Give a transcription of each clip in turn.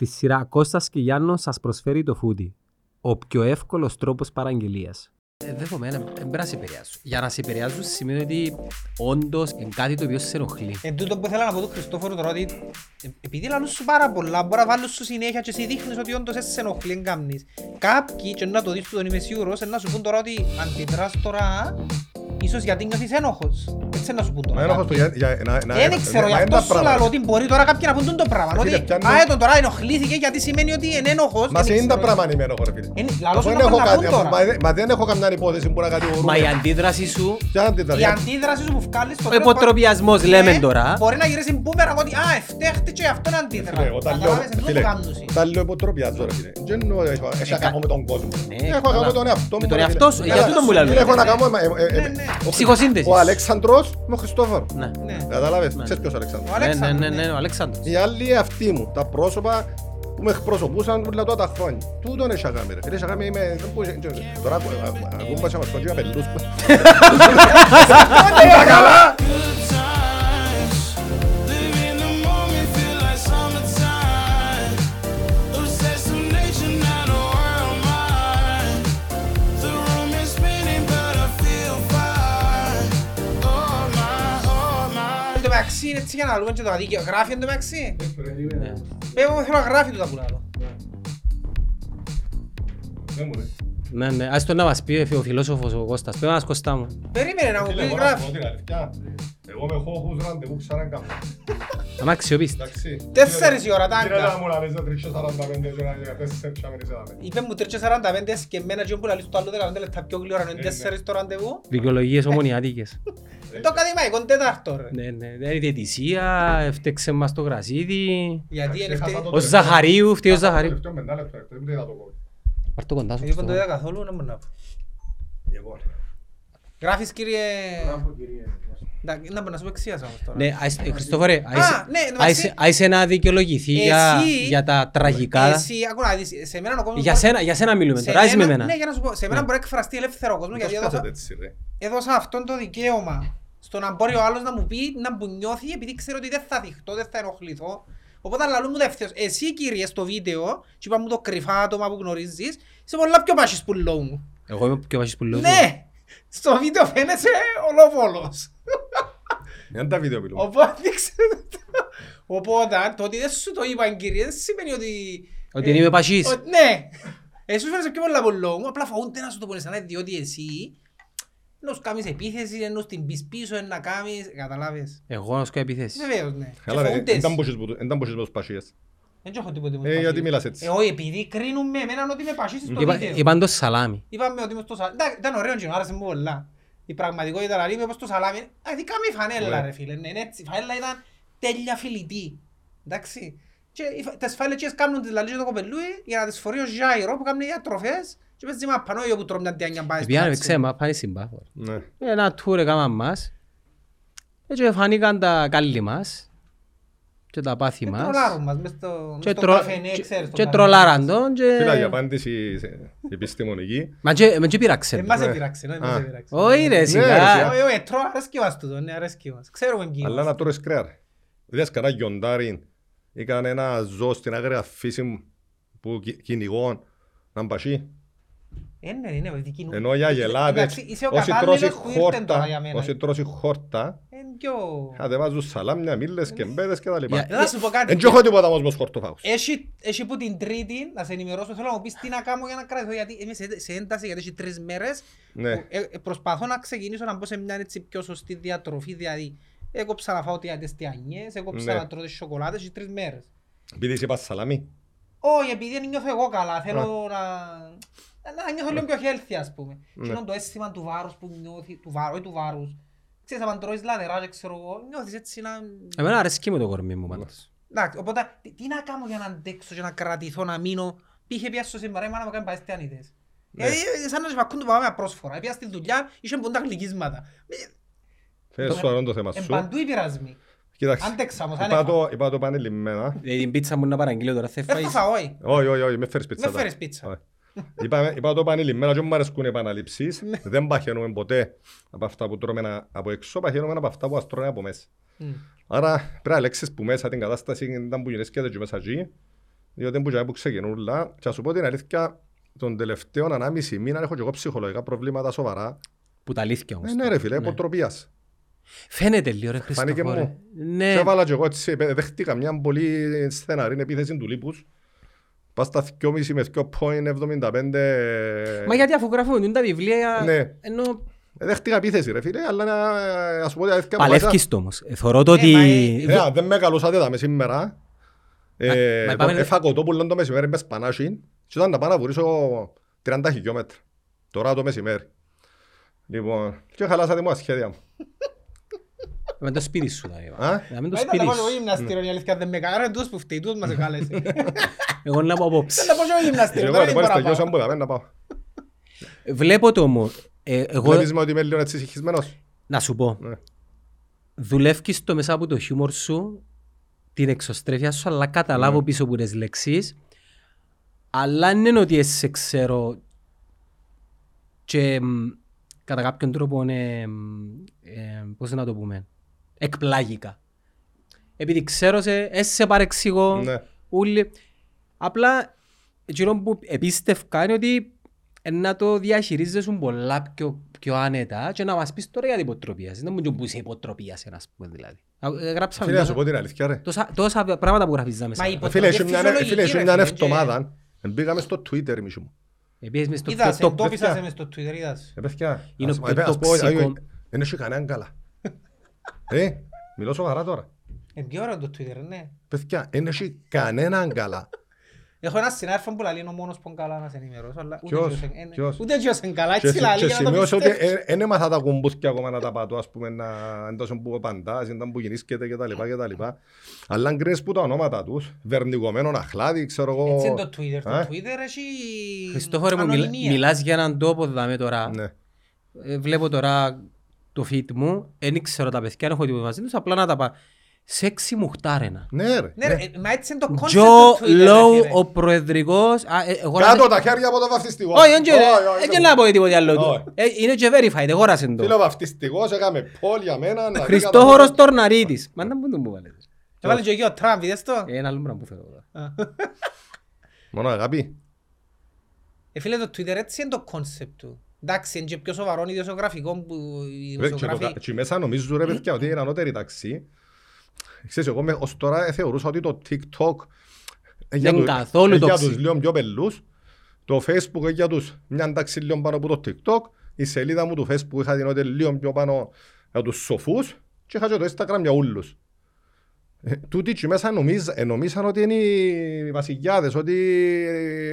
Στη σειρά Κώστας και Γιάννος σας προσφέρει το φούτι. Ο πιο εύκολος τρόπος παραγγελίας. Ε, Δεδομένα, δεν πρέπει να σε επηρεάσουν. Για να σε επηρεάσουν σημαίνει ότι όντως είναι κάτι το οποίο σε ενοχλεί. Εν τούτο που ήθελα να πω του Χριστόφορου τώρα ότι ε, επειδή λαλούν σου πάρα πολλά, μπορεί να βάλουν σου συνέχεια και εσύ δείχνεις ότι όντως εσύ σε ενοχλεί εν κάμνεις. Κάποιοι, και να το δεις που τον είμαι σίγουρος, να σου πούν τώρα ότι αντιδράς τώρα, ίσως γιατί νιώθεις ένοχος. Έτσι να σου πούν τώρα. Μα ένοχος το κάποιοι. για- για- να- να- Δεν να- ξέρω, γι' μα είναι αυτό τα σου πράγματα. λέω ότι μπορεί τώρα κάποιοι να πούν τούτο πράγμα. Φίλε, Ότι πιάνω- «Α, έτον τώρα ενοχλήθηκε γιατί σημαίνει ότι είναι ένοχος». Μα δεν σε είναι τα ξέρω. πράγματα είμαι ένοχος ρε φίλε. Είναι- λαλός Αφού σου δεν να έχω πούν να κάτι, πούν αφού- τώρα. μα δεν- Μα δεν έχω καμιά υπόθεση που να κατηγορούμε. Μα η αντίδραση σου, Ποια είναι αντίδραση; Η αντίδραση σου που βγάλεις στο ο τέλος υποτροπιασμός Ναι, λέμε τώρα. Μπορεί να γυρίσει μπούμεραν ότι «Α, εφταίχτη και αυτό είναι αντίδρα». Φίλε, όταν λέω- Καταλάβες, εν τούτο φίλε, κάνουν σου. όταν λέω υποτροπιάζω ρε φίλε. Δεν εννοώ, έχω- Έχει να κάνω με τον κόσμο. Ναι, Έχω να κάνω με καλά. τον εαυτό μου. Με τον ρε, εαυτό φίλε. σου, Ναι, για τούτο μου λέω. Φίλε, Έχω να κάνω... ε, ε, ε, Ναι, ναι. ο- Ψυχοσύνθεσης. Ο Αλέξανδρος με ο Χριστόφορος. Ναι. Ναι. Κατάλαβες, Ναι. ξέρεις ποιος ο Αλέξανδρος. Ο Ναι, ναι, Αλέξανδρος, ναι, ναι. ναι, ο Αλέξανδρος. Οι άλλοι αυτοί μου, τα πρόσωπα που με εκπροσωπούσαν όλα τότε τα χρόνια. Τούτον έχει αγάπη ρε. Φίλε, έχει αγάπη είμαι... δεν μπορείς- Τώρα ακού- α- α- ακούμε πας να μας κοντζεί απελούς. Τα καλά! My. Εν τω μεταξύ, είναι έτσι για να λούμε και το αδίκαιο. Γράφει εν τω μεταξύ. Ναι. Πέμπω θέλω να γράφει τούτα που λάλλω. Δεν μου ρε. Ναι, ναι, ας το να μας πει ο φιλόσοφος ο Κώστας. Πες μας Κώστα μου. Περίμενε να μου Φίλε, πει εγώ να σου πω γράφει. την αλήθεια. Εγώ με χώχους ραντεβού ξανακάμω. Να αξιοπίστη. Εντάξει. Τέσσερις η ώρα τα Κύριε άγκα. να μου να λες, τρεις και 45 και να είναι τέσσερις και να μην είσαι δάμε. Είπε μου 3.45 και εμένα και που λαλείς το άλλο 15 λεπτά πιο γλυόρα είναι ναι. τέσσερις το ραντεβού. Δικαιολογίες ομονιάτικες. Είναι το ακαδημαϊκό τέταρτο ρε. Ναι, ναι, δεν είναι διαιτησία, έφτεξε μας το γρασίδι. Γιατί είναι Έχασα αυτή. το Ο Ζαχαρίου, φταίει ο Ζαχαρίου. Τελευταίο πεντάλεπτο, εκτός, δεν είδα το κόλ. Πάρ' το κοντά σου. Εγώ δεν το Χριστό. είδα καθόλου, να μου να πω. Λοιπόν. Γράφεις κύριε... Εντάξει, Να μπορώ να σου πω εξίασα όμως τώρα. Ναι, άισε- ε, Χριστόφορε, άισε- ναι, εν τω άισε- μεταξύ- άισε να δικαιολογηθεί για, Εσύ- για τα τραγικά. Εσύ, άκου να δεις, σε μένα ο κόσμος... Για σένα, για σένα μιλούμε σε τώρα, άισε με μένα- εμένα. Ναι, για να σου πω, σε μένα Ναι. μπορεί να εκφραστεί ελεύθερο ο κόσμος, γιατί Πώς έδωσα, κάθεται έτσι, ρε. έδωσα αυτόν το δικαίωμα στο να μπορεί ο άλλος να μου πει, να μου νιώθει, επειδή ξέρω ότι δεν θα δειχτώ, δεν θα ενοχληθώ. Οπότε λαλούν μου δεύτερος. Εσύ κύριε στο βίντεο, και είπα μου το κρυφά άτομα που γνωρίζεις, είσαι πολλά πιο πάσης που λέω μου. Εγώ είμαι πιο βάσης που λέω. Ναι! Στο βίντεο φαίνεσαι ολόβολος. Είναι τα βίντεο μιλούμε. Οπότε δείξε το. Οπότε το ότι δεν σου το είπαν κύριε δεν σημαίνει ότι... Ότι είμαι πασίς. ο- Ναι! Εσύ σου φαίνεσαι πιο πολλά από λόγο, απλά φαγούνται να σου το πούνε σαν διότι εσύ να σου κάνεις επίθεση, να σου την πεις πίσω, να κάνεις, καταλάβες. Εγώ να σου κάνω επιθέσεις. Βεβαίως, ναι. Καλά Και ρε, φαγούνται δεν εσύ. μπορείς που- δεν μπορείς με τους πασίες. Δεν έχω τίποτε με Ε, τους γιατί πασίς. μιλάς έτσι. Ε, όχι, επειδή κρίνουν με εμένα ότι είμαι πασίς στο Είπα- βίντεο. Είπαν το σαλάμι. Είπαμε ότι είμαι στο σαλάμι. Εντάξει, Ήταν ωραίο και μου άρεσε μου πολλά. Η πραγματικότητα δηλαδή είμαι όπως το σαλάμι. Α, δικά μου η φανέλα Ναι. ρε φίλε. Ναι, είναι έτσι. Η φανέλα ήταν τέλεια φιλιτή. Εντάξει. Και οι φα- τις φανέλες κάνουν τις λαλίες το κοπελούι για να τις φορεί ο Ζάιρο που κάνουν διατροφές και παίζει μαπανό που τρώμε μια τιάνια πάει στο Πήγανε με τάτσι. ξέμα, πάνε συμπάθο. Ναι. Ένα τούρ έκαναν μας. Έτσι φανήκαν τα κάλλη μας. Και τα πάθη Και μας. τρολάρουν μας μες στο Και στο τρο- καφενέ, και- ξέρεις, στο Και καφενέ. τρολάραν τον Φίλα, η και... απάντηση σε- επιστημονική. Μα και με και πειράξε. Ε, μας Ναι. έπειραξε, ναι, μας Α. έπειραξε. Όχι ρε Ναι, ρε, σιγά. Όχι, όχι, τρώω, αρέσκει μας τούτο, ναι, αρέσκει μας. Ξέρουμε εκεί. Αλλά να τρώεις κρέας ρε. Είδες κανένα γιοντάρι ή κανένα ζώο στην άγρια φύση που κι- κυνηγών να μπασεί. Ενώ για γελάδες, Εντάξει, είσαι ο όσοι κατάλληλος τρώσει που ήρθε τώρα χόρτα, για μένα. όσοι τρώσει χόρτα, Εν πιο... κατεβάζουν σαλάμια, μήλες και μπέδες και τα λοιπά. Για- Να σου πω κάτι. Δεν έχω τίποτα όμως με τους χορτοφάγους. Έχει, έχει που την τρίτη, να σε ενημερώσω, θέλω να μου πεις τι να κάνω για να κρατηθώ, γιατί είμαι σε, σε ένταση, γιατί έχει τρεις μέρες. Ναι. που, ε, ε, προσπαθώ να ξεκινήσω να μπω σε μια έτσι πιο σωστή διατροφή, δηλαδή έκοψα να φάω τις τιανιές, έκοψα Ναι. να τρώω τις σοκολάτες, έχει τρεις μέρες. Επειδή είσαι πας σαλάμι. Όχι, επειδή δεν νιώθω εγώ καλά, θέλω να... Να νιώθω λίγο πιο healthy, ας πούμε. Ναι. Και είναι το αίσθημα του βάρους που νιώθει, του βάρου, όχι του βάρους. Ξέρεις, αν τρώεις λαδερά και ξέρω εγώ, νιώθεις έτσι να... Εμένα αρέσκει με το κορμί μου πάντως. Εντάξει, οπότε τι, τι να κάνω για να αντέξω και να κρατηθώ, να μείνω; Πήγε πιάσω σήμερα, η μάνα μου κάνει πάει στιανίδες. Ναι. Ε, ε, σαν να σε φακούν τους πάμε απρόσφορα. Πήγα στη δουλειά, είχε ποντά γλυκίσματα. Φέρε σου αρών το θέμα Εν σου. παντού οι πειρασμοί. Κοίταξε, Άντεξα όμως, είπα άνευα. το- είπα το επανειλημμένα. Δηλαδή την πίτσα μου να παραγγείλω τώρα, θα Δεν θα φάεις. φάω, όχι. Όχι, όχι, όχι, με φέρεις πίτσα. Με τώρα. φέρεις πίτσα. Όχι. Είπα, είπα το επανειλημμένα και μου αρέσκουν οι επαναλήψεις. Ναι. Δεν παχαίνουμε ποτέ από αυτά που τρώμε να- από έξω, παχαίνουμε από αυτά που ας τρώμε από μέσα. Μμ. Άρα πρέπει να λέξεις που μέσα την κατάσταση ήταν που γυναίσκεται και μέσα εκεί διότι που, που ξεκινούν όλα. Και να σου πω την αλήθεια, τον τελευταίο ανάμιση μήνα έχω και εγώ ψυχολογικά προβλήματα σοβαρά. Που τα αλήθεια όμως. Ε, ναι ρε φίλε, υποτροπίας. Φαίνεται λίγο ρε Φάνηκε Χριστόφορε. μου. Ναι. Και έβαλα και εγώ έτσι, ε, δέχτηκα μια πολύ στεναρή επίθεση του Λίπους. Πας στα 2,5 με 2,75. Μα γιατί αφού γράφουν τα βιβλία, Ναι. ενώ Ε, Δέχτηκα επίθεση ρε φίλε, αλλά να, να σου πω την αλήθεια. παλεύκεις το όμως. Ε, Θωρώ το Ε, ότι... μα, ε, Ε, αν δεν με καλούσατε τα με σήμερα. Ε, μα είπαμε- Έφα κοτόπουλο το μεσημέρι με σπανάσι και ήταν να πάω να βουρήσω 30 χιλιόμετρα. Τώρα το μεσημέρι. Λοιπόν, και χαλάσατε μου τα σχέδια μου. Με το σπίτι σου θα Α; είπα. Να μην το Μα ήταν σπίτι να πάω στο σου. γυμναστήριο, η αλήθεια δεν με κάνανε, τούτος που φταίει, τούτος μας εκάλεσε. Εγώ να πω απόψε. Ήταν να πάω στο Και γυμναστήριο, εγώ τώρα λοιπόν δεν στα μπορώ να γιώσα πάω. μου τα να πάω. Βλέπω το όμως. Ε, Εγώ Βλέπεις με ότι είμαι λίγο έτσι συγχυσμένος; να σου πω. Ναι. Δουλεύεις το μέσα από το χιούμορ σου, την εξωστρέφεια σου, αλλά καταλάβω Ναι. πίσω από τις λέξεις. Αλλά δεν είναι ότι σε ξέρω και μ, κατά κάποιον τρόπο είναι, μ, ε, πώς να το πούμε, εκπλάγικα. Επειδή ξέρω σε, εσύ σε παρεξηγώ, Ναι. ούλοι. Απλά εκείνο που επίστευκα είναι ότι ε, να το διαχειρίζεσαι πολλά πιο, πιο άνετα και να μας πεις τώρα για την υποτροπίαση. Δεν μου που είσαι υποτροπίαση, ας πούμε δηλαδή. Α, ε, Γράψαμε Φίλε, να σου τόσα, πω την αλήθεια ρε. τόσα, τόσα πράγματα που γράφεις μέσα. Μα η Ε, υποτροπία Φίλε, έχει μια- φυσιολογική, φίλε, έχει ρε μια φίλε, και- εβδομάδα. Μπήκαμε στο Twitter εμείς μου. Επίσης μες στο Είδα σε, TikTok, το έπισα παιδιά. σε μες στο Twitter, είδας. Ε, παιδιά, Είναι ας- ο ε, πιο ας πω, τοξικό. ε, ε, Δεν έχει κανέναν καλά. Ε, μιλώ σοβαρά τώρα. Είναι πιο ωραίο το Twitter, ναι. Παιδιά, δεν έχει κανέναν καλά. Έχω ένα συνάδελφο που λέει είναι ο μόνος που είναι καλά να σε ενημερώσω, αλλά ούτε Ποιος; εκείνος είναι- είναι- Ποιος; ούτε εκείνος είναι καλά, Και, έτσι λαλεί και για να το σημειώσω ότι πιστεύεις. δεν έμαθα τα κουμπούθια ακόμα να τα πατώ, ας πούμε, να εντός που απαντάς, ήταν που γεννήσκεται και τα λοιπά και τα λοιπά. Αλλά αν κρίνεις που τα ονόματα τους, βερνικομένο αχλάδι, ξέρω εγώ... Έτσι είναι το Twitter. Το Ε; Twitter έχει Χριστόφορε μου, μιλά- ανωνυμία. μιλάς για έναν τόπο δάμε τώρα. Ναι. Ε, βλέπω τώρα το feed μου, δεν ξέρω τα παιδιά, δεν έχω τίποτα μαζί τους, απλά να τα πάω. Σεξι μουχτάρενα. Ναι ρε. Ναι, ναι. ρε, μα έτσι είναι το concept Τζο του Twitter, ρε Λόου, φίλε. ο προεδρικός... α, ε, εγώ Κάτω να- τα χέρια από το βαφτιστικό. Όχι, δεν Όχι, όχι, δεν να πω τίποτε άλλο. Όχι. Ε, Είναι και verified, εγώρασε το. Φίλο βαφτιστικός, έκαμε πόλ για μένα. να δει Χριστόχωρος κατά- Τορναρίτης. Μα να μου τον που βάλετε. Έβαλε και εκεί ο Τραμπ, είδες το; Ε, Ένα άλλο πράγμα που θέλω τώρα. Μόνο αγάπη. Ε, φίλε, το Twitter έτσι είναι το concept του. Εντάξει, είναι και πιο σοβαρό ιδιοσιογραφικό που οι Ρε, και το δημοσιογράφοι... κα- και μέσα νομίζω ρε παιδιά ότι είναι ανώτερη ταξί. Ξέρεις, εγώ με- ως τώρα ε, θεωρούσα ότι το TikTok ε, για Δεν τους- καθόλου ε, για τοξι. τους λίγο πιο πελούς. Το Facebook ε, για τους μια τάξη λίγο πάνω από το TikTok. Η σελίδα μου του Facebook είχα την ότι λίγο πιο πάνω για τους σοφούς και είχα και το Instagram για όλους. Ε, Τούτοι εκεί μέσα νομίζ- ε, νομίζαν ότι είναι οι βασιλιάδες, ότι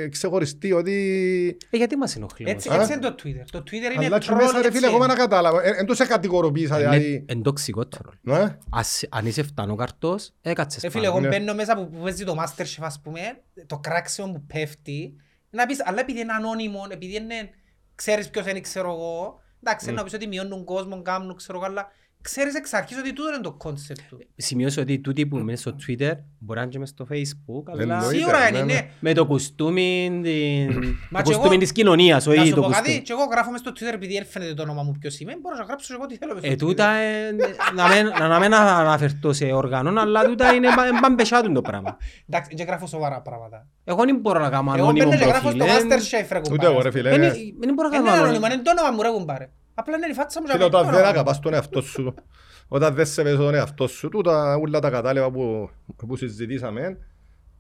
ε, ξεχωριστοί, ότι... Ε, γιατί μας ενοχλεί Έτσι, όμως. έτσι είναι το Twitter. Το Twitter είναι Αλλά και troll, μέσα ρε έτσι φίλε, εγώ είναι. να κατάλαβα. Εν τους εκατηγοροποίησα, Είναι δηλαδή. εν τοξικό τρόλ. Ναι. Ας- Αν είσαι φτανόκαρτος, έκατσες Ε, φίλε, πάνω. εγώ Ναι. μπαίνω μέσα που που παίζει το Masterchef, ας πούμε, το κράξιμο που πέφτει, να πεις, αλλά επειδή είναι ανώνυμο, επειδή είναι, ξέρεις ποιος είναι, ξέρω εγώ, εντάξει, να πεις ότι μειώνουν κόσμο, κάνουν, ξέρω εγώ, αλλά ξέρεις εξ αρχής ότι τούτο είναι το concept του. Σημειώσω ότι τούτοι που είναι στο Twitter μπορεί να είναι και μες στο Facebook, αλλά Εννοείται. Σίγουρα ναι, είναι, ναι. ναι. με το κουστούμι, την... Μα το και κουστούμι εγώ- της κοινωνίας, Να όχι σου το πω κάτι, κουστούμι. και εγώ γράφω μες στο Twitter επειδή δεν φαίνεται το όνομα μου ποιος είμαι, μπορώ να γράψω εγώ τι θέλω μες στο Ε, Twitter. τούτα, ε, να μην- να μην αναφερθώ σε όργανο, αλλά τούτα είναι πα- μπαμπεσάτουν το πράγμα. Εντάξει, δεν γράφω σοβαρά πράγματα. Εγώ δεν μπορώ να κάνω Εγώ ανώνυμο μπαίνω και γράφω προφίλ. στο ε, Masterchef, ρε Ούτε κουμπάρε. εγώ ρε φίλε. Δεν ναι. είναι- δεν μπορώ να Είναι κάνω ανώνυμο, ανώνυμο. είναι το όνομα μου ρε κουμπάρε. Απλά είναι η φάτσα μου και Φίλε, απ' το όταν δεν όνομα μου. αγαπάς τον εαυτό σου, όταν δεν σέβεσαι τον εαυτό σου, τούτα όλα τα κατάλοιπα που, που συζητήσαμε,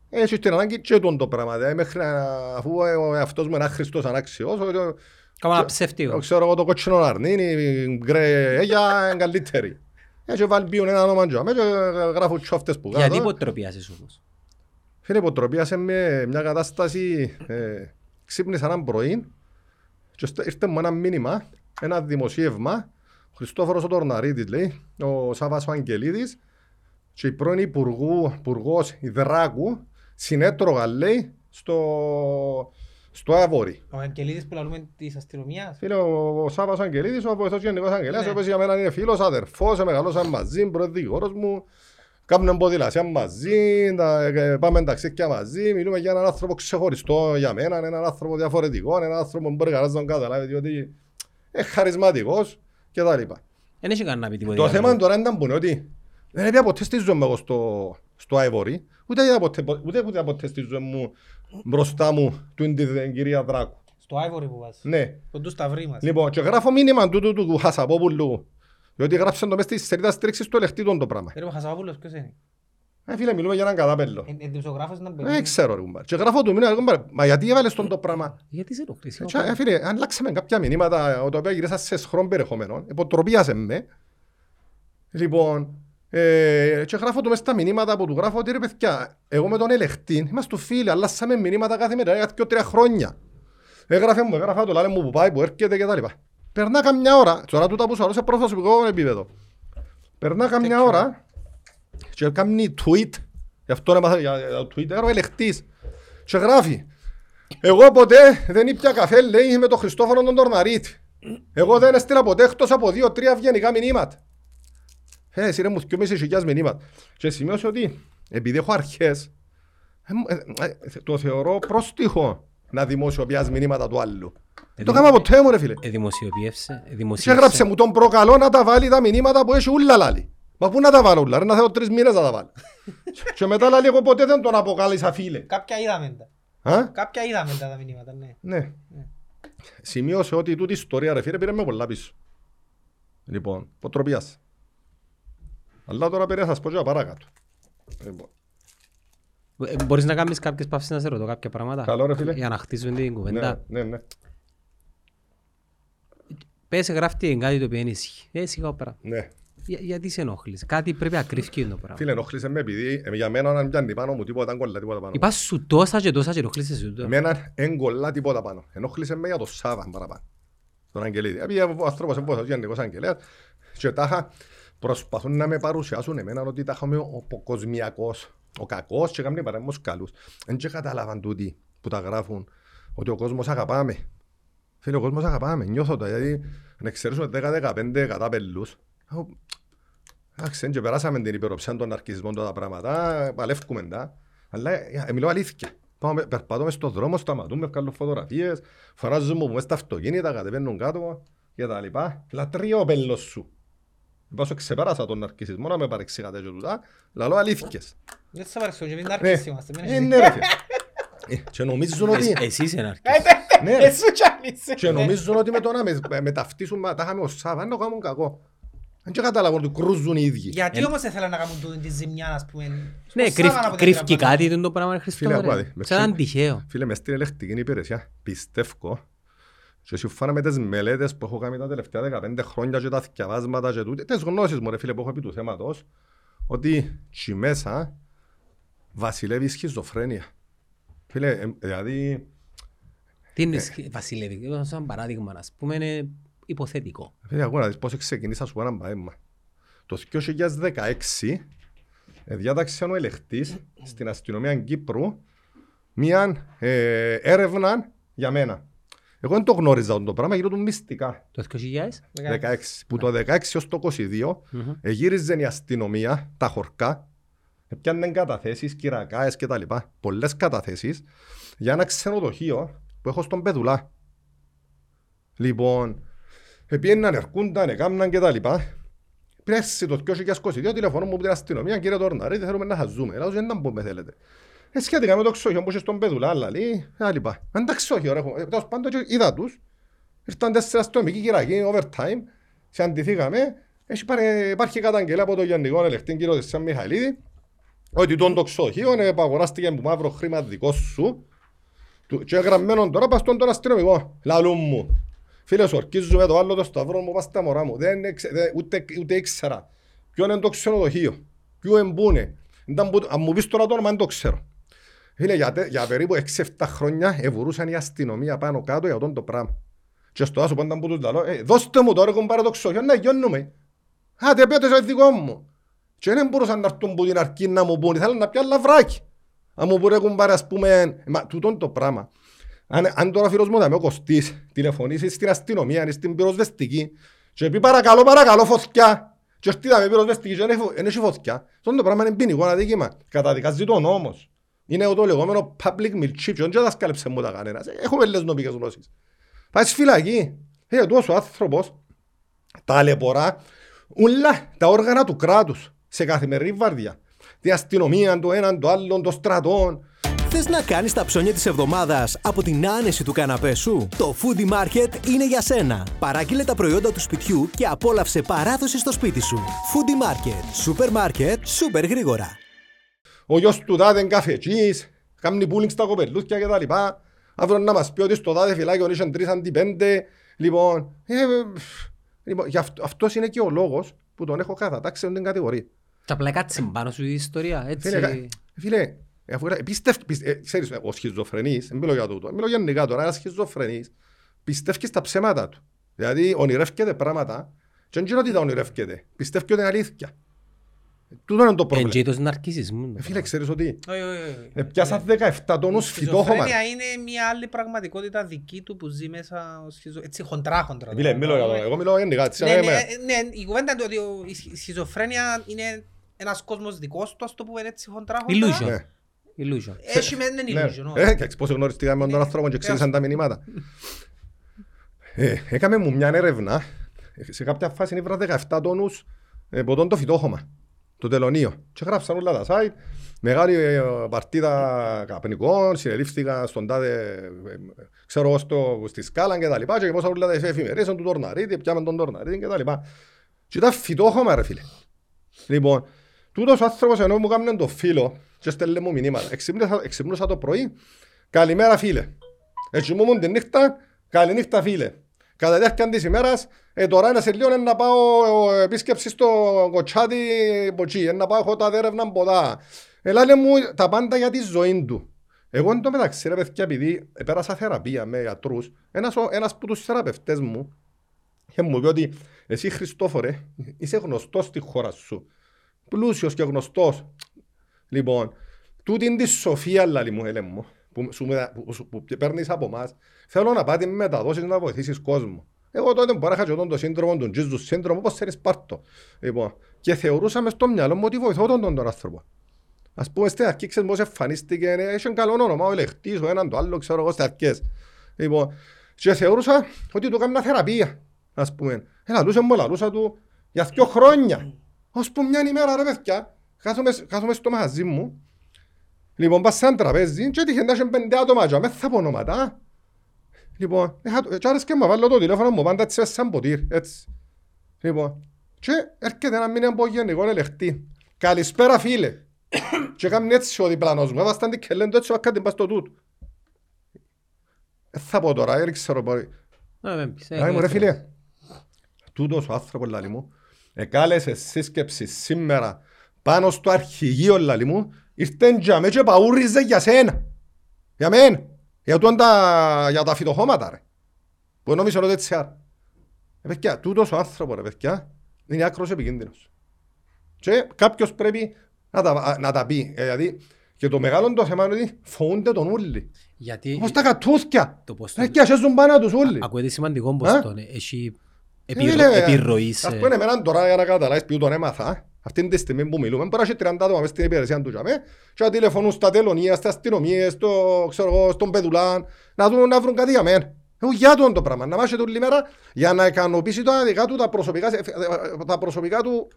έχεις την ανάγκη και τον το πράγμα. Δηλαδή, μέχρι να- αφού ο εαυτός μου είναι άχρηστος ανάξιος, ο- ο- Κάνω ένα ο- ψεύτικο. ξέρω εγώ το κότσινο αρνί, η γκρε έγια είναι καλύτερη. Έτσι βάλει ποιον ένα όνομα και αμέ και γράφουν τσόφτες που Γιατί κάτω. υποτροπιάσεις όμως; Φίλε, υποτροπίασε με μια κατάσταση, ε, ξύπνησα έναν πρωί και στο- ήρθε μου ένα μήνυμα, ένα δημοσίευμα, ο Χριστόφορος ο Τορναρίτης λέει, ο Σάββας ο Αγγελίδης και η πρώην υπουργού, υπουργός Ιδράκου συνέτρωγα λέει στο, στο Αβόρι. Ο Αγγελίδης που λαλούμε της αστυνομίας; Φίλε, ο, ο Σάββας ο Αγγελίδης, ο βοηθός γενικός αγγελέας, Ναι. ο οποίος για μένα είναι φίλος, αδερφός, μεγαλώσαν μαζί, πρώην δικηγόρος μου, Κάμουν ποδηλασία μαζί, τα, ε, πάμε ταξίδια μαζί, μιλούμε για έναν άνθρωπο ξεχωριστό για μένα, έναν άνθρωπο διαφορετικό, έναν άνθρωπο που μπορεί κανένας να τον καταλάβει, διότι είναι χαρισματικός κτλ. Δεν έχει κανένα να πει τίποτα. Το άλλο. θέμα τώρα ήταν που είναι ότι δεν έπια ποτέ στη ζωή μου εγώ στο, στο Ivory, ούτε είδα ποτέ, ούτε ούτε ποτέ στη ζωή μου μπροστά μου του την κυρία Δράκου. Στο Ivory που βάζεις. Ναι. Κοντού σταυρί μας. Λοιπόν, και γράφω μήνυμα του του του Χασαπόπουλου. Διότι γράψαν το μες στη σελίδα στήριξης του ελεκτήτων το πράγμα. Ρε ο Χασαπόπουλος ποιος είναι; Ε, φίλε, μιλούμε για έναν κατάπελο. Ε, ε, δημοσιογράφος ήταν Δεν παιδί. ξέρω ρε κουμπάρ. Και γράφω του μήνυμα, ρε κουμπάρ, μα γιατί έβαλες τον το πράγμα; Γιατί σε ενοχλείς. Και, ε, φίλε, αν αλλάξαμε κάποια μηνύματα, τα οποία γυρίσα σε σχρόν περιεχομένο, υποτροπίασε με. Λοιπόν, ε, και γράφω του μες στα μηνύματα που του γράφω ότι ρε παιδιά, εγώ με τον ελεχτή, είμαστε φίλοι, αλλάσαμε μηνύματα κάθε μέρα, για δύο-τρία χρόνια. Έγραφε μου, έγραφα το, λάλε μου που πάει, που έρχεται και τα λοιπά. Περνά καμιά ώρα, τώρα τούτα που σου αρέσει προσωπικό επίπεδο. Περνά καμιά ώρα και κάνει tweet, γι' αυτό έμαθα για για το Twitter, ο ελεκτής. Και γράφει, εγώ ποτέ δεν ήπια καφέ, λέει, με τον Χριστόφορο τον Τορναρίτη. Εγώ δεν έστειλα ποτέ εκτός από δύο-τρία ευγενικά μηνύματα. Ε, εσύ ρε μου δυο μισή χιλιάς μηνύματα. Και σημείωσε ότι επειδή έχω αρχές, ε, μου- ε, ε, το θεωρώ πρόστιχο να δημοσιοποιάς μηνύματα του άλλου. Δεν το έκανα ποτέ μου ρε φίλε. Ε, δημοσιοποιεύσε. ε, Και δημοσίευσε. έγραψε μου τον προκαλώ να τα βάλει τα μηνύματα που έχει ούλα λάλη. Μα πού να τα βάλω ούλα, ρε να θέλω τρεις μήνες να τα βάλω. και μετά λάλη εγώ ποτέ δεν τον αποκάλυσα φίλε. Κάποια είδαμε τα. Α; Κάποια είδαμε τα τα μηνύματα, ναι. Ναι. Σημείωσε ότι τούτη η ιστορία ρε φίλε πήρε με πολλά πίσω. Λοιπόν, ποτροπίας. Αλλά τώρα πρέπει να σας πω και παρακάτω. Λοιπόν, Ε, Μπορείς να κάνεις κάποιες παύσεις να σε ρωτώ κάποια πράγματα; Καλό, ρε φίλε. Για να χτίσουν την κουβέντα. ναι, ναι, ναι. Πες γράφει κάτι το οποίο είναι ισχύ. Ε, σιγά πέρα. ναι. Για- Γιατί σε ενοχλείς. Κάτι πρέπει να κρύφει το πράγμα. Φίλε, ενοχλήσε με επειδή ε, για μένα αν πιάνει πάνω μου τίποτα, ήταν κολλά τίποτα πάνω. Είπα σου τόσα και τόσα και ενοχλείσαι σου το. Εμένα δεν κολλά τίποτα πάνω. Ενοχλήσε με για το Σάββαν παραπάνω. Τον Αγγελίδη. Επειδή ο άνθρωπος είναι πόσος γενικός αγγελέας και τάχα προσπαθούν να με παρουσιάσουν εμένα ότι τάχα είμαι ο πο- κοσμιακός, ο κακός και κάνουν παρέμβος καλούς. Δεν και κατάλαβαν τούτοι που τα γράφουν ότι ο κόσμος αγαπάμε. Φίλε, ο κόσμος αγαπάμε. Νιώθω το γιατί αν εξαιρέσουμε 10-15 κατάπελους, ο- Εντάξει, και περάσαμε την υπεροψία των αρκισμών τα πράγματα, παλεύκουμε τα. Αλλά ε, ε, μιλώ αλήθεια. Πάμε, περπατούμε στον δρόμο, σταματούμε, βγάλω φωτογραφίες, φωνάζουμε που μες στα αυτοκίνητα, κατεβαίνουν κάτω και τα λοιπά. Λατρεί ο πέλος σου. Είπα σου ξεπέρασα τον αρκισμό να με παρεξηγάτε και τούτα. Λαλώ αλήθικες. Δεν θα παρεξώ και μην Ναι, αρκίσει είμαστε. μην Ε, έχεις- ναι ρε φίλε. Ε, Και νομίζουν ότι... Ε, Εσύ είσαι ένα Ε, αρκής. ναι, Ναι, ρε. Εσύ κι αν είσαι. Και νομίζουν ότι με το να με, με ταυτίσουν, τα είχαμε ως Σάββα, να κάνουν κακό. Δεν και καταλαβαίνουν ότι κρούζουν οι ίδιοι. Γιατί όμως δεν θέλουν να κάνουν τούτη τη ζημιά, ας πούμε. Ναι, στο κρύφ- Σάββανα που κρύφκει δεν κάτι το πράγμα, Χριστό. Φίλε, ακούατε, ρε. με Σαν ξύ- τυχαίο. Φίλε, μες στην ελεκτική υπηρεσία πιστεύω και σύμφωνα με τις μελέτες που έχω κάνει τα τελευταία 15 χρόνια και τα θυκιαβάσματα και τούτε, τις γνώσεις μου ρε φίλε που έχω επί του θέματος, ότι τσι μέσα βασιλεύει η σχιζοφρένεια. Φίλε, ε, δηλαδή, Τι είναι σχε- βασιλεύει, ε, σαν παράδειγμα, ας πούμε, είναι υποθετικό. φίλε, ακούω να δεις πώς ξεκινήσα σου πω ένα παέμα. Το 2016 ε, διάταξε ο ελεκτής στην αστυνομία Κύπρου μια ε, έρευνα για μένα. Εγώ δεν το γνώριζα το πράγμα, γύρω του μυστικά. Το 2000, 16. Που το 16 ως το 22 Μμμ. εγύριζε η αστυνομία τα χορκά, έπιανε καταθέσεις, κυρακάες και τα λοιπά, πολλές καταθέσεις για ένα ξενοδοχείο που έχω στον Πεδουλά. Λοιπόν, επιέναν, ερκούνταν, έκαναν και τα λοιπά. Πέρσι το 2022 τηλεφωνώ μου από την αστυνομία, κύριε Τορναρή, δεν θέλουμε να χαζούμε. Λέω, δεν να πούμε θέλετε. Ε, σχετικά με το ξοχείο που είσαι στον Πεδουλά, αλλά λέει, τα λοιπά. Αν τα ξοχείο, ρε, έχω- ε, τέλος πάντων και είδα τους, ήρθαν τέσσερα αστυνομικοί κυρακοί, overtime, συναντηθήκαμε, έχει πάρει, υπάρχει καταγγελία από τον Γενικό Ελεκτή κύριο Δεσσάν Μιχαηλίδη, ότι τον το ξοχείο ε, που αγοράστηκε με μαύρο χρήμα δικό σου του- και γραμμένο τώρα πας στον τον αστυνομικό. Λαλούν μου. Φίλε σου, ορκίζουμε το άλλο το σταυρό μου, πας στα μωρά μου. Δεν, εξε- δεν- ούτε, ούτε ήξερα. Ποιο είναι το ξενοδοχείο. Ποιο εμπούνε. Ήταν που- Αν μου πεις τώρα το όνομα δεν το ξέρω. Φίλε, για, τε- για περίπου 6-7 χρόνια ευουρούσαν η αστυνομία πάνω κάτω για αυτόν το πράγμα. Και στο άσο πάντα που τους λαλώ, ε, δώστε μου τώρα έχουν πάρει το ξοχείο να γιώνουμε. Άντε πέτε σε δικό μου. Και δεν μπορούσαν να έρθουν που την αρκή να μου πούν, ήθελαν να πιάνε λαβράκι. Αν μου πούνε έχουν πάρει ας πούμε, μα τούτον το πράγμα. Αν, αν τώρα φίλος μου θα με ο Κωστής τηλεφωνήσεις στην αστυνομία, είναι στην πυροσβεστική και πει παρακαλώ παρακαλώ φωτιά και έρθει να με πυροσβεστική και δεν έχει- δεν έχει φωτιά. Αυτό το πράγμα είναι ποινικό αδίκημα. Καταδικάζει το νόμος. Είναι το λεγόμενο public milkship και δεν δασκάλεψε μου τα κανένας. Έχουμε λίγες νομικές γνώσεις. Πάει στη φυλακή. Ε, τόσο άνθρωπος ταλαιπωρά όλα τα όργανα του κράτους σε καθημερινή βάρδια. την αστυνομία, το έναν, το άλλον, το στρατό. Θες να κάνεις τα ψώνια της εβδομάδας από την άνεση του καναπέ σου; Το Foodie Market είναι για σένα. Παράγγειλε τα προϊόντα του σπιτιού και απόλαυσε παράδοση στο σπίτι σου. Foodie Market. Σούπερ μάρκετ, σούπερ γρήγορα. Ο γιος του τάδε είναι καφετζής, κάνει πούλινγκ στα κοπελούθια και τα λοιπά. Αύριο να μας πει ότι στο τάδε φυλάκιο είχε τρεις αντί πέντε. Λοιπόν, ε, ε, λοιπόν γι' αυτό, αυτός είναι και ο λόγος που τον έχω κατατάξει σε την κατηγορία. Και απλά κάτσε πάνω σου η ιστορία, έτσι. Φίλε, κα- φίλε, ε, αφού era- πίστευ- πιστε- ε, ξέρεις, ο σχιζοφρενής, δεν μιλώ για τούτο, μιλώ γενικά τώρα, ένας σχιζοφρενής πιστεύει στα ψέματα του. Δηλαδή ονειρεύκεται πράγματα και δεν είναι ότι τα ονειρεύκεται, πιστεύει ότι είναι αλήθεια. Τούτο είναι το Εν πρόβλημα. και είδος ναρκισισμού. Ε, Φίλε, ξέρεις ότι Όχι, όχι, όχι. ε, πιάσα 17 τόνους Η φυτόχωμα. σχιζοφρένεια είναι μια άλλη πραγματικότητα δική του που ζει μέσα ο σχιζο... έτσι χοντρά χοντρά. Ε, Φίλε, μιλώ για το- εγώ μιλώ γενικά. έτσι, Ναι, ε, ναι, με- ναι, η κουβέντα είναι ότι ο- η σχι- η σχιζοφρένεια είναι ένας κόσμος δικός του, ας το πούμε έτσι χοντρά χοντρά. Illusion. Ναι. Illusion. Έχει με είναι Ναι. illusion. όχι. Ε, και πώς γνωριστήκαμε με τον Ναι. άνθρωπο και ξέρησαν τα μηνύματα. Ε, Έκαμε μου μια έρευνα, σε κάποια φάση ήβρα 17 τόνους ε, ποτών το φυτόχωμα, το τελωνίο. Και γράψαν όλα τα site, μεγάλη ε, παρτίδα καπνικών, συνελήφθηκα στον τάδε, ε, ξέρω εγώ, στο, στη σκάλα και τα λοιπά, και γεμώσαν όλα τα εφημερίες, του Τορναρίτη, πιάμε τον Τορναρίτη και τα λοιπά. Και ήταν φυτόχωμα ρε φίλε. Λοιπόν, τούτος ο άνθρωπος ενώ μου κάμνε το φίλο και στέλνε μου μηνύματα. Εξυπνούσα, εξυπνούσα το πρωί, καλημέρα φίλε. Έτσι μου ήμουν τη νύχτα, καληνύχτα φίλε. Κατά της διάρκεια της ημέρας, ε, τώρα είναι σε λίγο ε, να πάω ε, επίσκεψης στο κοτσάτι ποτσί, ε, να πάω έχω τα δέρευνα ποτά. Ελάλε μου τα πάντα για τη ζωή του. Εγώ εν τω μεταξύ ρε παιδιά επειδή πέρασα θεραπεία με γιατρούς, ένας, ο- ένας από τους θεραπευτές μου και μου πει ότι εσύ Χριστόφορε είσαι γνωστός στη χώρα σου. Πλούσιος και γνωστός. Λοιπόν, τούτη είναι τη σοφία λαλή μου, έλε μου, που, σου, μετα- που, σου- που παίρνεις από εμάς. Θέλω να πάτε με μεταδόσεις να βοηθήσεις κόσμο. Εγώ τότε μπορεί να είχα και τον το σύνδρομο, τον Jesus σύνδρομο, όπως θέλεις πάρτο. Λοιπόν, και θεωρούσα μες στο μυαλό μου ότι βοηθώ τον, τον, τον άνθρωπο. Ας πούμε στην αρχή ξέρεις πώς εμφανίστηκε, ε, είχε καλό όνομα, ο ελεκτής, ο έναν το άλλο, ξέρω εγώ στις αρχές. Λοιπόν, και θεωρούσα ότι του έκανα θεραπεία, ας πούμε. Ε, λαλούσε μου, λαλούσα του για δύο χρόνια. Ως που μια ημέρα ρε παιδιά, κάθομαι, κάθομαι στο μαγαζί μου, λοιπόν πας σε ένα τραπέζι και έτυχε να έχει πέντε άτομα και με θα πω ονόματα. Λοιπόν, είχα το- και άρεσκε να βάλω το τηλέφωνο μου πάντα έτσι σαν ποτήρ, έτσι. Λοιπόν, και έρχεται ένα μήνα από γενικό ελεχτή. Καλησπέρα φίλε. και κάνει έτσι ο διπλανός μου, έβασταν την κελέντο έτσι, βάκα την πας στο τούτο. Ε, θα πω τώρα, δεν ξέρω μπορεί. Να με πεις, ε, Άι μου ρε ε, φίλε, τούτος ο άνθρωπος λαλί μου, εκάλεσε σύσκεψη σήμερα πάνω στο αρχηγείο λαλί μου, ήρθε για με και παούριζε για σένα. Για μένα. Για, τούτα τα, για τα φυτοχώματα ρε. Που νόμιζα ότι έτσι άρα. Ε, παιδιά, τούτος ο άνθρωπος ρε παιδιά, είναι άκρος επικίνδυνος. Και κάποιος πρέπει να τα, να τα πει. Ε, δηλαδή, και το μεγάλο το θέμα είναι ότι φοβούνται τον ούλοι. Γιατί Όπως τα κατούθια. το πώς το- Ρε και ασέζουν πάνω τους ούλοι. ακούγεται σημαντικό Α; πως τον έχει Ε, επιρρο- φίλε, επιρροής σε... Ας πούμε εμένα τώρα για να καταλάβεις ποιου τον έμαθα, αυτή τη στιγμή που μιλούμε, μπορεί να έχει 30 άτομα μες στην υπηρεσία του τζαμέ και να τηλεφωνούν στα τελωνία, στα αστυνομίες, στο, ξέρω εγώ, στον Πεδουλάν, να δουν να βρουν κάτι για μένα. Εγώ για τον το πράγμα, να μάχεται όλη μέρα για να ικανοποιήσει τα δικά του τα προσωπικά, τα προσωπικά του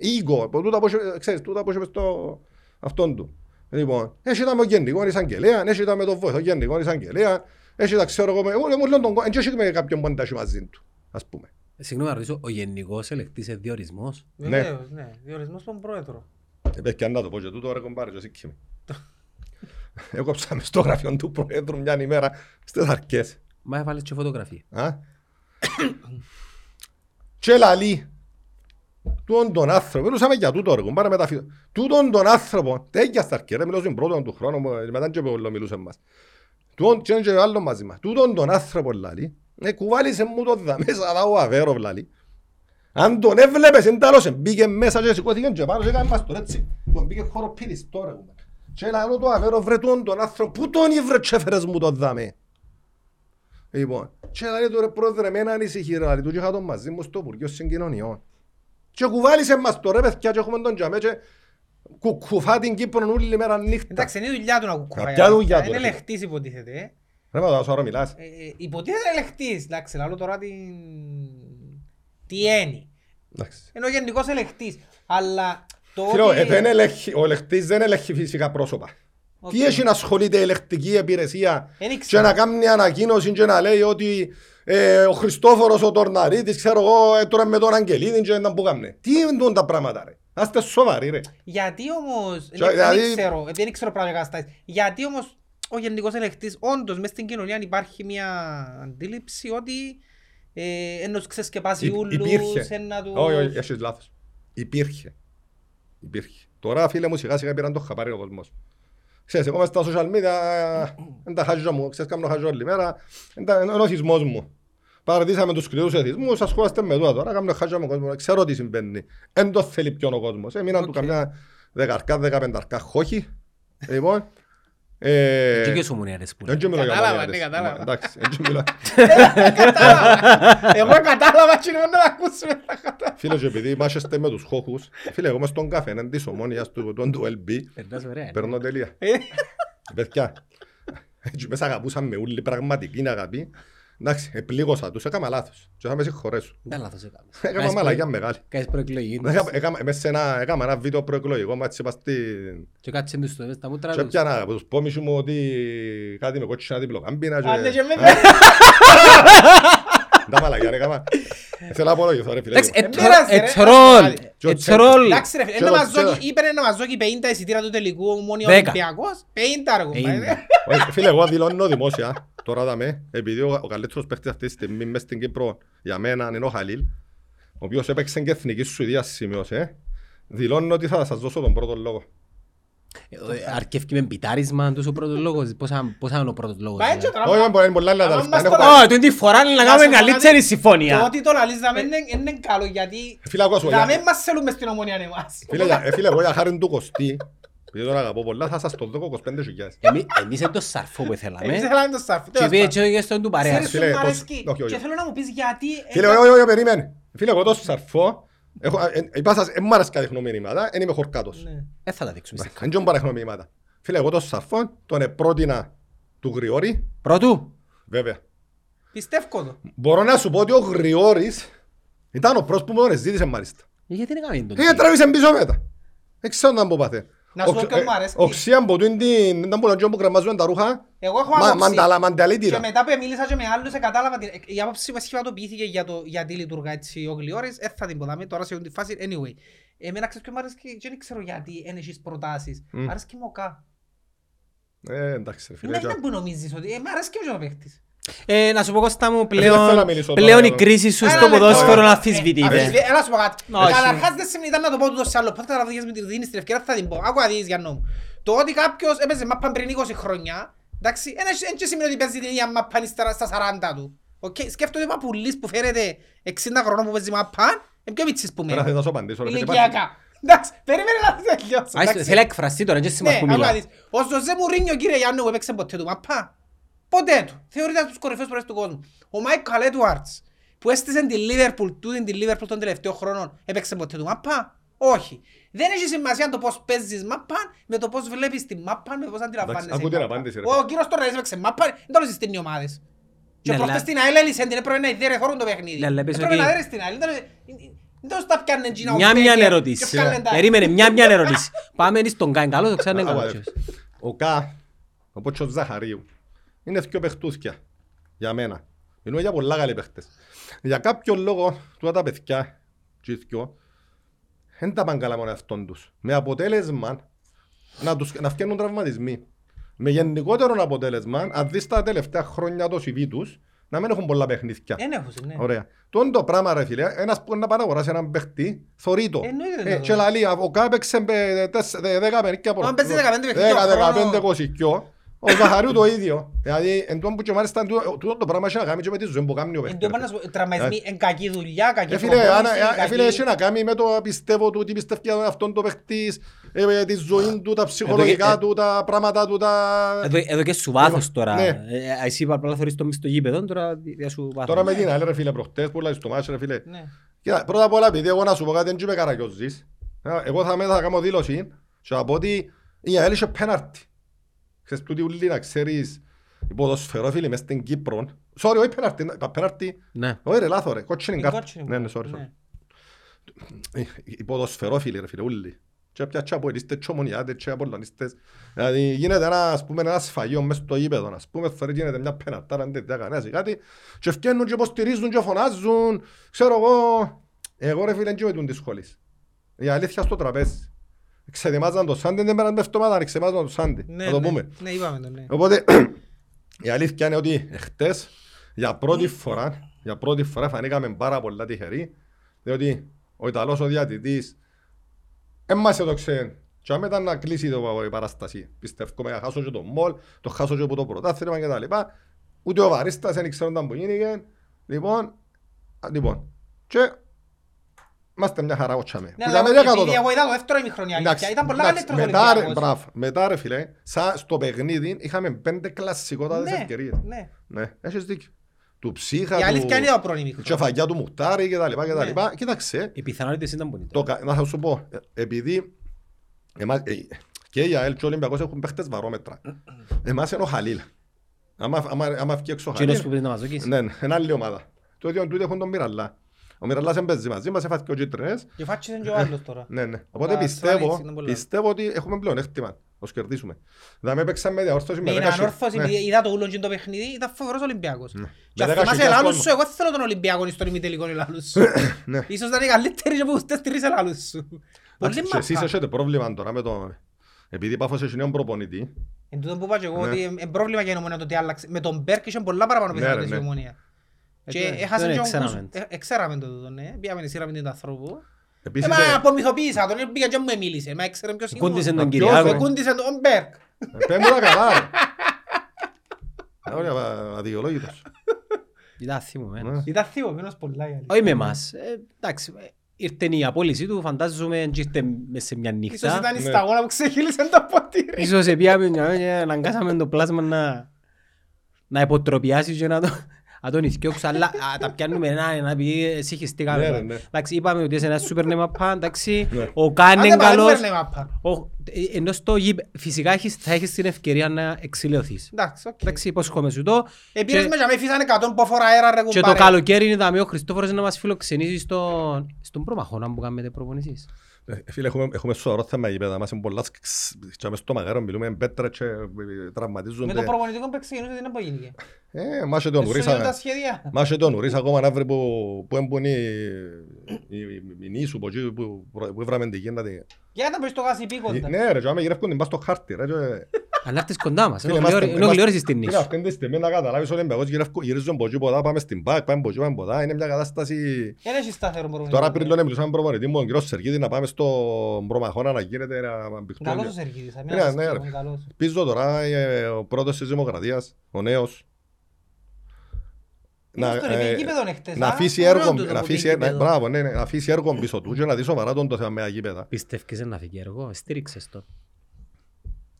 ego, που τούτα που έχει- ξέρεις, τούτα που έχει μες στο αυτόν του. Λοιπόν, έχει τα με τον γενικό εισαγγελέα, έχει τα με τον βοηθό γενικό εισαγγελέα, έχει τα ξέρω εγώ, με- εγώ μου λέω τον κο- εν και έχει με κάποιον που εντάσσει μαζί του, ας πούμε. Συγγνώμη να ρωτήσω, ο γενικός ελεκτής είναι διορισμός; Ναι. Βεβαίως, ναι. Διορισμός στον πρόεδρο. Είπε και αν να το πω και τούτο ρε κομπάρε και σήκει με. Έκοψα μες στο γραφείο του Προέδρου μια ημέρα στις αρκές. Μα έβαλες και φωτογραφία. Α; Και λαλεί. Τούτον τον άνθρωπο, μιλούσαμε για τούτο ρε κομπάρε με τα φύλλα. Τούτον τον άνθρωπο, τέτοια στα αρκές, ρε μιλώ στον πρώτο του χρόνου, μου, μετά και πολλό μιλούσαν μας. Τούτον και και άλλος μαζί μας. Τούτον τον άνθρωπο λαλεί, ε, κουβάλισε μου το δα μέσα, αλλά ο Αβέροβ λαλεί. Αν τον έβλεπες εντάλλωσε, μπήκε μέσα και σηκώθηκε και πάνω και έκανε μας τον έτσι. Τον μπήκε χοροπίδης τώρα. κουμπάρε. Και λαλό το Αβέροβ βρε τούτον τον άνθρωπο, πού τον ήβρε και έφερες μου το δάμε. Λοιπόν, και λέει του ρε πρόεδρε, με ένα ανησυχεί ρε, λέει του και είχα τον μαζί μου στο Υπουργείο Συγκοινωνιών. Και κουβάλισε μας το ρε παιδιά και έχουμε τον τζαμέ και κουκουφά την Κύπρο όλη μέρα νύχτα. Εντάξει, είναι η δουλειά του να κουκουφάει. Ποια δουλειά του, Είναι ρε. ελεκτής υποτίθεται. Ε. Ρε μα τώρα μιλάς. Ε, ε, Υποτίθεται ελεκτής. Εντάξει, λαλό τώρα την... Τι έννοια. Εντάξει. Είναι ο γενικός ελεκτής. Αλλά Το Φίλε, ότι- ε, δεν ελέγχει- ο ελεγχτής δεν ελέγχει φυσικά πρόσωπα. Οκ. Τι έχει να ασχολείται η ελεκτική υπηρεσία Δεν και ήξερα. να κάνει ανακοίνωση και να λέει ότι ε, ο Χριστόφορος ο Τορναρίτης, ξέρω εγώ, ε, τώρα με τον Αγγελίδη και να που κάμνε. Τι είναι τούτα τα πράγματα ρε; Άστε σοβαροί ρε. Γιατί όμως, Και- δεν δηλαδή- ξέρω, επειδή δεν ξέρω πράγματα καταστάσεις, γιατί όμως ο γενικός ελεκτής, όντως μες στην κοινωνία υπάρχει μια αντίληψη ότι ε, εν τους ξεσκεπάσει Υ- ούλους, Υπήρχε. εν να τους... Όχι, όχι, έχεις λάθος. Υπήρχε. Υπήρχε. Τώρα φίλε μου σιγά σιγά πήραν το χαπάρι ο κόσμος. Ξέρεις, εγώ μες στα social media, είναι τα χάζια μου, ξέρεις κάνω χάζια όλη μέρα, είναι τα- είναι ο εθισμός μου. Παρατήσαμε τους σκληρούς εθισμούς, ασχολάστε με τούτα τώρα, κάνω χάζια με κόσμος, ξέρω τι συμβαίνει. Εν το θέλει ποιον ο κόσμος. Έμειναν του Οκ. καμιά δεκαρκά, δεκαπενταρκά χόχι. Λοιπόν, ε, Και ποιος ήμουν έρες που δεν και μιλώ για Κατάλαβα, μανιάδες. ναι, κατάλαβα. Εντάξει, δεν και μιλώ. Εγώ κατάλαβα και είναι να ακούσουμε. Φίλε, και επειδή μάχεστε με τους χόχους, φίλε, εγώ μες στον καφέ, είναι της ομόνιας του, του, του LB, Περνάς ωραία. παίρνω τελεία. Ε, Παιδιά, έτσι μέσα αγαπούσαν με ούλη πραγματική αγάπη. Εντάξει, επλήγωσα τους, έκανα λάθος. Και θα με συγχωρέσουν. Δεν λάθος έκαμε. Έκανα μαλακιά μεγάλη. Κάνεις προεκλογή. Έκανα- έκανα- Μες σε ένα, έκανα ένα βίντεο προεκλογικό, μα έτσι είπα στην... Και κάτσε τους στο μες τα μούτρα Και τους. έπιανα από τους πόμισους μου ότι κάτι με κότσινα διπλοκάμπινα και... αν δεν και με Ε, Τα μαλακιά ρε κάμα. Θέλω να απολογηθώ ρε φίλε. Εντάξει, λίγο. ε, Ε, πέρασε, ε, ρε. τρόλ. Και ο Ε, Τσέλ. τρόλ. Εντάξει ρε φίλε, Και είναι το να μας ξέρω. δώσει- είπε να μας δώσει 50 εισιτήρια του τελικού ομόνιο Δέκα. Ολυμπιακός. 50 ρε κουμπάρε. Είναι. Όχι, Φίλε, εγώ δηλώνω δημόσια, τώρα δαμε, επειδή ο, ο καλύτερος παίχτης αυτής τη στιγμή μες στην Κύπρο για μένα είναι ο Χαλίλ, ο οποίος έπαιξε και εθνικής Σουηδίας σημείωσε, δηλώνω ότι θα σας δώσω τον πρώτο λόγο. Ε, Αρκεύκει με μπιτάρισμα τους ο πρώτος λόγος. Πόσα πόσα είναι ο πρώτος λόγος. Μα έτσι δηλαδή. τώρα, Όχι, μπορεί να είναι πολλά άλλα Άμα τα μας λεφτά. το Έχω- Ω, τούτη φορά είναι να Να κάνουμε σου πω κάτι, καλύτερη Το συμφωνία. ότι το λαλείς δαμε είναι είναι καλό γιατί Φίλε, ακούω σου, δαμε για- μας θέλουμε στην ομόνια εμάς. φίλε, για- ε, φίλε, εγώ για χάρη του Κωστή, επειδή τον αγαπώ πολλά, θα σας το δω 25 χιλιάδες. Εμεί- Εμείς είναι το σαρφό που Εμείς θέλαμε. θέλαμε το σταφ. Και πήγε έτσι και στον του παρέας. Ξέρεις Φίλε, σου μ' το- αρέσκει. όχι, όχι. Και θέλω να μου πεις γιατί... Φίλε, όχι, όχι, όχι, περίμενε. Φίλε, εγώ το σαρφώ, έχω- ε, ε, είπα σας, εν μ' αρέσει να δείχνω μηνύματα, εν είμαι χορκάτος. Ναι. Δεν θα τα δείξουμε. στην Δεν μπορώ να δείχνω μηνύματα. Φίλε, εγώ το σαρφώ, τον επρότεινα του Γρηγόρη, Πρώτου; βέβαια. Πιστεύω το. Μπορώ να σου πω ότι ο Γρηγόρης ήταν ο πρώτος που μου τον ζήτησε μάλιστα. Ε, Γιατί δεν έκαμε τον Ε, τράβησε πίσω μετά. Δεν ξέρω να μου πάθε. Να σου πω Ο- ποιον ε, μου αρέσκει. Οξία από τούτη την... Ήταν που λαντζό που κρεμάζουν τα ρούχα. Εγώ έχω Μα- άποψη. μανταλα- Και Μανταλίτηρα. μετά που μίλησα και με άλλους ε, κατάλαβα την... Η άποψη μας σχηματοποιήθηκε για το γιατί λειτουργά έτσι ο Γλιόρης. Ε, θα την ποτάμε τώρα σε αυτή τη φάση. Anyway. Εμένα ξέρεις ποιο μου αρέσκει και δεν ξέρω γιατί δεν έχεις προτάσεις. Μμ. Αρέσκει μου ο Κα. Ε, εντάξει ρε φίλε. Είναι είναι που νομίζεις ότι... Ε, με αρέσκει και ο παίχτης. Ε, να σου πω Κώστα μου, δεν θέλω να πλέον, μιλήσω πλέον τώρα. η κρίση σου Ένα στο λεπτό. ποδόσφαιρο Ε, να ε, αμφισβητείται. αμφισβη- Έλα σου πω κάτι. Όχι. Καταρχάς δεν σημαίνει, ήταν να το πω τούτο σε άλλο podcast, αλλά γιατί μου δίνεις την ευκαιρία θα την πω. Άκου να δεις Γιάννο μου. Το ότι κάποιος έπαιζε μάπαν πριν 20 χρόνια, εντάξει, δεν και σημαίνει ότι παίζει την ίδια μάπαν ύστερα στα 40 του. Οκ, σκέφτομαι ότι ο Παπουλής που φέρεται 60 χρονών που παίζει μάπαν, είναι πιο μίτσις που Τώρα μένει. θα σου απαντήσω. ρε, γιατί Ηλικιακά. Εντάξει, περίμενε να τελειώσω. Άι, εντάξει. Θέλει να εκφραστεί τώρα, δεν Ναι, σημαίνει που άκου να μιλά. δεις. Ο Ζωζέ Μουρίνιο κύριε Γιάννου που έπαιξε ποτέ του μαπά. Ποτέ του. Θεωρείται από τους κορυφαίους φορές του κόσμου. Ο Μάικλ Έντουαρτς που έστησε την Λίβερπουλ, τούτην την Λίβερπουλ των τελευταίων χρόνων, έπαιξε ποτέ του μαπά. Όχι. Δεν έχει σημασία το πώς παίζεις μαπά με το πώς βλέπεις τη μαπά, με πώς αντιλαμβάνεσαι. ακούω η την μάπα. απάντηση, ρε. Ο κύριος τώρα έπαιξε μαπά, δεν το συστήνει οι ομάδες. Και Ναι, προχτές αλλά- στην ΑΕΛ έλυσαν την, έπρεπε να ιδέρε το παιχνίδι. Ναι, αλλά πες Έπρεπε ότι- να δέρεις την ΑΕΛ. δεν το- Δεν το στα πιάνε τζίνα ο Μια μια Μπέκερ ερώτηση. και βγάλουν τα- Περίμενε, μια μια ερώτηση. Πάμε στον Κάιν καλό, το ξέρουν Άκου, καλό. αδερφέ. Ο Κα, ο Πότσος Ζαχαρίου, είναι δυο παιχτούθκια για μένα. Μιλούμε για πολλά καλοί παίχτες. Για κάποιον λόγο, τούτα τα παιδιά, και οι δυο, δεν τα πάνε καλά μόνο αυτόν τους. Με αποτέλεσμα να, τους, να φτιάχνουν τραυματισμοί. Με γενικότερο αποτέλεσμα, αν δεις τα τελευταία χρόνια το CV τους, να μην έχουν πολλά παιχνίδια. Δεν έχουν, ναι. Ωραία. Τον το πράγμα ρε φίλε, ένας που να πάει να αγοράσει έναν παίχτη, θωρεί το. Εννοείται δεν Ε, το και δω. λαλεί, ο Κα έπαιξε με τεσ- δε- δέκα παιχνίδια από- Αν παίζει 15 παιχνίδια Δέκα, ο δεκαπέντε, χρόνος. εικοσικιό. Ο Ζαχαρίου το ίδιο. Δηλαδή, εν τόν που και μάλιστα εν τούτο- τούτο το πράγμα έχει να κάνει και με τη ζωή που κάνει ο Εν παίχτης. τω πάνω σου, τραυματισμοί, εν κακή δουλειά, κακή Ε, φίλε, αν- προπόνηση, ε, ε, κακή- φίλε, έχει να κάνει με το πιστεύω του, τι πιστεύει για αυτόν το παίχτης, ε, ε, τη ζωή του, τα ψυχολογικά ε, του, τα πράγματα του, τα... Εδώ, εδώ και σου βάθος τώρα. Ναι. Ε, Εσύ απλά θωρείς το μες στο γήπεδο, τώρα δια σου βάθος. Τώρα με την άλλη ρε φίλε προχτές που λέει στο μάτσο ρε φίλε. Ναι. Κοίτα, πρώτα απ' όλα επειδή εγώ να σου πω κάτι δεν είμαι καρακιόζης. Ε, Εγώ θα μέσα θα κάνω δήλωση και θα πω ότι η ΑΕΛ είχε πέναρτη. Ξέρεις τούτη ούλη να ξέρεις οι ποδοσφαιρόφιλοι μες στην Κύπρο. Sorry, όχι πέναρτη, είπα πέναρτη. Ναι. Όχι ρε λάθο ρε, κότσινη Η κάρτα. κότσινη Ναι, μου. ναι, sorry, sorry. Ναι. Οι- Οι ποδοσφαιρόφιλοι ρε φίλε ούλοι. Και πια και αποελίστες και ομονιάτες και απολωνίστες. Δηλαδή γίνεται ένα, ας πούμε, ένας σφαγείο μες στο γήπεδο. Ας πούμε, θεωρεί γίνεται μια πενατάρα, δεν τέτοια κανένας ή κάτι. Και ευκαινούν και υποστηρίζουν και φωνάζουν. Ξέρω εγώ. Εγώ ρε φίλε, δεν είμαι τις σχολής. Η αλήθεια στο τραπέζι. Ξεδημάζαν το Σάντι, δεν πέραν εβδομάδα, ξεδημάζαν το Σάντι. Ναι, Να το ναι. πούμε. Ναι, είπαμε το, ναι. Οπότε, η αλήθεια είναι ότι χτες, για πρώτη φορά, για πρώτη φορά φανήκαμε πάρα πολλά τυχεροί, διότι ο Ιταλός ο διατητής δεν μας έδωξε και αν μετά να κλείσει το, η παράσταση. Πιστεύω να χάσω και το μόλ, το χάσω και από το πρωτάθλημα και τα λοιπά. Ούτε ο Βαρίστας δεν ξέρονταν που γίνηκε. Λοιπόν, α, λοιπόν, και είμαστε μια χαρά ότσαμε. Ναι, αλλά επειδή εγώ είδα το δεύτερο ημιχρονή αλήθεια, ήταν πολλά καλύτερος ο μετά, ρε, Ολυμπιακός. μπράβο, μετά ρε φίλε, σαν στο παιχνίδι είχαμε πέντε κλασσικότατες Ναι, ευκαιρίες. ναι. Ναι, έχεις δίκιο. Του ψύχα, Η του αλήθεια είναι το πρώτο ημίχρονο. τσεφαγιά του Μουχτάρη και τα λοιπά και τα Ναι. λοιπά. Κοίταξε, Οι πιθανότητες ήταν πολύ. το, κα- να θα σου πω, ε, επειδή εμάς, ε, και η ΑΕΛ και ο Ολυμπιακός έχουν παίχτες βαρόμετρα. Εμάς είναι ο Χαλίλ. Άμα, άμα, άμα βγει έξω ο Κοινός που Χαλίλ, πρέπει να μας δοκίσει. ναι, ναι, είναι άλλη ομάδα. Το ίδιο τούτοι έχουν τον Μιραλά. Ο Μιραλάς δεν παίζει μαζί μας, έφαθηκε ο Κίτρινες. Και φάτσισε και ο άλλος τώρα. Ναι, ναι. Οπότε Αλλά πιστεύω, Σβάνιτς είναι πολλά. πιστεύω ότι έχουμε πλεονέκτημα. Ως κερδίσουμε. Δηλαδή παίξαμε διαόρθωση με Με την 10 χι- ανόρθωση, ναι. επειδή είδα το ούλον και το παιχνίδι, ήταν φοβερός Ολυμπιακός. Και Με ας δέκα θυμάσαι χιλιάδες ελάλους σου, κόσμο. εγώ θέλω τον Ολυμπιακό στον ημιτελικό ελάλους σου. Ναι. Ίσως ήταν οι καλύτεροι και από τους τέσσερις ελάλους σου. Πολύ Εντάξει, και εσείς μαπά. έχετε πρόβλημα τώρα με το... Επειδή η Πάφος έχει νέον προπονητή. Εν τούτο που είπα και εγώ Ναι. ότι είναι πρόβλημα για η Ομόνια το ότι άλλαξε. Με τον Μπέρκ είχε πολλά παραπάνω Ναι, πιθανότητες ρε, η ναι. Ομόνια. Και δεν- έχασε δεν και ο ξέραμε. Κούς- ε, Εξέραμε το τούτο, ναι. Πήγαμε τη σειρά με την ανθρώπου. Ε, Επίσης, μα ε, απομυθοποίησα τον, πήγα και μου μίλησε. Μα έξερε ποιος ήμουν. Κούντισε τον Μα ποιος, Κυριάκο. Ε, Κούντισε τον Μπέρκ. ε, πες μου τα καλά. ρε. Ε, Ωραία, α- αδικαιολόγητος. Ήταν θυμωμένος. Ναι. Ήταν θείο, μείνος πολλά η αλήθεια. Όχι με εμάς. Ε, Εντάξει, ε, ήρθε η απόλυση του, φαντάζομαι και ήρθε μες σε μια Ίσως νύχτα. ήταν η Ναι. σταγόνα που ξεχύλισαν το ποτήρι. Ίσως επίαμε μια και αναγκάσαμε το πλάσμα να, να υποτροπιάσει και να, το, να τον ηθιώξω. Αλλά α, τα πιάνουμε ένα, ένα επειδή συγχυστήκαμε. Ναι, ρε, ναι. Εντάξει, είπαμε ότι είσαι ένας σούπερ νεμαπά, εντάξει. Ναι. Ο Καν είναι Άντε παρά, καλός. παίρνε μάπα. Ο- ε, Ενώ στο γήπε- φυσικά έχεις, θα έχεις την ευκαιρία να εξηλαιωθείς. Εντάξει, οκ. Εντάξει, υπόσχομαι σου το. Επήρες Και- με για με φύσανε 100 που αφορά αέρα ρε Και το κουμπάρε. καλοκαίρι είναι ταμείο ο Χριστόφορος να μας φιλοξενήσεις στο, στον προμαχώνα που κάνετε προπονήσεις. Ε, Φίλε, έχουμε, έχουμε σοβαρό θέμα γήπεδα. Μας είναι πολλά σκ- και μες στο μαγάρο μιλούμε πέτρα και ε, Με τραυματίζονται. το προπονητικό που ξεκινούσε τι να πω γίνηκε. Ε, μάσε τον Σου νωρίς, λένε τα α- σχέδια. μάσε τον νωρίς ακόμα να βρει που, που έμπουν οι, οι, οι, οι νήσου που, εκεί που, που έβραμε την γίνα. την- Για να πεις το γάσι πίκοντα. Ναι ρε, και άμα γυρεύκουν την πας στο χάρτη ρε. και- Αλλά έρθεις κοντά μας. Φίλε, Είναι είμαστε- γλυόρι- Είναι γλυόρις στην Είναι νήσου. αυτή τη στιγμή να καταλάβεις ότι εμπεγός γυρίζουν από εκεί ποδά, πάμε στην ΠΑΚ, πάμε από εκεί, πάμε από εδώ. Είναι μια κατάσταση... Δεν έχει σταθερό προπονητικό. Τώρα πριν λένε μιλούσαμε προπονητή μου, τον κύριος Σεργίδη, να πάμε στο Προμαχώνα να γίνεται να μπηχτούν. Καλός ο Σεργίδης. θα μην Ναι, ασχοληθώ, ναι, ρε. είναι καλός. Πίσω τώρα ε, ο πρώτος της Δημοκρατίας, ο νέος. Ήμουν στον ε, επικήπεδο χτες, να α. αφήσει Ωραίο έργο, τούτο να που αφήσει, πήγε ναι, γήπεδο. μπράβο, ναι, ναι, να αφήσει έργο πίσω του και να δει σοβαρά τον το θέμα με τα γήπεδα. Πιστεύεις να φύγει έργο, στήριξες το.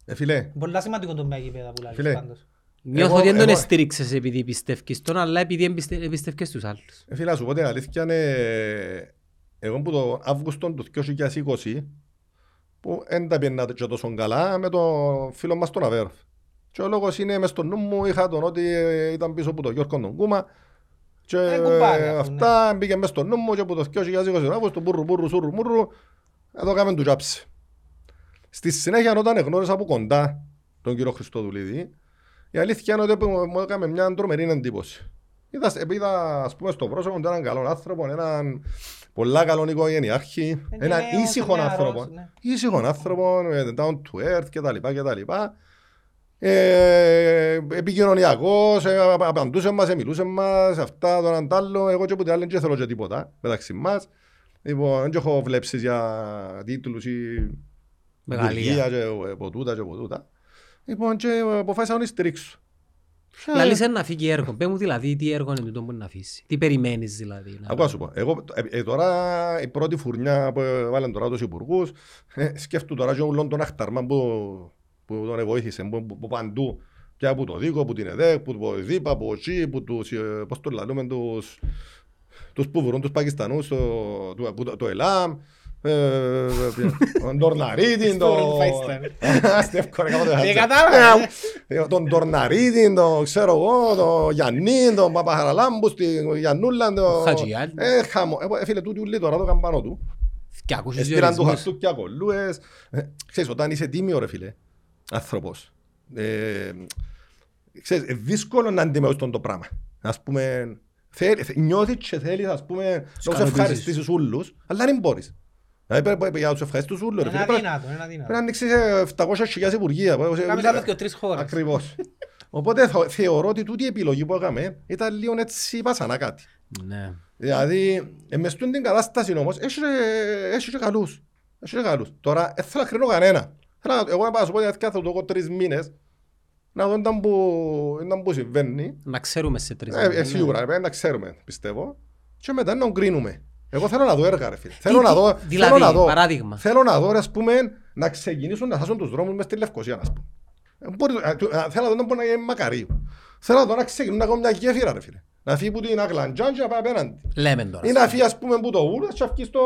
Ε, φίλε, Πολλά σημαντικό το με γήπεδα που λάλλεις Φίλε, πάντως. Νιώθω Εγώ- ότι δεν τον εγώ- στήριξες επειδή πιστεύεις τον, αλλά επειδή εμπιστε- εμπιστεύκες τους άλλους. ε, φίλε, να σου πω την αλήθεια είναι, εγώ που το Αύγουστο του 2020, που δεν τα πιένα και τόσο καλά με τον φίλο μας τον Αβέρφ. Και ο λόγος είναι μες στο νου μου, είχα τον ότι ε, ήταν πίσω από τον Γιώργο τον Κούμα και Ε, κουμπάρε αυτό, αυτά μπήκε μες στο νου μου και από το 2020 Αύγουστο, μπουρρου, μπουρρου, σουρρου, μουρρου, εδώ κάμε του τζάψη. Στη συνέχεια όταν εγνώρισα από κοντά τον κύριο Χριστοδουλίδη, η αλήθεια είναι ότι μου μου έκαμε μια τρομερή εντύπωση. Είδα, είδα ας πούμε στο πρόσωπο του έναν καλό άνθρωπο, έναν πολλά καλό οικογενειάρχη, Είναι έναν νέος, ήσυχο νεαρός, άνθρωπο. ναι. Ήσυχο άνθρωπο, με down to earth κτλ. κτλ. Ε, επικοινωνιακός, ε, απ- απαντούσε μας, ε, μιλούσε μας, αυτά, τον αν τ' άλλο. Εγώ και που τι άλλο δεν θέλω και τίποτα μεταξύ μας. Λοιπόν, δεν έχω βλέψεις για τίτλους ή Μεγαλεία. λειτουργία και ε, από τούτα και από τούτα. Λοιπόν, και ε, αποφάσισα να τον στηρίξω. Ε, Λαλείς να φύγει έργο. Πες μου δηλαδή τι έργο είναι τούτο που να αφήσει. Τι περιμένεις δηλαδή. να- Ακούω να σου πω. Εγώ, ε, ε, τώρα η πρώτη φουρνιά που βάλαν τώρα τους υπουργούς, ε, σκέφτομαι τώρα και όλον τον αχταρμά που, που τον βοήθησε, που, που, που παντού. Και από το Δίκο, από την ΕΔΕΚ, που το ΔΥΠΑ, από εκεί, που τους, ε, πώς το λαλούμε, τους, τους που βρουν τους Πακιστανούς, το, το, το, το ΕΛΑΜ, ε, τον Τορναρίτη, Στο τον... Πακιστάν. Στην εύκολα κάποτε Δεν χάτσα. κατάλαβα. Ε, τον Τορναρίτη, τον ξέρω εγώ, τον Γιάννη, τον Παπαχαραλάμπου, την Γιαννούλα, τον... Χατζιάν. Ε, χαμο. Ε, φίλε, τούτοι ούλοι τώρα το καμπάνω του. Και ακούς τους Έστειραν του διορισμούς. χαρτούκια κολλούες. Ε, Ξέρεις, όταν είσαι τίμιο ρε φίλε, άνθρωπος, ε, ξέρεις, ε, δύσκολο να αντιμετωπίσεις το πράγμα. Ας πούμε, θέλ- θε- νιώθεις και θέλεις, ας πούμε, να τους ικανοποιήσεις. ευχαριστήσεις όλους, αλλά δεν μπορείς. Δηλαδή, πρέπει- πρέπει- για να τους ευχαριστήσεις όλους, ρε Είναι φίλε, πρέπει- αδύνατο, είναι πρέπει αδύνατο. να ανοίξεις ε, 700.000 υπουργεία. Κάμεις άλλο και τρεις χώρες. Ακριβώς. Οπότε θω- θεωρώ ότι τούτη η επιλογή που έκαμε ήταν λίγο έτσι πάσανα κάτι. Ναι. Δηλαδή, ε, μες στην κατάσταση όμως, έχει, και- έχει και καλούς. Έχει και καλούς. Τώρα, δεν θέλω να κρίνω κανένα. Θέλω να- Εγώ να πάω να σου πω ότι θα το δω τρεις μήνες, να δω ήταν που, ήταν που συμβαίνει. Να ξέρουμε σε τρεις Ε, ε, μήνες, ναι. σίγουρα, πρέπει να ξέρουμε, πιστεύω. Και μετά να κρίνουμε. Εγώ θέλω να δω έργα, ρε φίλε. Θέλω να δω, δηλαδή, θέλω να δω, παράδειγμα. θέλω να δω, ας πούμε, να ξεκινήσουν να χάσουν τους δρόμους μες στη Λευκοσία, ας πούμε. Ε, μπορεί- ε, του- ε, Θέλω να δω να μπορεί να γίνει μακαρίου. Θέλω να δω να ξεκινούν να κάνουν μια γέφυρα, ρε φίλε. Να φύγει που την Αγλαντζάν και να πάει απέναντι. Λέμε τώρα. Ή να φύγει, ας πούμε, που το Woolworths και να βγει στο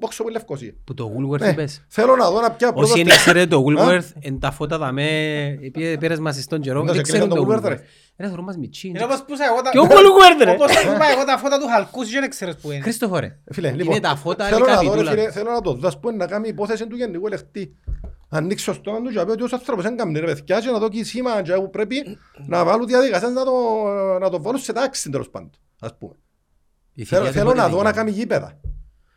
πόξο που Λευκοσία. Που το Woolworth Ναι, είπες. Θέλω να δω να πια Όσοι δεν ξέρετε το Woolworth, εν τα φώτα δαμέ, επειδή πήρες μας στον καιρό, Να δεν σε ξέρουν κλείσαν το το Woolworth, Woolworth. ρε. Ρε, θεωρώ μας μητσί. Είναι όπως που είπα εγώ τα- Και ο Woolworth, ρε. Όπως που είπα εγώ τα φώτα του Χαλκούς και δεν ξέρεις που είναι. Χριστόφορε, Φίλε, είναι λοιπόν, τα φώτα θέλω να δω, ρε καπιτούλα. φίλε, θέλω να το δω, ας πούμε, να κάνει υπόθεση του γενικού ελεκτή. Ανοίξει το στόμα του και να πει ότι ως άνθρωπος δεν κάνει ρε παιδιά και να δω και σήμα και που πρέπει να βάλουν διαδικασίες να το, να το βάλουν σε τάξη τέλος πάντων, ας πούμε. Η Θέλω, θηλιά θέλω του να πότε δω να έγινε. κάνει γήπεδα.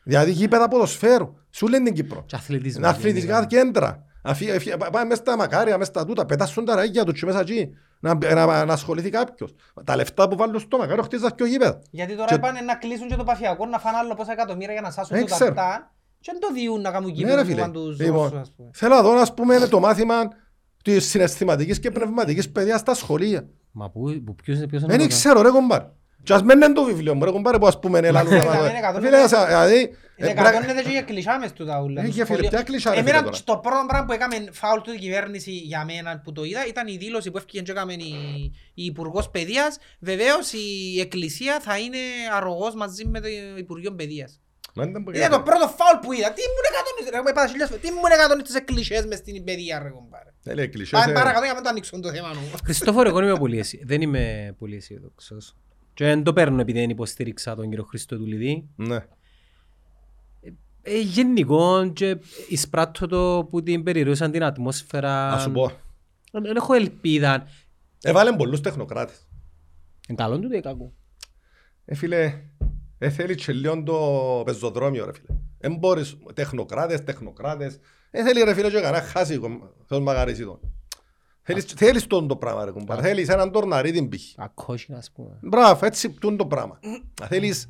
Δηλαδή γήπεδα ποδοσφαίρου. Σου λένε την Κύπρο. Και αθλητισμός. Να αθλητικά γενικά. κέντρα. Αφή- εφή- πά- Πάμε μέσα στα μακάρια, μέσα στα τούτα, πετάσουν τα ραγιά τους και μέσα εκεί. Να, να, να ασχοληθεί κάποιος. Τα λεφτά που βάλουν στο μακάριο χτίζα και γήπεδας. Γιατί τώρα Και- πάνε να κλείσουν και το παφιακό, να φάνε άλλο πόσα εκατομμύρια για να σάσουν Δεν το ξέρω. ταρτά και δεν το διούν να κάνουν Ναι, κύπεδο ρε που φίλε. πάνε τους Λοιπόν, Ρώσους, ας πούμε. Θέλω να δω, ας πούμε, το μάθημα της συναισθηματικής και πνευματικής παιδείας στα σχολεία. Μα πού, πού- ποιος είναι, ποιος είναι Δεν να το ξέρω ρε κομπάρ. Και ας μένει το βιβλίο μου ρε κομπάρ που ας πούμε είναι λαλούν να Ναι, δω. είναι εκατόν Φίλε, είναι- ας- δηλαδή, Είναι ε, πρέπει- εκατόνεται και για κλεισά μες τούτα ούλα. Ε, το για φίλε, σχολείο. ποια κλεισά, ρε Εμένα φίλε, τώρα. το πρώτο πράγμα που έκαμε φάουλ του η κυβέρνηση για μένα που το είδα ήταν η δήλωση που έφυγε και έκαμε η, η Υπουργός Παιδείας. Βεβαίως η Εκκλησία θα είναι αρρωγός μαζί με το Υπουργείο Παιδείας. Μα δεν μπορεί Είναι να- το πρώτο φάουλ που είδα. Τι μου είναι εκατόνεις, ρε, είπα χιλιάδες φορές. Τι μου είναι εκατόνεις τις εκκλησίες μες στην παιδεία ρε κομπάρε. Ε, λέει, κλεισές, Πάμε ε, παρακάτω για να μην το ανοίξουν το θέμα μου. Χριστόφορο, εγώ είμαι πολύ αισι- δεν είμαι πολύ αισιοδόξος. Και δεν το παίρνω επειδή δεν υποστήριξα τον κύριο Χριστοδουλίδη. Ναι. Ε, γενικό και εισπράττω το που την περιρούσαν την ατμόσφαιρα. Ας σου πω. Δεν έχω ελπίδα. Έβαλε πολλούς τεχνοκράτες. Είναι καλό του ή κακό; Ε, φίλε, ε, θέλει και λίγο το πεζοδρόμιο, ρε φίλε. Εν μπορείς, τεχνοκράτες, τεχνοκράτες. Ε, θέλει ρε φίλε και κανένα χάσει, θεός μαγαρίσει τον. Θέλεις, θέλεις τον το πράγμα, ρε κουμπάρ. Θέλεις έναν τορναρίδιν π.χ. Ακόσινα, ας πούμε. Μπράβο, έτσι τούν το πράγμα. Θέλεις,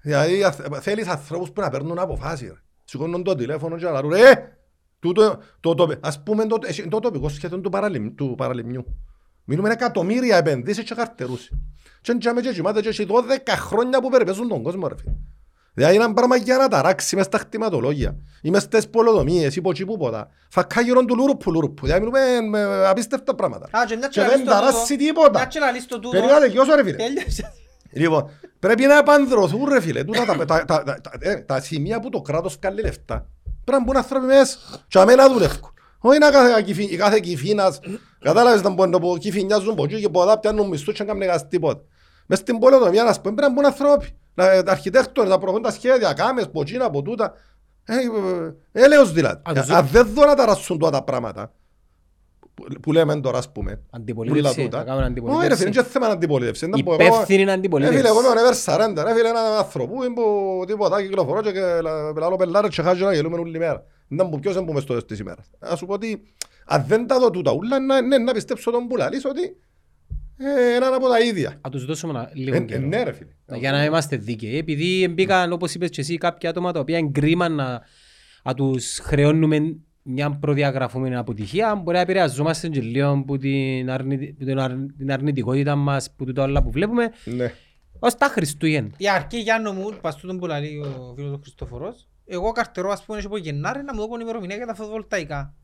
δηλαδή, αθ- θέλεις ανθρώπους που να παίρνουν αποφάσεις. ρε. Σηκώνουν το τηλέφωνο και να λαρούν, ε, τούτο, το, το, ας πούμε το, εσύ- το τοπικό σχέδιο του, παραλιμ, του παραλιμιού. Μιλούμε εκατομμύρια επενδύσεις και καρτερούς. Και εντιαμε και κοιμάται και έχει 12 χρόνια που περιπέζουν τον κόσμο ρε φίλε. Δηλαδή είναι ένα πράγμα για να ταράξει μες στα χτιματολόγια. Ή μες στις πολεοδομίες ή ποτσί που ποτα. Φακά γύρω του λούρουπου λούρουπου. Δηλαδή μιλούμε με απίστευτα πράγματα. Α, και μια Και και να δεν λύσει το ταράσει τούτο. τίποτα. Μια και να λύσει το τούτο. Περιγράτε και όσο ρε φίλε. Τέλειωσε. Λοιπόν, πρέπει να επανδρωθούν ρε φίλε. Τούτα τα, τα, τα, τα, τα, ε, τα σημεία που το κράτος βγάλει λεφτά. Πρέπει να μπουν άνθρωποι μέσα. Και αμένα δουλεύουν. Όχι να κάθε, κυφι- κάθε κυφίνας. Κατάλαβες να μπορούν να πω κυφινιάζουν από εκεί και από εδώ πιάνουν μισθούς και να κάνουν κανένας τίποτα. Μες στην πολεοδομία να πούμε πρέπει να μπουν άνθρωποι. Να- Τα αρχιτέκτονες, να προχωρούν τα σχέδια, κάμες, από εκεί, από τούτα. Ε, ε, Έλεος δηλαδή. Α, το ζω- Αν δεν δω να ταράσουν τούτα τα πράγματα που- που λέμε τώρα ας πούμε. Αντιπολίτευση, Που λίλα τούτα. να κάνουν Όχι ρε φίλε, αντιπολίτευση. είναι και θέμα αντιπολίτευση. Δεν μπορώ- Υπεύθυνη ε, αντιπολίτευση. φίλε, εγώ είμαι ο Never Surrender. Ε, φίλε, έναν άνθρωπο που τίποτα κυκλοφορώ και λα- λαλώ πελάρες και χάζω να γελούμε όλη μέρα. Δεν μου ποιος δεν πούμε στο τέλος της ημέρας. Ας σου πω ότι αν δεν τα δω τούτα ούλα, να- ναι, να πιστέψω τον που λαλείς ότι ε, έναν από τα ίδια. Να τους δώσουμε ένα- Ε, λίγο ε, καιρό. Ναι ρε φίλε. Για να είμαστε δίκαιοι. Επειδή μπήκαν, όπως είπες και εσύ, κάποια άτομα τα οποία είναι κρίμα να, να τους χρεώνουμε μια προδιαγραφούμενη αποτυχία, μπορεί να επηρεαζόμαστε και λίγο από την, αρνητι- που την αρ- την αρνητικότητα μας, που τούτα όλα που βλέπουμε, Ναι. ως τα Χριστούγεννα. Η αρκή Γιάννο μου, πας τούτον που λέει ο φίλος του Χριστόφορος, εγώ καρτερώ ας πούμε έτσι από Γενάρη να μου δω ημερομηνία για τα φωτοβολταϊκά.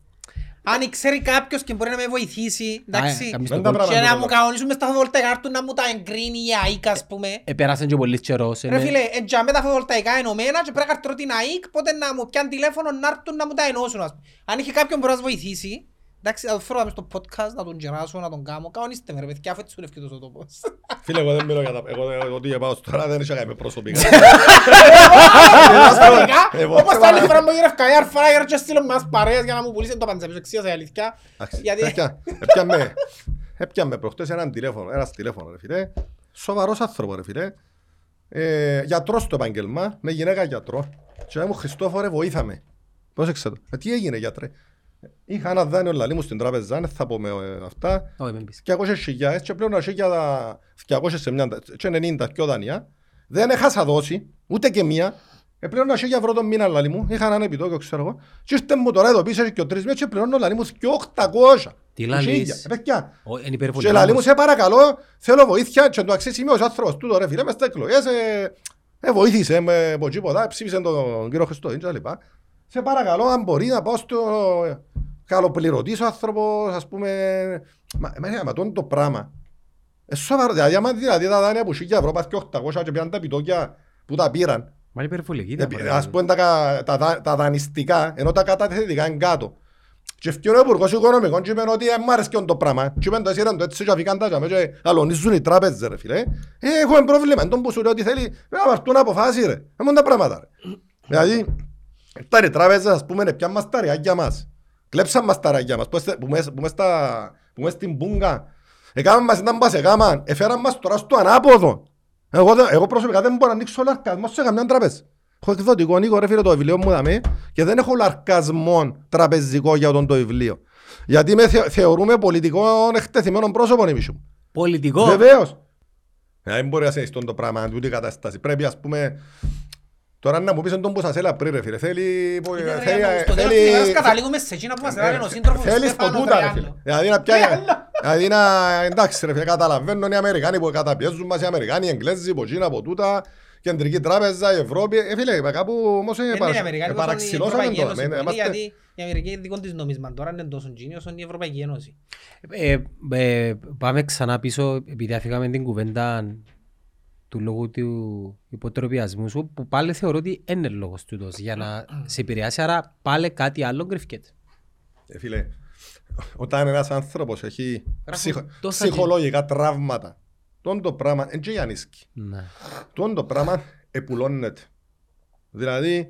Αν ξέρει κάποιος και μπορεί να με βοηθήσει, εντάξει, Α, κάνεις Δεν το τα κόλ. πράγματα και να τούτα. μου κανονίσουν μες τα φωτοβολταϊκά, να έρθουν να μου τα εγκρίνει η ΑΕΚ ας πούμε. Επέρασαν και πολύ καιρός. Ρε είναι- φίλε, εντιαμέ τα φωτοβολταϊκά ενωμένα και πρέπει να καρτερώ την ΑΕΚ, πότε να μου πιάνει τηλέφωνο να έρθουν να μου τα ενώσουν ας πούμε. Αν είχε κάποιον που μπορεί να μας βοηθήσει, Εντάξει, θα το φέρω μες στο podcast, να τον γεράσω, να τον κάνω. Κανονίστε με ρε παιδιά, αφού έτσι σου είναι τόσο τόπος. Φίλε, εγώ δεν μιλώ για τα... Εγώ εγώ ότι πάω στο τώρα δεν είχα κάνει προσωπικά. Εγώ Όπως σε τα άλλη παρα- φορά μου γύρευκα η Airfryer και στείλω μας παρέες για να μου πουλήσει το παντζαπίσο εξίασα η αλήθεια. Εντάξει, Γιατί- έπια- έπιαμε- Έπιαμε προχτές έναν τηλέφωνο, ένας τηλέφωνο ρε φίλε. Σοβαρός άνθρωπο ρε φίλε. Ε, Γιατρός στο επάγγελμα, με γυναίκα γιατρό. Και λέει μου Χριστόφορε βοήθαμε. Πρόσεξε το. «Ε, Τι έγινε γιατρέ; Είχα ένα δάνειο λαλί μου στην τράπεζα, δεν θα πω με ε, αυτά. Όχι, μην πεις. 200 χιλιάδες και πλέον αρχή για τα 200 σε μια και 90 πιο δανειά. Δεν έχασα δώσει, ούτε και μία. Ε, πλέον αρχή για ευρώ τον μήνα λαλί μου, είχα έναν επιτόκιο ξέρω εγώ. Και ήρθε μου τώρα εδώ πίσω και ο τρεις μήνες και πλέον λαλί μου και 800. Τι λαλείς? Χίλια. Ε, παιδιά. Ω, Είναι υπερβολή. Και λαλί μου όμως. σε παρακαλώ, θέλω βοήθεια και το αξίσιμος άνθρωπος τούτο ρε φίλε μες στα εκλογές ε, ε, βοήθησε με από τίποτα, ψήφισε τον κύριο Χριστοδίνη και τα λοιπά. Σε παρακαλώ αν μπορεί να πάω στο καλοπληρωτής ο άνθρωπος ας πούμε μα, μα, μα τον το πράγμα. Ε, σοβαρό, δηλαδή άμα δηλαδή τα δάνεια που σίγια ευρώ πας και 800 και πιάνε τα επιτόκια που τα πήραν Μα είναι υπερβολική. τα ε, πράγματα. Ας πούμε τα, κα- τα, τα, τα δανειστικά, ενώ τα καταθετικά είναι κάτω. Και ευκαιρία ο Υπουργός Οικονομικών και είπε ότι ε, μ' άρεσε και το πράγμα. Και είπαν το έσυραν το έτσι και αφήκαν τα τζαμέ και αλωνίζουν οι τράπεζες ρε φίλε. Ε, έχουμε πρόβλημα, εν τόν που σου λέει ότι θέλει να πάρτουν αποφάσεις ρε. Έχουμε τα πράγματα ρε. Δηλαδή, ήρθαν οι τράπεζες ας πούμε πιάν μας τα ρεάκια μας. Κλέψαν μας τα ρεάκια μας που είστε- που μες- που μες στα- που μες στην Πούγκα. Έκαναν μας ήταν πας έκαναν, εφέραν μας τώρα στο ανάποδο. Εγώ, δεν- εγώ προσωπικά δεν μπορώ να ανοίξω λαρκασμό σε καμιά τράπεζα. Έχω εκδοτικό Νίκο ρε φίλε το βιβλίο μου δαμε και δεν έχω λαρκασμό τραπεζικό για τον το βιβλίο. Γιατί με θε, θεωρούμε πολιτικό εκτεθειμένο πρόσωπο εμείς μου. Πολιτικό. Βεβαίως. Ε, Δεν μπορεί να σε το πράγμα, τούτη η κατάσταση. Πρέπει ας πούμε... Τώρα να μου πεις τον που σας έλα πριν ρε φίλε. Θέλει... που- Είναι, ρε, θέλει- για- Στο τέλος θέλει- της ημέρας καταλήγουμε σε εκείνα που μας λένε ο σύντροφος του Θέλεις το Στέφανο τούτα ρε Τριάννου. φίλε. Δηλαδή να πιάει... Δηλαδή να... Εντάξει ρε φίλε, καταλαβαίνω οι Αμερικάνοι που καταπιέζουν μας, οι Αμερικάνοι, οι Εγγλέζοι, από Κίνα, από τούτα, Κεντρική Τράπεζα, η Ευρώπη. Ε, φίλε, κάπου όμως ε, Δεν είναι παρασ- οι Αμερικάνοι, ε, όπως είναι η παραξηλώσαμε Ευρωπαϊκή το. Ένωση ε, που είναι, είμαστε- γιατί η Αμερική είναι δικό της νόμισμα τώρα είναι τόσο τζίνι όσο είναι η Ευρωπαϊκή Ένωση. Ε, ε, πάμε ξανά πίσω, επειδή αφήγαμε την κουβέντα του λόγου του υποτροπιασμού σου, που πάλι θεωρώ ότι είναι λόγος τούτος για να σε επηρεάσει, άρα πάλι κάτι άλλο κρυφκέται. Ε, Φίλε, όταν ένας άνθρωπος έχει ψυχο- τόσα ψυχολογικά τραύματα, τον το πράγμα, δεν και ανίσκει. Ναι. Τον το πράγμα επουλώνεται. Δηλαδή,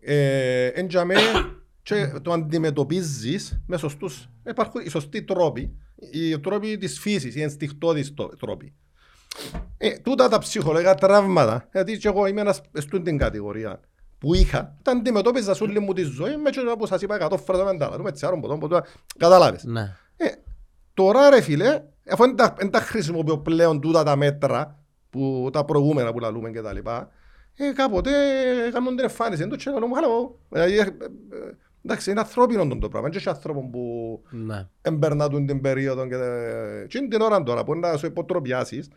ε, εν τζαμέ και το αντιμετωπίζεις με σωστούς, υπάρχουν οι σωστοί τρόποι, οι τρόποι της φύσης, οι ενστικτώδεις το- τρόποι. Ε, τούτα τα ψυχολογικά τραύματα, γιατί και εγώ είμαι ένας στην την κατηγορία που είχα, τα αντιμετώπιζα σε όλη μου τη ζωή, με και όπως σας είπα εκατό φορές δεν τα δούμε, τσιάρων ποτών, ποτών, καταλάβες. Ναι. Ε, τώρα ρε φίλε, αφού δεν τα, δεν τα χρησιμοποιώ πλέον τούτα τα μέτρα, που, τα προηγούμενα που λαλούμε και τα λοιπά, ε, κάποτε έκαναν την εμφάνιση, δεν το ξέρω, μου χαλαβώ. Δηλαδή, ε, ε, ε, εντάξει, είναι ανθρώπινο το πράγμα, δεν έχει άνθρωπο που Ναι. εμπερνάτουν την περίοδο και, ε, και είναι την ώρα τώρα που να σου υποτροπιάσεις,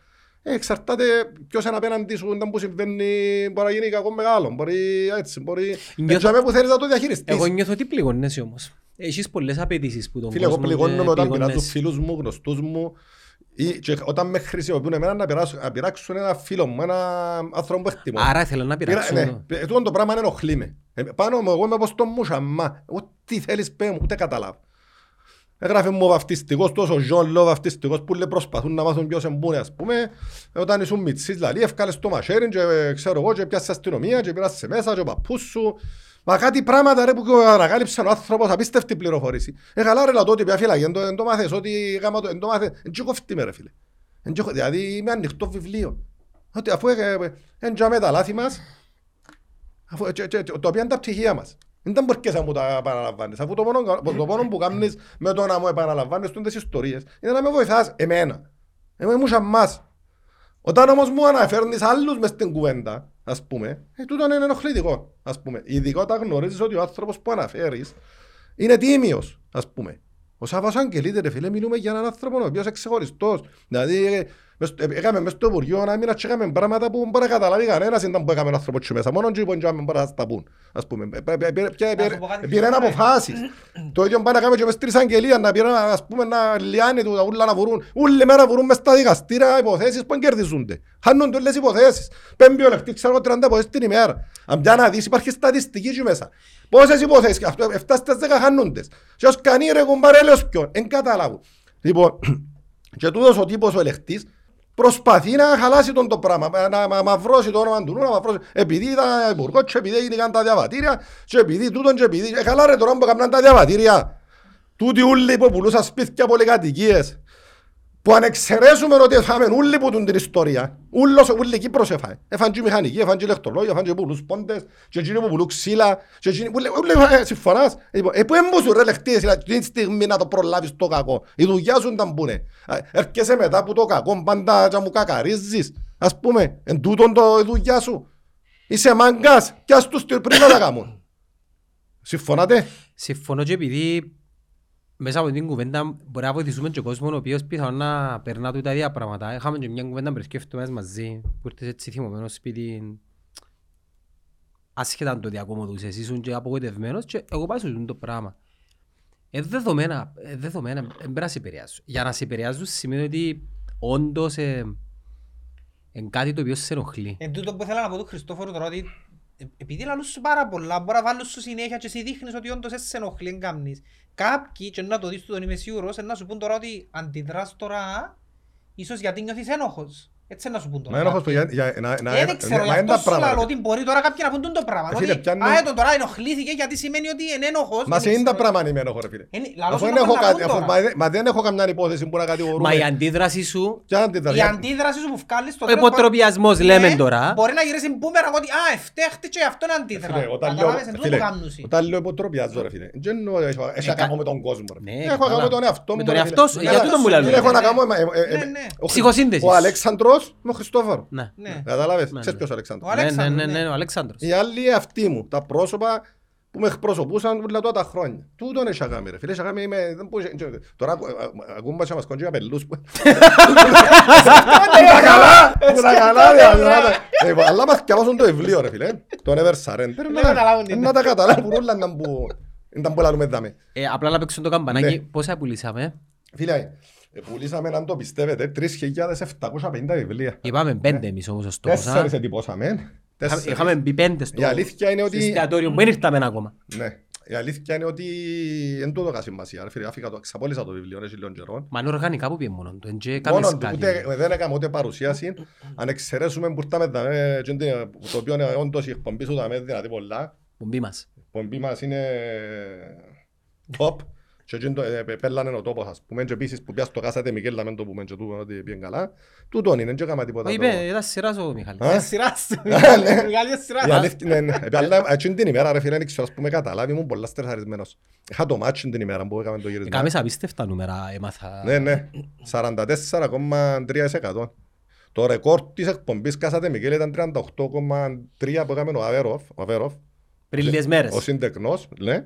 ε, εξαρτάται ποιος είναι απέναντι σου, ήταν που συμβαίνει, μπορεί να γίνει κακό μεγάλο, μπορεί έτσι, μπορεί... Νιώθω- Έτσι, που θέλεις να το διαχειριστείς. Εγώ νιώθω ότι πληγώνεσαι όμως. Έχεις πολλές απαιτήσεις που τον Φίλε, εγώ κόσμο πληγώνομαι και όταν πειράζω πληγώνεσαι. φίλους μου, γνωστούς μου ή και όταν με χρησιμοποιούν εμένα να πειράσουν, να πειράξουν ένα φίλο μου, ένα άνθρωπο που εκτιμώ. Άρα ήθελα να Πειρα- πειράξω. ναι, ε, τούτο το πράγμα ενοχλεί με. Ε, Πάνω μου, εγώ είμαι όπως το μουσαμά. Ό,τι θέλεις πέ μου, ούτε καταλάβω. Έγραφε μου ο βαφτιστικός, τόσο Ζων Λό βαφτιστικός που λέει προσπαθούν να μάθουν ποιος εμπούνε ας πούμε. Ε, Όταν ήσουν μητσής, δηλαδή ευκάλες το μαχαίρι και ε, ξέρω εγώ και πιάσεις αστυνομία και πήρας σε μέσα και ο παππούς σου. Μα κάτι πράγματα ρε που ανακάλυψε ο άνθρωπος, απίστευτη πληροφορήση. Ε, καλά ρε λατώ ότι πια φύλακε, εν το- εν το μάθες, ότι γάμα το, εν το μάθες. Εν και κοφτεί με ρε φίλε. Εν και κο- Δηλαδή είμαι ανοιχτό βιβλίο. Ότι αφού ε, ε, εν τζάμε τα λάθη μας, Αφού, και, και, το οποίο είναι τα πτυχία μας. Δεν ήταν μπορκές να μου τα επαναλαμβάνεις. Αφού το μόνο, το μόνο που κάνεις με το να μου επαναλαμβάνεις είναι τις ιστορίες είναι να με βοηθάς εμένα. Εμένα μου σαμάς. Όταν όμως μου αναφέρνεις άλλους μες στην κουβέντα, ας πούμε, ε, τούτο είναι ενοχλητικό. Ας πούμε. Ειδικά όταν γνωρίζεις ότι ο άνθρωπος που αναφέρεις είναι τίμιος, ας πούμε. Ο Σάββας Αγγελίδη, ρε φίλε, μιλούμε για έναν άνθρωπο ο οποίος είναι ξεχωριστός. Δηλαδή, ε, Μες στο- ε, Έκαμε μες στο Υπουργείο ένα μήνα και έκαμε πράγματα που μπορεί να καταλάβει κανένας ήταν που έκαμε ο άνθρωπος και μέσα. Μόνο και είπαν και άμα μπορεί να σας τα πούν. Ας πούμε. Ε, ε, ε, πήρε- πήρε- πήρε- σου πω κάτι Πήραν πιο ωραίο. αποφάσεις. Το ίδιο πάνε να κάνουμε και μες στην εισαγγελία, να πήραν ας πούμε να λιάνει του τα ούλα να βουρούν. Όλη μέρα βουρούν μες στα δικαστήρια υποθέσεις που κερδίζονται. Χάνονται όλες οι υποθέσεις. Πέμπει ο λεπτή, ξέρω εγώ, 30 υποθέσεις την ημέρα. Αν πια να δεις υπάρχει στατιστική εκεί μέσα. Πόσες υποθέσεις, και αυτό 7 στις 10 χάνοντες. Και ως κανεί ρε κουμπάρε έλεος ποιον, εν καταλάβουν. Λοιπόν, και τούτος ο τύπος ο ελεκτής προσπαθεί να χαλάσει τον το πράγμα, να, να, να μαυρώσει το όνομα του νου, να μαυρώσει. Επειδή ήταν υπουργός και επειδή έγιναν τα διαβατήρια και επειδή τούτον και επειδή... Ε, καλά ρε τώρα που έκαναν τα διαβατήρια. Τούτοι ούλοι που πουλούσαν σπίτια πολυκατοικίες. Που αν εξαιρέσουμε ότι έφαμε όλοι που την ιστορία, ούλος, ούλη Κύπρος έφαγε. Έφαν και μηχανική, έφαν και ηλεκτρολόγια, έφαν και πουλούς πόντες, και εκείνοι που πουλούν ξύλα, και εκείνοι που ούλοι έφαγε, συμφωνάς; Ε, λοιπόν, Ε, πού έμπουσουν ρε λεχτίες, δηλαδή, την στιγμή να το προλάβεις το κακό. Η δουλειάς σου ήταν που είναι. Α, Έρχεσαι μετά από το κακό, πάντα και μου κακαρίζεις. Ας πούμε, εν τούτον το η δουλειά σου. Είσαι μάγκας, κι ας τους πριν να τα κάνουν. Συμφωνάτε; Συμφωνώ και επειδή μέσα από την κουβέντα μπορεί να βοηθήσουμε και κόσμος ο οποίος πιθανόν να περνά του τα ίδια πράγματα. Είχαμε και μια κουβέντα πριν σκέφτομες μαζί που ήρθες έτσι θυμωμένος σπίτι άσχετα αν το διακομωδούσες, ήσουν και απογοητευμένος και εγώ πάω σου το πράγμα. Ε, δεδομένα, ε, δεδομένα, δεν πρέπει να σε επηρεάζουν. Για να σε επηρεάζουν σημαίνει ότι όντως ε, είναι κάτι το οποίο σε ενοχλεί. Εν τούτο που ήθελα να πω του Χριστόφορου τώρα ότι ε, επειδή λαλούς σου πάρα πολλά, μπορεί να βάλουν σου συνέχεια και εσύ δείχνεις ότι όντως σε ενοχλεί εν κάμνεις. Κάποιοι, και να το δεις του τον είμαι σίγουρος, να σου πούν τώρα ότι αντιδράς τώρα, ίσως γιατί νιώθεις ένοχος. Έτσι να σου πούν τώρα. Μα ένοχος που για- για- να- να- Ε, δεν ξέρω, μα γι' είναι αυτό τα σου πράγματα. λέω ότι μπορεί τώρα κάποιοι να πούν τον το πράγμα. Ε, Ότι φίλε, πιάνουν- «Α, έτον τώρα ενοχλήθηκε γιατί σημαίνει ότι είναι ένοχος. Μα δεν σε είναι τα ξέρω». πράγματα είμαι ένοχο ρε φίλε. Είναι- λαλός Αφού σου δεν να έχω πούν κάτι, να αφού- πούν μα τώρα. δεν- μα δεν έχω καμιά υπόθεση που να κατηγορούμε. Μα η αντίδραση σου, Ποια αντίδραση; Η αντίδραση σου που βγάλεις στο ο τέλος υποτροπιασμός Ναι, λέμε τώρα, Μπορεί να γυρίσεις μπούμεραν ότι «Α, εφταίχτε και αυτό είναι Φίλε, αντίδρα». όταν λέω- Καταλάβες, εν τούτο φίλε, που κάνουσι. Όταν λέω υποτροπιάζω ρε φίλε, δεν εννοώ έχω- έχω να κάνω με τον κόσμο ρε. Ναι, Έχω να κάνω καλά. με τον εαυτό μου. Με τον ρε, εαυτό φίλε. σου, Καλά, για τούτο μου φίλε, λαλούμε. Έχω να κάνω... ε, ε, ε, Ναι, ναι. ο- Ψυχοσύνδεσης. Ο Αλέξανδρος με ο Χριστόφορο. ναι. Ναι. Κατάλαβες, Ναι, ξέρεις ναι. ποιος ο Ο Αλέξανδρος. Ναι, ναι, Αλέξανδρος, ναι, ναι. ναι, ο Αλέξανδρος. Οι άλλοι αυτοί μου, τα πρόσωπα που με εκπροσωπούσαν όλα τότε τα χρόνια. Τούτον έχει αγάμει ρε φίλε, έχει αγάμει είμαι... δεν μπορείς- Τώρα ακου- α- α- ακούμε και μας κοντζεί καπελούς που... Τα καλά, τα καλά, δηλαδή. Ε, Αλλά μας διαβάσουν το βιβλίο ρε φίλε, το Never Surrender. Δεν καταλάβουν τι είναι. Να τα καταλάβουν όλα να που... Να που λαλούμε δάμε. Ε, Απλά να παίξουν το καμπανάκι, Ναι. πόσα πουλήσαμε; Φίλε, ε, πουλήσαμε, αν το πιστεύετε, 3.750 βιβλία. Είπαμε πέντε εμείς όμως ο στόχος. α. Τέσσερις εντυπώσαμε. Είχαμε- Τέσσερις. Είχαμε μπει πέντε στο Η αλήθεια είναι στο ότι... εστιατόριο που δεν ήρθαμε ακόμα. Ναι. Η αλήθεια είναι ότι δεν το έδωκα σημασία. ρε φίλε, άφηκα το, ξαπόλυσα το βιβλίο, έχει λίγων καιρών. Μα είναι οργανικά που πήγε μόνο του, εν και Μόνο κάμες του, κάτι. ούτε, δεν έκαμε ούτε παρουσίαση. Αν εξαιρέσουμε που ήρθαμε δαμέ, και είναι- το οποίο είναι όντως η εκπομπή σου δαμέ δυνατή πολλά. Πομπή μας. Η εκπομπή μας είναι top. Και εκείνο το- ε, πέλανε ο τόπος, ας πούμε. Και επίσης που πια στο κάσατε Μικέλ, να μην το πούμε και τούτο ότι πήγαινε καλά. Τούτον είναι, δεν έκαμε τίποτα. Όχι, το- είπε, ήταν σειράς ο Μιχάλης. Α; Ε, σειράς του. ναι. Μεγάλη σειράς. Η αλήθεια είναι, ναι. Επί- Αλλά εκείνη την ημέρα, ρε φίλε, δεν ξέρω, ας πούμε, καταλάβει, ήμουν πολλά στρεσαρισμένος. Είχα το μάτσιν την ημέρα που έκαμε το γύρισμα. Κάμες απίστευτα νούμερα έμαθα. Ναι, ναι. 44,3%. Το ρεκόρ της εκπομπής Κάσατε Μικέλ ήταν 38,3% που έκαμε ο Αβέροφ, ο Αβέροφ, Πριν λίγες ο μέρες. συντεκνός, ναι.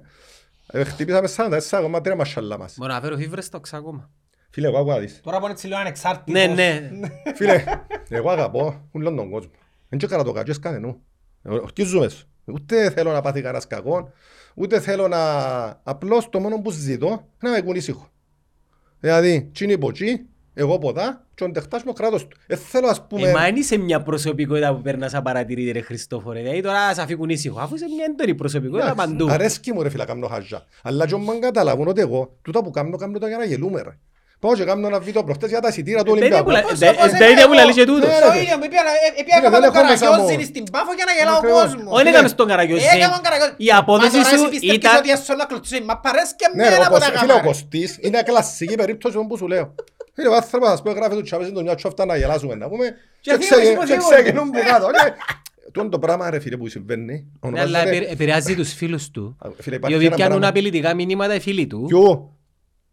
Ε, Χτύπησαμε 44,3 μασχαλά μας. Μόνο να φέρω φίβρες το ακόμα. Φίλε, εγώ άκου να δεις. Τώρα που είναι έτσι λίγο ανεξάρτητος. Ναι, ναι. Φίλε, εγώ αγαπώ όλον τον κόσμο. Δεν και το κακό, κανενού. Ορκίζομαι σου. Ούτε θέλω να πάθει κανένας κακό, ούτε θέλω να... Απλώς το μόνο που ζητώ είναι να με κουνήσει ήσυχο. Δηλαδή, τσίνη από τσι, εγώ ποτά, και ο τεχτάς μου ο κράτος του. Ε, θέλω ας πούμε... Ε, μα δεν είσαι μια προσωπικότητα που παίρνει σαν παρατηρήτη ρε Χριστόφορε. Δηλαδή τώρα σε αφήκουν ήσυχο. Αφού είσαι μια έντονη προσωπικότητα Εντάξει, παντού. Αρέσκει μου ρε φίλα κάνω χαζά. Αλλά και όμως καταλαβούν ότι εγώ, τούτα που κάνω, κάνω τα για να γελούμε ρε. Πάω και κάνω ένα βίντεο προχτές για τα εισιτήρα του Τα ίδια Ολυμπιακού. που λα- Όπως- τα- όπως Τα έκανα ίδια που εγώ. λαλείς και τούτος. Ναι, Το ρε. ίδιο, μου είπα Φίλε, να δεν κάνω έχω μέσα μου. καραγιόζινη στην Πάφο για να γελάω ο Ακριβώς. κόσμος. Όχι έκαμε στον Καραγιόζη. Έκαμε καραγιόζη. Η απόδοση Μα τώρα σου εσύ πιστεύεις ήταν... ότι έσω να κλωτσίσει. Μα παρές και Ναι, ρε, μένα ο που τα Κωστής- φίλε, ο έκανα. Κωστής είναι κλασική περίπτωση που σου λέω. Φίλε, ο άνθρωπος, ας πούμε, γράφει του τσάβες του μια τσόφτα να γελάσουμε, να πούμε, και θύμωσες ξε- που και θύμωσες. ξεκινούν που κάτω. Και Τούτο είναι το πράγμα, ρε φίλε, που συμβαίνει. Ναι, αλλά ονομάζεται- επηρε- επηρεάζει τους φίλους του. Α, Φίλε, Οι υπάρχει οποίοι ένα πιάνουν πράγμα- απειλητικά μηνύματα οι φίλοι του. Ποιο;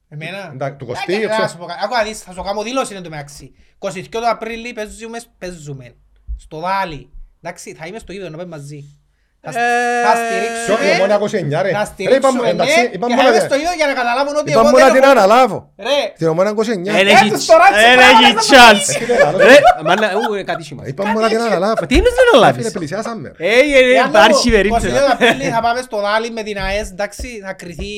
Εμένα. Εντάξει, του Κωστή, Ε, ε, ξέρω. να σου πω κάτι. Άκου να δεις, θα σου κάνω δήλωση εν τω μεταξύ. 22 του Απρίλη παίζουμε, παίζουμε στο Δάλι. Εντάξει, θα είμαι στο ίδιο να πάμε μαζί. Θα Ποιο, στηρίξουμε. η Ομόνια 29 ρε. Να Ρε, στηρίξουμε, είπαμε- ναι. εντάξει, Και είπαμε θα μόνο είμαι να- στο ίδιο για να καταλάβουν ότι Είπαμε εγώ μόνο να δεν την έχω... αναλάβω. Ρε, Την Ομόνια 29. Δεν Έτσι, έχει τώρα έτσι δεν πράγμα έχεις να chance. Φίλε, λαλό, Ρε, μάνα, ου, ε, κάτι σήμα. Είπαμε μόνο να την αναλάβω. Τι είναι δεν Φίλε, λάβεις. πλησιάσαμε. ρε. Ε, ε, ε, εάν υπάρχει ο- ο περίπτωση. Σιλιός Απρίλη θα πάμε στο Δάλι με την ΑΕΣ, εντάξει, θα κρυθεί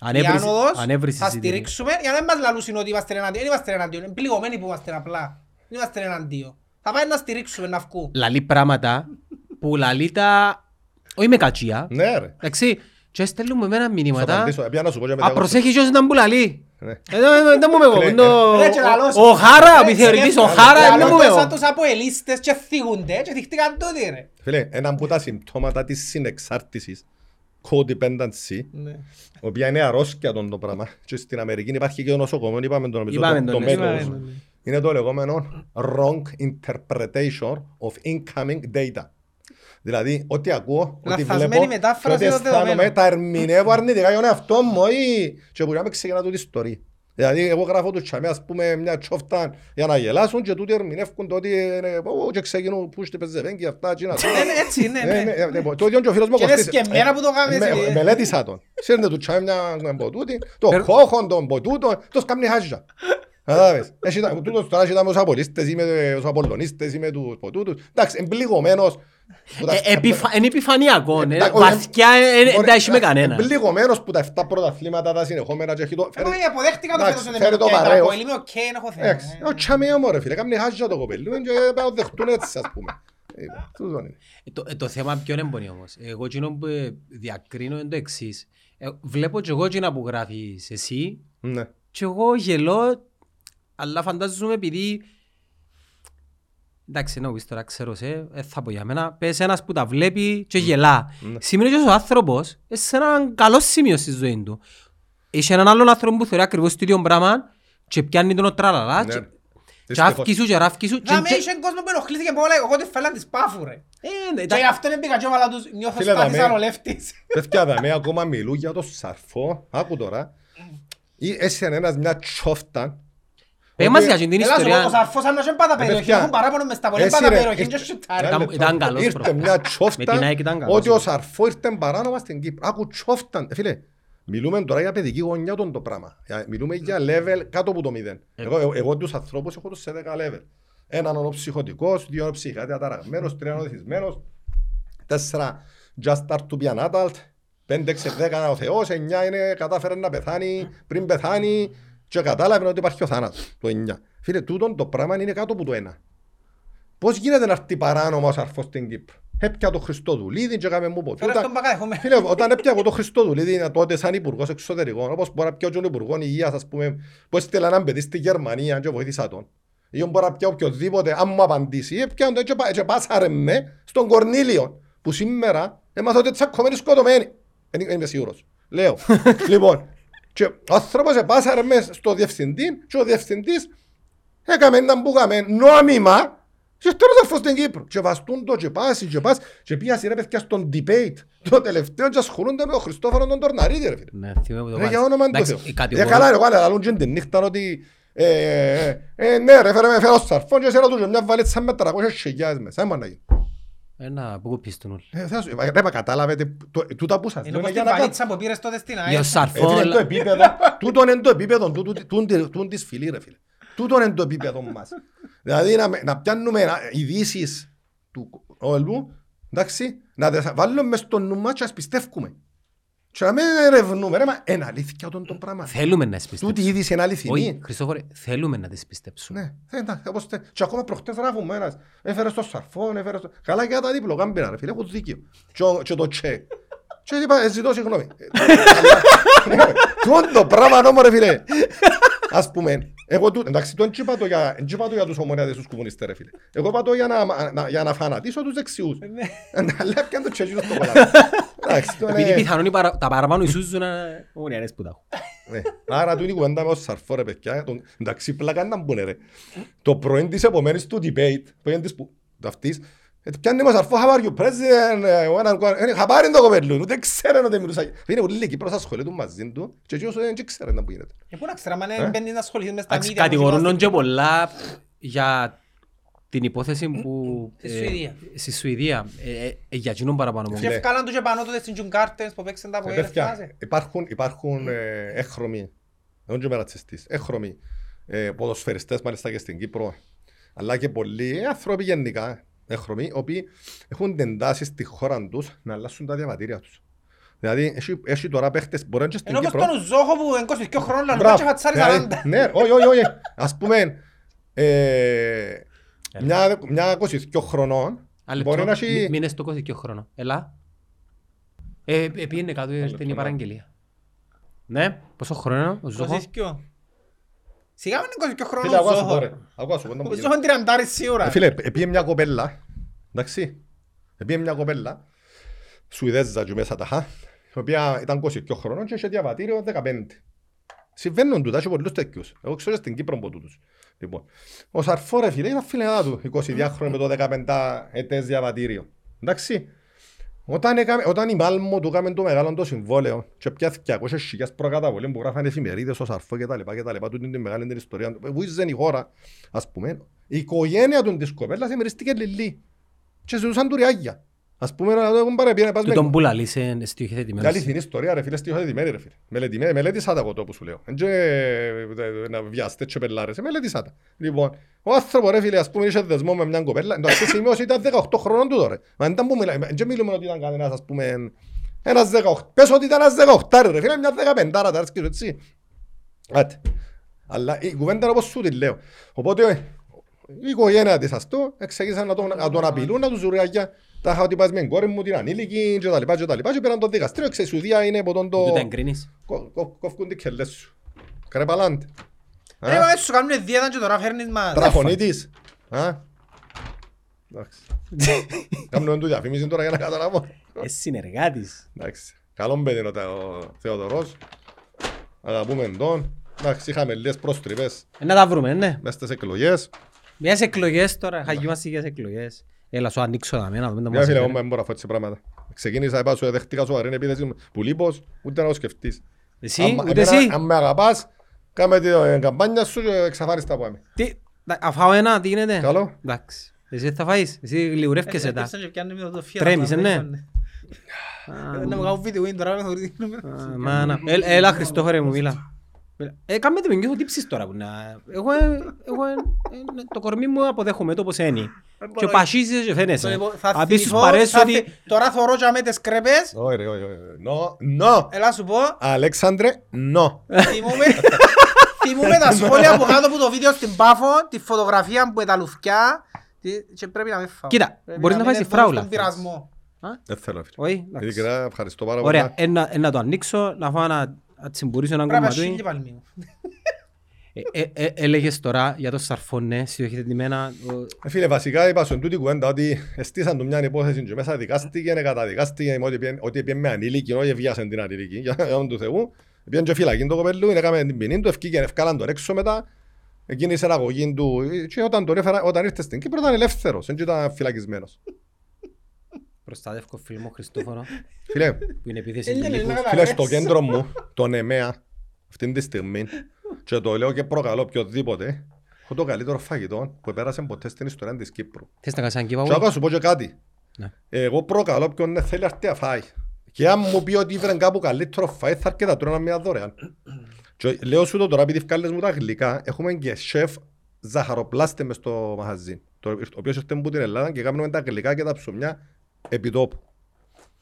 η Ανέβρεση- άνοδος, ανέβρεση θα συζήτηση. στηρίξουμε για να μην μας λαλούσουν ότι είμαστε εναντίον. Δεν είμαστε εναντίον, είναι πληγωμένοι που είμαστε απλά. Δεν είμαστε εναντίον. Θα πάμε να στηρίξουμε, να βγουν. Λαλεί πράγματα που λαλεί τα... Όχι με κατσία. Ναι ρε. Εντάξει, και στέλνουμε εμένα Θα μηνύματα. απαντήσω, ε, πιάνω σου πω και μετά Α, εγώ- προσέχει ποιος ήταν που λαλεί. Ναι. Ε, Δεν δεν μου με εγώ. Φίλε, το- Ρε, και λαλός. Ο Χάρα, ο Ρε, επιθεωρητής, ο σκέφτομαι, Χάρα, δεν λαλούν μου με το σαν εγώ. τους αποελίστες και θίγονται και θυχτήκαν τότε ρε. Φίλε, ένα από τα συμπτώματα της συνεξάρτησης, codependency, Ναι. η οποία είναι αρρώσκια τον το πράγμα. Και στην Αμερική υπάρχει και το νοσοκομείο, είπαμε το νομίζω, Είπαμε το, το, το ναι, μέτος. είπαμε, ναι. Είναι το λεγόμενο wrong interpretation of incoming data. Δηλαδή, ό,τι ακούω, ό,τι Λαθασμένη βλέπω μετάφραση και ό,τι των δεδομένων. αισθάνομαι, τα ερμηνεύω αρνητικά για τον εαυτό μου ή και που να με ξεκινά τούτη ιστορία. Δηλαδή, εγώ γράφω τους τσαμί, ας πούμε, μια τσόφτα για να γελάσουν και τούτοι ερμηνεύκουν το ότι είναι, «Ω, και ξεκινούν που είστε πεζεβέγγι αυτά, και να Ναι, ναι, έτσι, ναι, ναι, ναι. ναι, ναι, Το ίδιο και ο φίλος μου Και είναι Κωστής. σκεμμένα που το κάνεις, Με- ε. Μελέτησα τον. Σύρνε τους τσάι μια μποτούτη, το κόχον, τον μποτούτο, το σκάμνει χάζια. Κατάλαβες. Έχει τα- τούτος τώρα έχει τα με τους απολύστες ή με τους απολωνίστες ή με τους ποτούτους. Εντάξει, εμπληγωμένος. που τα- Ε, επιφα- Είναι επιφανειακό. ναι. Εντάξει, Βαθιά ε, ε, μπορεί- δεν έχει με κανένα. Εμπληγωμένος που τα 7 πρωταθλήματα τα συνεχόμενα και έχει το... Εγώ φέρε- αποδέχτηκα το Εντάξει, φέτος ότι φέρε είμαι το οκ, το παρέως. Αποέλ είμαι οκ, δεν έχω θέμα. Εντάξει, ε. ο τσάμι μου ρε φίλε, κάνει χάζια το κοπέλι και πρέπει να το δεχτούν έτσι ας πούμε. Λοιπόν, τούτον είναι. Ε, Το, ε, το θέμα ποιο είναι πονή όμως. Εγώ εκείνο που ε, διακρίνω είναι το εξής. Ε, βλέπω και εγώ εκείνα που γράφεις εσύ Ναι. και εγώ γελώ αλλά φαντάζομαι επειδή Εντάξει, να πεις τώρα, ξέρω σε, ε, θα πω για μένα. Πες ένας που τα βλέπει και γελά. Ναι. Σημαίνει ότι ο άνθρωπος ε, σε έναν καλό σημείο στη ζωή του. Είχε έναν άλλον άνθρωπο που θεωρεί ακριβώς το ίδιο πράγμα και πιάνει τον τραλαλά Ναι. και- και Δυστυχώς. αύκει σου και ράφκει σου. και- Να με και- είχε κόσμο που ενοχλήθηκε πολλά, εγώ τη φέλα της πάφου ρε. Ε, ναι, Και τα- γι' αυτό δεν πήγα και έβαλα τους, νιώθω Φίλε, στάθης δαμέ. σαν ο λεύτης. Παιδιά δαμέ ακόμα μιλούν για το σαρφό. Άκου τώρα. Ή έσαι ένας μια τσόφτα. Πες μας ότι- για την Έλα σου πω, ο ιστορία. Σαρφός αν να είχε πάντα Ε, περιοχή, παιδιά, έχουν παράπονο μες στα πολύ εσύ, πάντα ρε, περιοχή ήρθε- και σουτάρει. Ένα Ήταν- λεπτό. ήταν καλός Ήρθε προπονητής. μια Με την τσόφτα ΑΕΚ ήταν καλός. ότι ο Σαρφός ήρθε παράνομα στην Κύπρο. Άκου τσόφτα. Ε, Φίλε, μιλούμε τώρα για παιδική γωνιά τον το πράγμα. Για- Μιλούμε για level κάτω από το μηδέν. Εγώ, εγώ, εγώ τους ανθρώπους έχω τους σε 10 level. Έναν είναι ο ψυχοτικός, δύο είναι ο ψυχάτη αταραγμένος, τρία είναι ο δεθισμένος, τέσσερα just start to be an adult, πέντε, έξι, δέκα είναι ο Θεός, εννιά είναι κατάφερε να πεθάνει πριν πεθάνει και κατάλαβε ότι υπάρχει ο θάνατος, το εννιά. Φίλε, τούτον το πράγμα είναι κάτω από το ένα. Πώς γίνεται να έρθει παράνομα ο Σαρφός στην Κύπρο; Έπια το Χριστόδουλίδη και έκαμε μου πω. Φέρε τούτα- στον Πακαδεχόμενο. Φίλε, όταν έπια εγώ το Χριστόδουλίδη τότε σαν υπουργός εξωτερικών, όπως μπορεί να πιω και τον υπουργό υγείας, ας πούμε, που έστειλε έναν παιδί στη Γερμανία και βοήθησα τον. Ή μπορεί να πιω οποιοδήποτε, αν μου απαντήσει, έπιαν το και πα- και πάσαρε με στον Κορνίλιο, που σήμερα έμαθα ότι τσακωμένοι σκοτωμένοι. Δεν είμαι σίγουρος. Λέω. λοιπόν, και ο άνθρωπος επάσαρε μες στο διευθυντή και ο διευθυντής έκαμε έναν που έκαμε νόμιμα και τώρα θα έρθω στην Κύπρο. Και βαστούν το και πάσει και πάσει και πήγα ρε παιδιά στον debate το τελευταίο και ασχολούνται με τον Χριστόφορο τον Τορναρίδη ρε φίλε. Ναι, θυμάμαι που το Ρε βάζεις. για όνομα του Εντάξει, Θεού. η Ε, κατηγορώ- καλά ρε εγώ αλλά λαλούν και την νύχτα ότι ε, ε, ε, ναι ρε φέρε με φέρω σαρφόν και σέρα του και μια βαλίτσα με 300 χιλιάδες μέσα. Έμα να γίνει. Ένα που πίστον όλοι. Ε, θα σου- Ρε μα κατάλαβετε το- τούτα που σας Είναι λέω όπως είναι για την να βαλίτσα που πήρες τότε στην Για ΑΕΣ. ο Ε, φίλε, είναι το Σαρφό, επίπεδο, τούτο είναι το επίπεδο του- του- του- του- του- της φυλή ρε φίλε. Τούτο είναι το επίπεδο μας. Δηλαδή να, με- να πιάνουμε να- ειδήσεις του όλου, εντάξει, να τις βάλουμε μες στο νου μας και ας πιστεύουμε. Και να μην ερευνούμε, ρε, μα είναι αλήθεια τον το πράγμα. θέλουμε να τις Τούτη η πιστέψουμε. είδηση είναι αληθινή. Όχι, Χριστόφορε, θέλουμε να τις πιστέψουμε. Ναι, ε, εντάξει, όπως τε- και ακόμα προχτές γράφουμε ένας, έφερες στο σαρφόν, έφερες στο... Καλά για τα δίπλο, κάμπινα ρε φίλε, έχουν δίκιο. Και ο- Και το τσέ. Και είπα, ε, ζητώ συγγνώμη. Ε, καλά. Τούτο το πράγμα νόμο ρε φίλε. Ας πούμε, εγώ του, εντάξει, το είπα το για, εν είπα το για τους ομονιάδες τους κομμουνιστές ρε φίλε. Εγώ είπα το για να, να, για να φανατίσω τους δεξιούς. Αλλά έπιαν το τσέγιο στο κολλάδι. Εντάξει, το Επειδή είναι... πιθανόν οι παρα- τα παραπάνω Ιησούς ζουν ομονιανές που τα έχουν. Ναι. Άρα τούτη η κουβέντα με ο Σαρφό ρε παιδιά, τον- εντάξει πλάκα να μπουνε ρε. Το πρωί της επομένης του debate, που είναι της που, του αυτής, ε, πιάνει με ο Σαρφό, how are you president, ε, one and one, ε, χαπάρει το κοπέλου, ούτε ξέρει ότι μιλούσα. Είναι πολύ λίγοι προς ασχολείται μαζί του και εκείνος δεν ξέρει να που γίνεται. Ε, πού να ξέρω, άμα Ε; δεν μπαίνεις να ασχοληθείς μες στα Εντάξει, media, όπως κατηγορούν είμαστε. τον και πολλά για την υπόθεση που... Στη ε, Σουηδία. Στη Σουηδία. Ε, ε, ε, για εκείνον παραπάνω μου. Και ευκάλαν τους και πάνω τότε στην Τζουγκάρτενς που παίξαν τα Ε, ποέλα, παιδιά, θυμάσαι; υπάρχουν, υπάρχουν ε, έχρωμοι, δεν είμαι ρατσιστής, έχρωμοι ε, ποδοσφαιριστές μάλιστα και στην Κύπρο, αλλά και πολλοί ε, άνθρωποι γενικά, έχρωμοι, οι οποίοι έχουν τεντάσεις στη χώρα τους να αλλάσουν τα διαβατήρια τους. Δηλαδή, έχει, έχει τώρα παίχτες, μπορεί να είναι και στην Ενώ όπως Κύπρο. τον Ζόχο που είναι 22 χρόνων λαλούν Μπράβο. και φατσάρει Δηλαδή, 40. Ναι, όχι, όχι, όχι. Ας πούμε, ε, μια, μια 22 χρονών Άλλο μπορεί να λεπτό, μη- έχει... μείνες στο 22 χρόνο. Έλα. Ε, ε, πήγαινε κάτω, ήρθε η λεπτό, παραγγελία. Ναι, πόσο χρόνο είναι ο Ζόχο. 22. Σιγά με είναι 22 χρόνων Φίλε, ο ακούω σου πω, Ζόχο. ρε. Ακούω σου πω, να μου Ο γίνει. Ζόχο είναι τριαντάρης σίγουρα. Ε, Φίλε, επίε μια κοπέλα, εντάξει, επίε μια κοπέλα, Σουηδέζα και μέσα ταχά, η οποία ήταν 22 χρονών και είχε διαβατήριο 15. Συμβαίνουν τούτα, έχει πολλούς τέτοιους. Εγώ ξέρω στην Κύπρο από τούτους. Λοιπόν, ο Σαρφό ρε φίλε ήταν φίλε του, 22 χρόνια με το 15 ετές διαβατήριο. Εντάξει. Όταν, έκαμε, όταν η Μάλμο του έκαμε το μεγάλο το συμβόλαιο και πια 200 χιλιάς προκαταβολή που γράφανε εφημερίδες ο Σαρφό και τα λοιπά και τα λοιπά, τούτη είναι τη μεγάλη την ιστορία του. Βούιζε η χώρα, ας πούμε. Η οικογένεια του της κοπέλας εμεριστήκε λιλί και ζητούσαν του ριάγια. Ας πούμε, να το έχουν παραπεί, πας Του με τον πουλα λύσε στοιχειοθετημένος. Καλή την ιστορία ρε φίλε, στοιχειοθετημένη ρε φίλε. Μελετημένη, μελέτησα τα εγώ το που σου λέω. Εν και ε, να βιάστε και πελάρες, ε, μελέτησα τα. Λοιπόν, ο άνθρωπος ρε φίλε, ας πούμε, είχε δεσμό με μια κοπέλα, εν το αυτή σημείο ήταν 18 χρόνων του τώρα. Μα δεν ήταν που μιλάμε, εν και μιλούμε ότι ήταν κανένας, ας πούμε, ένας 18, πες ότι ήταν ένας 18 ρε φίλε, μια 15 τα άρσκεις έτσι. Άτε. Αλλά η κουβέντα είναι όπως σου τη λέω. Οπότε ε, η οικογένεια της ας το, εξήγησαν να τον, να τον απειλούν, να τους ζουριάγια. Τα είχα ότι πας με την κόρη μου την ανήλικη και τα λοιπά και τα λοιπά και πέραν το δικαστήριο. Ξέρεις, η Σουδία είναι από τον το... Του τα εγκρίνεις. Κο- κο- Κόφκουν τις κελές σου. Κρεπαλάντε. Ρε, μα έτσι σου κάνουν δίαιτα και τώρα φέρνεις μας. Τραφωνίτης. Α. Εντάξει. Κάνουμε του διαφήμιση τώρα για να καταλάβω. Ε, συνεργάτης. Εντάξει. Καλό παιδί είναι ο Τε- ο Θεοδωρός. Αγαπούμε τον. Εντάξει, είχαμε λίγες προστριβές Ε, Να τα βρούμε, ναι. μες στις εκλογές. Μιας εκλογές τώρα, χαγιούμαστε για εκλογές. Έλα σου ανοίξω τα μένα, δούμε τα Για μας φίλε, εγώ έφερε. δεν μπορώ να φάω έτσι πράγματα. Ξεκίνησα, είπα σου, δέχτηκα σοβαρή επίθεση που λείπως, ούτε να το σκεφτείς. Εσύ, Άμα- ούτε εμένα, εσύ. Αν με αγαπάς, κάμε την ε, καμπάνια σου και εξαφάριστα από εμένα. Τι, να- αφάω ένα, τι γίνεται; Καλό. Εντάξει. Εσύ θα φάεις, εσύ γλιουρεύκεσαι τα. Έπαιξαν και πιάνουν μυαλοδοφία, Τρέμεις, να ε, ναι. παίζουν. Ε, Να μου κάνουν βίντεο είναι τώρα με το ρίχνουμε. Α, Μάνα. Έλ- Έλα Χριστόφορε μου, μίλα. Μίλα. Ε, κάμε το με νιώθω τύψεις τώρα που να... Εγώ, ε, εγώ ε, ε, το κορμί μου αποδέχομαι το πως είναι. Και πασίζεις και φαίνεσαι. Λοιπόν, Θα Αν πεις τους θυμηθώ- παρέσεις θα ότι... θυ- Τώρα θωρώ και με τις κρέπες. Όχι ρε, όχι, όχι. Νο, νο. Έλα σου πω, Αλέξανδρε, νο. θυμούμε, θυμούμε τα σχόλια από κάτω από το βίντεο στην Πάφο, τη φωτογραφία που τα λουφκιά τι- και πρέπει να με φάω. Κοίτα, Πρέπει μπορείς να φάεις μην τη έρθω φράουλα. Στον πειρασμό. Δεν θέλω, φίλε. Όχι, εντάξει. Ειλικρινά, ευχαριστώ πάρα Ωραία, πολύ. ε, να- ε, να το ανοίξω, να φάω να να τσιμπουρίσω έναν Πρέπει να κομματούι. σύνει πάλι μου. Ε, ε, ε, Έλεγες τώρα για το σαρφόνε, στοιχειοθετημένα. ο- Ε, Φίλε, βασικά είπα στον τούτη κουβέντα ότι εστίσαν του μια υπόθεση και μέσα δικάστηκε, καταδικάστηκε με ότι πιέν- ότι πιέν με ανήλικη, όχι εβίασαν την ανήλικη, για όνομα του Θεού. Πιέν και φυλακή το κοπέλου, έκαμε την ποινή του, ευκήκε, ευκάλαν τον έξω μετά. Εκείνη η σεραγωγή του, και όταν, τον έφερα, όταν ήρθε στην Κύπρο ήταν ελεύθερος, δεν ήταν φυλακισμένος. Προστατεύω φίλο μου Χριστόφορο, Φίλε, που είναι επίθεση Είναι, είναι, λύκους. είναι. φίλε, στο κέντρο μου, τον ΕΜΕΑ, αυτή τη στιγμή, και το λέω και προκαλώ οποιοδήποτε, έχω το καλύτερο φαγητό που πέρασε ποτέ στην ιστορία της Κύπρου. Θες να κάνεις ένα Και giveaway? να σου πω και κάτι. Ναι. Εγώ προκαλώ ποιον δεν θέλει έρθει να φάει. Και αν μου πει ότι ήβρε κάπου καλύτερο φάει, θα έρθει να τρώνα μια δωρεάν. Και λέω σου το τώρα, επειδή βγάλες μου τα γλυκά, έχουμε και σεφ ζαχαροπλάστε μες στο μαχαζί. Το, ο οποίος ήρθε από την Ελλάδα και κάνουμε τα γλυκά και τα ψωμιά επί τόπου.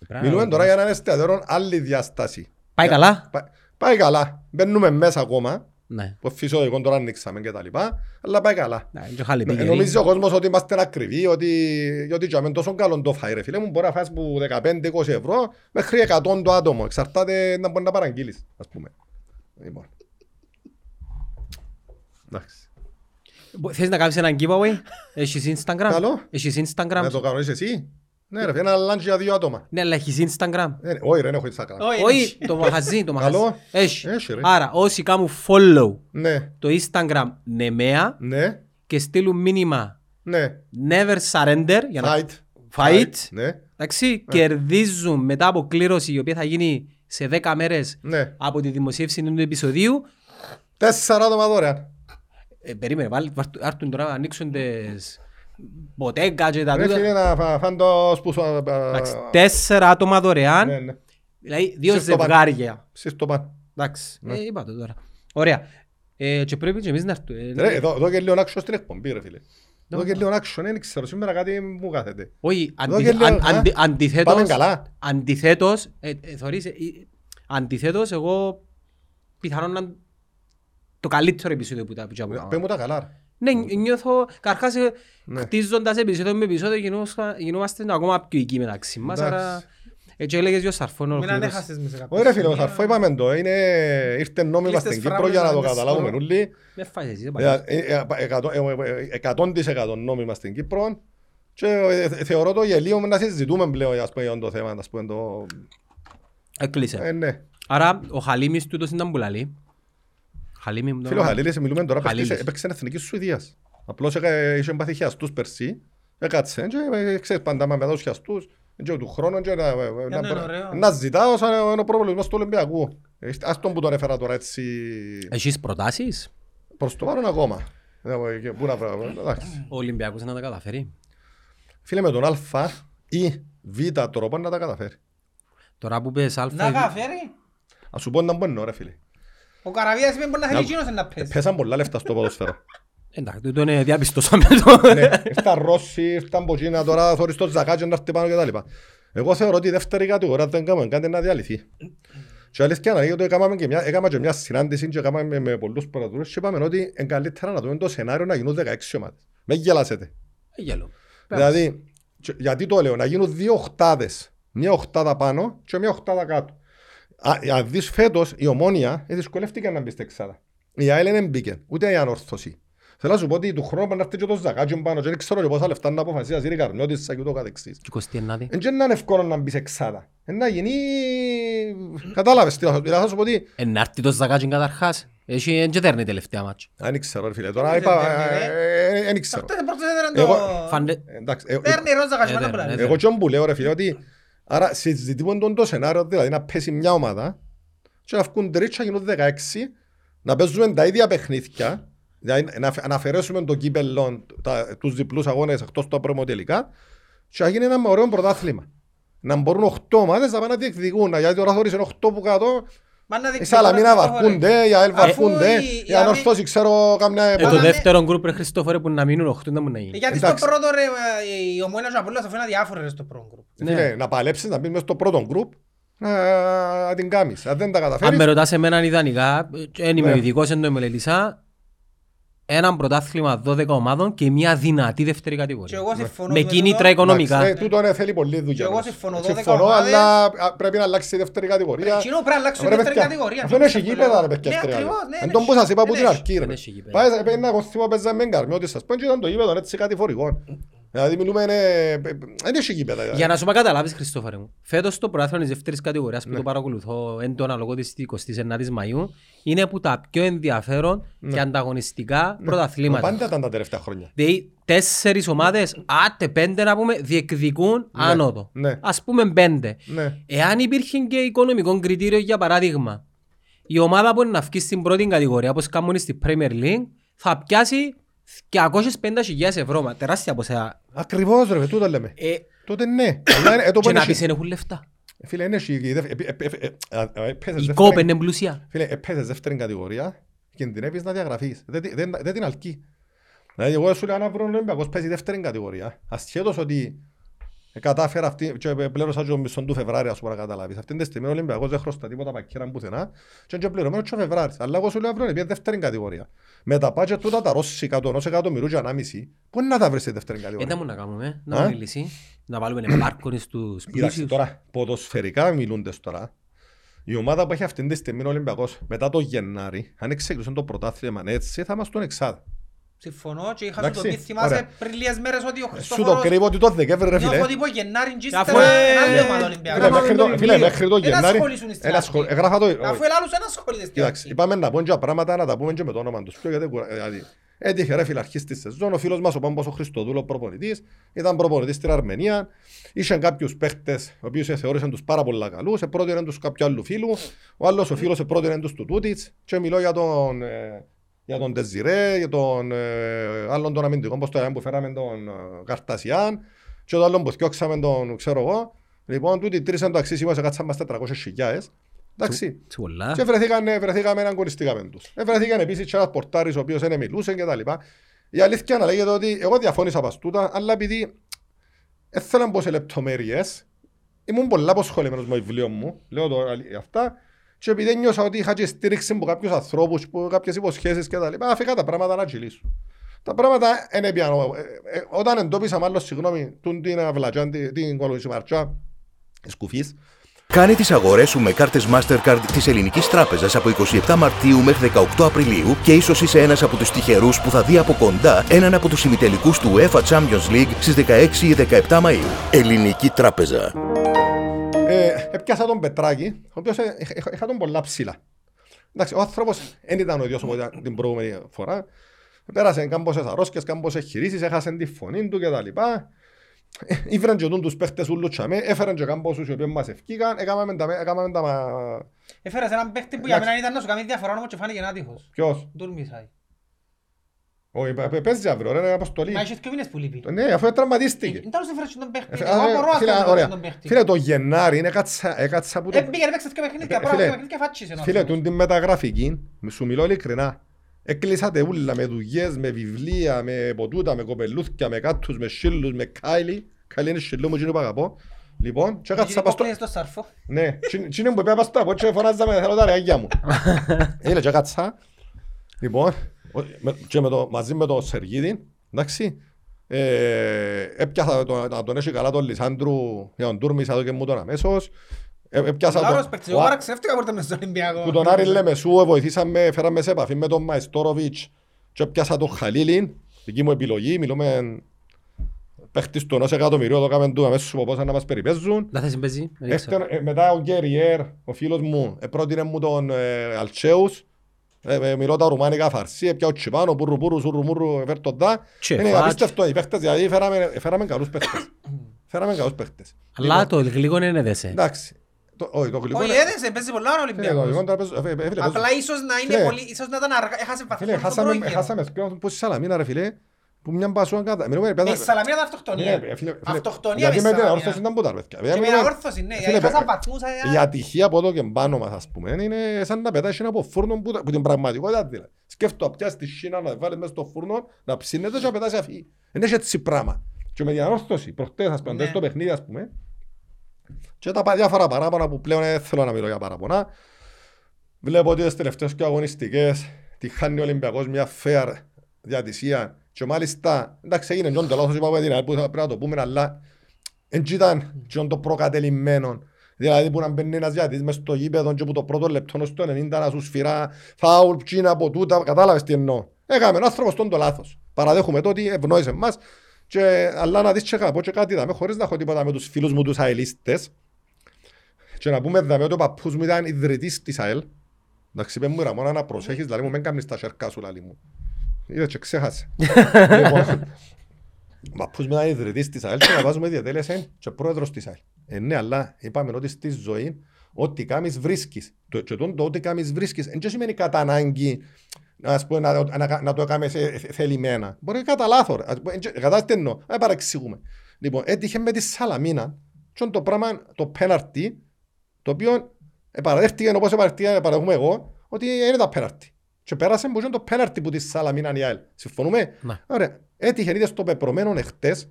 Μπράβο. Μιλούμε τώρα για έναν εστιατόριο άλλη διάσταση. Πάει καλά. Πα- πάει καλά. Μπαίνουμε μέσα ακόμα. Ναι. Που φυσιολογικό τώρα ανοίξαμε και τα λοιπά. Αλλά πάει καλά. Ναι, και χάλι Ε, πήγε. Νομίζεις ο κόσμος ότι είμαστε ακριβοί, ότι, ότι για μεν τόσο καλό το φάει ρε φίλε μου, μπορεί να φας που 15-20 ευρώ μέχρι 100 το άτομο, εξαρτάται να μπορεί να παραγγείλεις, ας πούμε. Λοιπόν. Εντάξει. Μπο- Θες να κάνεις ένα giveaway? Έχεις Instagram? Καλό. Έχεις Instagram? Να το κάνω είσαι εσύ. Ναι ρε φίλε, ένα lunch για δύο άτομα. Ναι, αλλά έχεις Instagram; Ε, Όχι ρε, δεν έχω Instagram. Όχι, Όχι, όχι. το μαχαζί, το μαχαζί. Καλό. Έχει. Έχει, ρε. Άρα, όσοι κάνουν follow Ναι, το Instagram νεμαία ναι, και στείλουν μήνυμα ναι. never surrender για να Fight. fight, Ναι, εντάξει, κερδίζουν μετά από κλήρωση η οποία θα γίνει σε 10 μέρες ναι. από τη δημοσίευση του επεισοδίου. Τέσσερα άτομα δωρεάν. Ε, περίμενε, βάλει, βάρ- άρτουν τώρα να ανοίξουν τις, ποτέγκα και τα Ρε φίλε τούτα. να φα- φαν το σπούσο. Εντάξει, Τέσσερα άτομα δωρεάν, Ναι, ναι. δηλαδή δύο Σε στο παν. ζευγάρια. Σεις το παν. Εντάξει, Ναι. ε, είπα το τώρα. Ωραία. Ε, Και πρέπει και εμείς να έρθουμε. Ρε, εδώ εδώ και λίγο action στην εκπομπή ρε φίλε. Εδώ και λίγο action, δεν ξέρω, σήμερα κάτι μου κάθεται. Όχι, Εδώ αντιθε- και λίγο, αν- α, αντι- αντιθέτως, Πάμε καλά. αντιθέτως, ε, ε, θωρείς, ε, ε, αντιθέτως εγώ πιθανόν να το καλύτερο επεισόδιο που τα που τα Πες κάναμε. μου τα καλά. Ρε. Ναι, νιώθω, καρχάς ε, Ναι. χτίζοντας επεισόδιο με επεισόδιο γινόμαστε- γινόμαστε ακόμα πιο εκεί μεταξύ μας, Εντάξει. άρα έτσι έλεγες ο Σαρφών Μην ολοκλήρωσε. ανέχασες με σε κάποιο Όχι ρε φίλε, ο σημείο. Σαρφό είπαμε το, είναι, ήρθε νόμιμα Κλείστες στην Κύπρο φράγμες για να το να καταλάβουμε δεσπορώ. όλοι. Με φάεις εσύ, Ε, παλιά. ε, ε, εκατό- ε, ε, εκατόν της εκατόν νόμιμα στην Κύπρο και ε, θεωρώ το γελίο να συζητούμε πλέον ας πούμε, για το θέμα. Ας πούμε, το... Έκλεισε. Ε, ναι. Άρα ο Χαλίμης τούτος ήταν που λαλεί. Χαλίμη μου το Φίλε, ο όνομα. Χαλίλης μιλούμε τώρα, Χαλίλης. παίχτησε- έπαιξε εθνική Σουηδίας. Απλώς έκα- είχε πάθει χιαστούς περσί, έκατσε και ε, ξέρεις πάντα με δώσει χιαστούς και του χρόνου και να, ναι, να, είναι ωραίο. να ζητάω σαν είναι ο πρόβλημα του Ολυμπιακού. Ε, Ας τον που τον έφερα τώρα έτσι Έχεις προτάσεις; Προς το παρόν ακόμα. Ε, και Πού να βρω, ε, εντάξει. ο Ολυμπιακός να τα καταφέρει. Φίλε με τον Α ή Β τρόπο να τα καταφέρει. Τώρα που πες αλφα... Να καταφέρει. Ας σου πω να μπορεί ρε φίλε. Ο Καραβίας είπε μπορεί να θέλει Να- εκείνος να Ε, πέσει. Πέσαν πολλά λεφτά στο ποδοσφαίρο. Εντάξει, τούτο είναι διαπιστώσαμε το. Ναι, ήρθαν Ρώσοι, ήρθαν από Κίνα, τώρα θωρείς το Ζακάτζο να έρθει πάνω και τα λοιπά. Εγώ θεωρώ ότι η δεύτερη κατηγορία δεν κάνουμε κάτι να διαλυθεί. Και αλήθεια να γιατί έκαναμε και μια, έκανα και μια συνάντηση και έκαναμε με, με πολλούς προεδρούς και είπαμε ότι είναι καλύτερα να δούμε το σενάριο να γίνουν 16 ομάδες. Μην γελάσετε. Γέλο. Δηλαδή, και- γιατί το λέω, να γίνουν δύο οχτάδες. Μια οχτάδα πάνω και μια οχτάδα κάτω. Α, αν δεις φέτος, η ομόνια ε, δυσκολεύτηκε να μπει στην εξάδα. Η ΑΕΛ δεν μπήκε, ούτε η ανόρθωση. Θέλω να σου πω ότι του χρόνου πρέπει να έρθει και τος Ζακάτζιο πάνω και δεν ξέρω και πόσα λεφτά να αποφασίσει να σύρει Καρνιώτης και ούτω καθεξής. Και κοστιενάτη. Δεν είναι εύκολο να μπεις εξάδα. Ε, Να γίνει... Κατάλαβες τι θα σου- δηλαδή θα σου πω ότι... Ενάρτη τος Ζακάτζιν καταρχάς. Έχει εν και δέρνει τελευταία μάτς. Δεν ξέρω ρε φίλε, τώρα Δεν είπα... δέρνει, ε, ε, Δεν ξέρω. Αυτές πρώτος έδεραν Εγώ- το... Φαντε... Εντάξει, ε, Δέρνει ρόζα κασμάνα έδερνε, πουλάνε. έδερνε. Εγώ και που λέω ρε φίλε ότι άρα συζητούμε τον το σενάριο δηλαδή να πέσει μια ομάδα και να βγουν τρίτσα γίνουν 16 να παίζουμε τα ίδια παιχνίδια δηλαδή να, να αφαιρέσουμε το κύπελλο τα, τους διπλούς αγώνες εκτός τα προμοτελικά και να γίνει ένα ωραίο πρωτάθλημα. Να μπορούν 8 ομάδες να πάνε να διεκδικούν γιατί τώρα θωρείς είναι 8 που κάτω Μα να οι δείξουμε Σαλαμίνα τώρα, βαρκούνται, οι ΑΕΛ Αφού βαρκούνται, η- οι η Ανόρθωση ξέρω καμιά Ε, το Βάλανε- δεύτερο γκρουπ ρε Χριστόφορε που να μείνουν οχτώ να μου να Ε, γίνει. Γιατί στο Εντάξει. πρώτο ρε, η ομόνια και ο Απόλλωνας θα φαίνουν διάφορα ρε στο πρώτο γκρουπ. Φίλε, να παλέψεις να μπεις μέσα στο πρώτο γκρουπ να, να την κάνεις. Αν δεν τα Αν καταφέρεις, με ρωτάς εμένα ιδανικά, δεν είμαι Ναι. ειδικός εν το μελετήσα, ένα πρωτάθλημα 12 ομάδων και μια δυνατή δεύτερη Και κατηγορία. εγώ συμφωνώ Με τούτο. κίνητρα οικονομικά. Εντάξει, ε, τούτο ναι, θέλει πολλή δουλειά. Και εγώ όμως. συμφωνώ, 12 Συμφωνώ, ομάδες. αλλά α, πρέπει να αλλάξει η δεύτερη κατηγορία. Εκείνο πρέπει να αλλάξει η Ρε, δεύτερη παιδιά, κατηγορία. Αυτό είναι Τι έχει πιστεύω, γήπεδα ρε λέω. παιδιά. Ναι, στρέφει. ακριβώς, ναι, Εν ναι, τόν που σας είπα από ναι, την έχει. αρχή ρε. Δεν έχει γήπεδα. Πάει, ε, ένα εγώ θυμώ παίζα με εγκαρμιώτη σας πω και ήταν το γήπεδο έτσι κατηφορικό. Δηλαδή μιλούμε, ε, ε, δεν έχει γήπεδα. δηλαδή. Για να σου μα καταλάβεις Χριστόφορε μου, φέτος το πρωτάθλημα της δεύτερης κατηγορίας που Ναι. το παρακολουθώ έντονα λόγω της 29ης Μαΐου είναι από τα πιο ενδιαφέρον και ανταγωνιστικά πρωταθλήματα. Ναι. Πάντα ήταν τα τελευταία χρόνια. Δηλαδή τέσσερις ομάδες, άτε πέντε να πούμε, διεκδικούν άνοδο. ναι. Ας πούμε πέντε. Ναι. Εάν υπήρχε και οικονομικό κριτήριο για παράδειγμα, η ομάδα που είναι να βγει στην πρώτη κατηγορία, όπως κάνουν στη Premier League, θα πιάσει 250.000 ευρώ, μα τεράστια ποσά. Ακριβώς ρε, τούτο λέμε. Ε, Τότε ναι. Αλλά είναι- ε, το και που να είναι πεις έχει- δεν έχουν λεφτά. Φίλε, είναι έχει- ε, ε, ε, ε, ε, ε, α, ε, έπαιζες Η δεύτερη- κόπη είναι πλούσια. Φίλε, έπαιζες δεύτερη κατηγορία και κινδυνεύεις να διαγραφείς. Δεν, τη- δεν, δεν την αλκεί. Δηλαδή, εγώ σου λέω αν αύριο ο Ολυμπιακός παίζει δεύτερη κατηγορία, ασχέτως ότι ε, κατάφερα αυτή, και ε, πλήρωσα και το μισό του Φεβράρι, ας πούμε, να καταλάβεις. Αυτή τη στιγμή ο Ολυμπιακός δεν χρωστά τίποτα πακέρα πουθενά και είναι και πληρωμένος και ο Φεβράρης. Αλλά εγώ σου λέω αύριο είναι δεύτερη κατηγορία. Με τα πάτια τούτα τα ρώσικα του ενός εκατομμυρίου και ανάμιση, πού είναι να τα βρεις στη δεύτερη Δεν κατηγορία. μου να κάνουμε, Α; να βρούμε λύση. Να βάλουμε πάρκονες στους Κοίταξε πλούσιους. τώρα, ποδοσφαιρικά μιλούντες τώρα. Η ομάδα που έχει αυτή τη στιγμή ο Ολυμπιακός μετά το Γενάρη, αν εξέκλεισε το πρωτάθλημα έτσι, θα είμαστε στον εξάδα. Συμφωνώ και είχα σου το Εντάξει, πει θυμάσαι ωραία. πριν λίγες μέρες ότι ο Σου το Χριστόφορος κρύβω ότι το Δεκέμβρη ρε φίλε. νιώθω ότι πω Γενάρη και Αφού, ύστερα ε, ένα άλλη ομάδα Φίλε, Ολυμπιακά. μέχρι το- Φίλε, μέχρι το Δεν Γενάρη. ασχολήσουν στην ένα αρχή. σχολ- Έγραφα το. Αφού ελάλους δεν ασχολείται στην Κοίταξε, αρχή. είπαμε να πούμε και πράγματα να τα πούμε και με το όνομα τους. Πιο γιατί κουρα- δηλαδή, Έτυχε ρε φίλε αρχής της σεζόν, ο φίλος μας ο Πάμπος ο Χριστοδούλο προπονητής, ήταν προπονητής στην Αρμενία, είχαν κάποιους παίχτες, οι οποίους θεώρησαν τους πάρα πολλά καλούς, επρότειναν τους κάποιου άλλου φίλου, ο άλλος ο φίλος επρότειναν τους του Τούτιτς και μιλώ για τον, ε, για τον Τεζιρέ, για τον ε, άλλον τον αμυντικό, πώς το είπαμε, που φέραμε τον ε, Καρτασιάν και τον άλλον που θιώξαμε τον, ξέρω εγώ. Λοιπόν, τούτοι οι τρεις εντάξει, σήμερα κάτσαμε μας 400 χιλιάες. Εντάξει. Σε πολλά. Και βρεθήκαν, βρεθήκαμε να αγωνιστήκαμε τους. Ε, βρεθήκαν επίσης και ένας πορτάρης ο οποίος δεν μιλούσε και τα λοιπά. Η αλήθεια να λέγεται ότι εγώ διαφώνησα από τούτα, αλλά επειδή δεν θέλω να μπω σε λεπτομέρειες, ήμουν πολλά αποσχολημένος με το βιβλίο μου, λέω το αλη- αυτά, και επειδή νιώσα ότι είχα και στήριξη από κάποιους ανθρώπους, από κάποιες υποσχέσεις και τα λοιπά, αφήκα τα πράγματα να κυλήσουν. Τα πράγματα είναι πιανό. Ε, ε, όταν εντόπισα μάλλον, συγγνώμη, τούν την αυλατζάν, την- την κολοσιμαρτζά, σκουφής, Κάνε τις αγορές σου με κάρτες Mastercard της Ελληνικής Τράπεζας από 27 Μαρτίου μέχρι 18 Απριλίου και ίσως είσαι ένας από τους τυχερούς που θα δει από κοντά έναν από τους ημιτελικούς του UEFA Champions League στις 16 ή 17 Μαΐου. Ελληνική Τράπεζα. Ε, έπιασα τον Πετράκη, ο οποίος ε, είχα- είχα- είχα τον πολλά ψηλά. Εντάξει, ο άνθρωπος δεν ήταν ο ίδιος όπως ήταν την προηγούμενη φορά. Πέρασε κάμποσες αρρώσκες, κάμποσες χειρίσεις, έχασε τη φωνή του κτλ. Ε, Ήφεραν και τούν τους παίχτες ούλους τσαμέ, έφεραν και κάμποσους οι οποίοι μας ευκήκαν, έκαναμε τα... έκαναμε τα μα- Έφερες έναν παίχτη που για μένα ήταν να σου κάνει διαφορά όμως και φάνηκε άτυχος. Ποιος; Τον Μισάη. Όχι, παι- παι- παίζει αύριο, ρε, είναι αποστολή. Μα έχεις δύο μήνες που λείπει. Ναι, αφού τραυματίστηκε. Δεν τέλος έφερες τον παίχτη. Ε, Εγώ α, απορώ φίλε, αυτό ωραία. τον παίχτη. Φίλε, το Γενάρη είναι έκατσα, έκατσα που το... Ε, πήγε να παίξει δύο παιχνίδια, Ε, πρώτα φίλε, δύο παιχνίδια φάτσισε ο Φίλε, άνθρωπος. τούν την μεταγραφική, σου μιλώ ειλικρινά, έκλεισατε ούλα με δουλειές, με βιβλία, με ποτούτα, με κοπελούθκια, με κάτους, με σύλλους, με κάιλι. Κάιλι είναι σύλλου μου, εκείνο που αγαπώ. Λοιπόν, και έκατσα Εκείνη πας στο... που κλείνεις το σαρφό. Ναι, τι είναι που είπα πας στο από και φωνάζαμε, θέλω τα ρεάγια μου. Έλε, και έκατσα. Λοιπόν, ο- με- και με το, μαζί με τον Σεργίδη, εντάξει, ε, έπιασα το, να τον έχει καλά τον Λισάντρου για τον Τούρμισα εδώ και μου τον αμέσως. Ε, έπιασα Λάουρος τον- παίκτης, ο εγώ Α- παραξεύτηκα που ήρθαμε στον Ολυμπιακό. που τον Άρη Λεμεσού βοηθήσαμε, φέραμε σε επαφή με τον Μαϊστόροβιτς και έπιασα τον Χαλίλιν, δική μου επιλογή, μιλούμε παίχτης του ενός εκατομμυρίου, το κάμεν του αμέσως από πόσα να μας περιπέζουν. Να θες παίζει. δεν ξέρω. Έφτανε- ε, μετά ο Γκέριερ, ο φίλος μου, ε, πρότεινε μου τον ε, Αλτσέους, ε, ε, μιλώ τα ρουμάνικα φαρσί, έπια ο Τσιπάνο, πουρου πουρου, σουρου μουρου, έφερ τον δά. Και Είναι φάτς. απίστευτο οι παίχτες, δηλαδή φέραμε, φέραμε καλούς παίχτες. φέραμε καλούς παίχτες. Αλλά το γλυκό είναι έδεσε. Εντάξει. Το- Όχι, το γλυκό Όχι, είναι- έδεσε, παίζει πολλά ο Φίλε, το γλυκό Ολυμπιακός. είναι τραπέζο- ε, ε, φίλε, Απλά ίσως να είναι Φίλε. πολύ, ίσως να ήταν αργά, έχασε Φίλε, βαθμό στο χάσαμε, πρώτο γύρο. χάσαμε σκιό που στη Σαλαμίνα ρε φίλε, που μια μπασούαν κατά. Μιλούμε, Ε, παιδιά, Η Σαλαμίνα ήταν αυτοκτονία. Ναι, φίλε, φίλε, Αυτοκτονία γιατί με με την Σαλαμίνα. αόρθωση ήταν που τα παιδιά. Και με Μιλούμε- αόρθωση, ναι, Φίλε, έχασαν παι- βαθμούς. ε, Η ατυχία από εδώ και πάνω μας ας πούμε είναι σαν να πετάσει ένα από φούρνο που, που την πραγματικότητα δηλαδή. Σκέφτομαι να πιάσει τη Σίνα να βάλει μέσα στο φούρνο, να ψήνεται και να πετάσει αφή. Δεν έχει έτσι πράγμα. Και με την αόρθωση, προχτές ας πούμε, Ναι. στο παιχνίδι ας πούμε, και τα πα- διάφορα παράπονα που πλέον δεν θέλω να μιλώ για παράπονα, βλέπω ότι τις τελευταίες και αγωνιστικές τη χάνει ο Ολυμπιακός μια fair διατησία και μάλιστα, εντάξει έγινε και το λάθος είπαμε την άλλη που θα πρέπει να το πούμε, αλλά δεν ήταν και το προκατελημένο. Δηλαδή που να μπαίνει ένας διατής μες στο γήπεδο και που το πρώτο λεπτό ως το 90 να σου σφυρά φάουλ, ψίνα από τούτα, κατάλαβες τι εννοώ. Έκαμε ο άνθρωπος τον το λάθος. Παραδέχομαι το ότι ευνόησε εμάς και, αλλά να δεις και κάπου και κάτι δάμε χωρίς να έχω τίποτα με τους φίλους μου τους αελίστες και να πούμε δάμε ότι ο παππούς μου ήταν ιδρυτής της ΑΕΛ Εντάξει, είπε μου Ραμόνα να προσέχεις, δηλαδή μου μην κάνεις τα σερκά σου λαλί μου. Είδες και ξέχασε. Λοιπόν, ο παππούς μου ήταν ιδρυτής της ΑΕΛ και να βάζουμε διατέλεσε και πρόεδρος της ΑΕΛ. Ε, ναι, αλλά είπαμε ότι στη ζωή ό,τι κάνεις βρίσκεις. Το, και το, το ό,τι κάνεις βρίσκεις δεν σημαίνει κατά ανάγκη ας πούμε, να, να, να το έκαμε θελημένα. Μπορεί κατά λάθος. ρε. Ας πούμε, εν- Κατάλαβες τι εννοώ. Να παρεξηγούμε. Λοιπόν, έτυχε με τη Σαλαμίνα και το πράγμα, το πέναρτι, το οποίο παραδέχτηκε όπως παραδέχτηκε, παραδέχομαι εγώ, ότι είναι τα πέναρτι. Και πέρασε που είναι το πέναρτι που τη Σαλαμίνα η ΑΕΛ. Συμφωνούμε; Ναι. Ωραία. Έτυχε είδες το πεπρωμένο εχτες,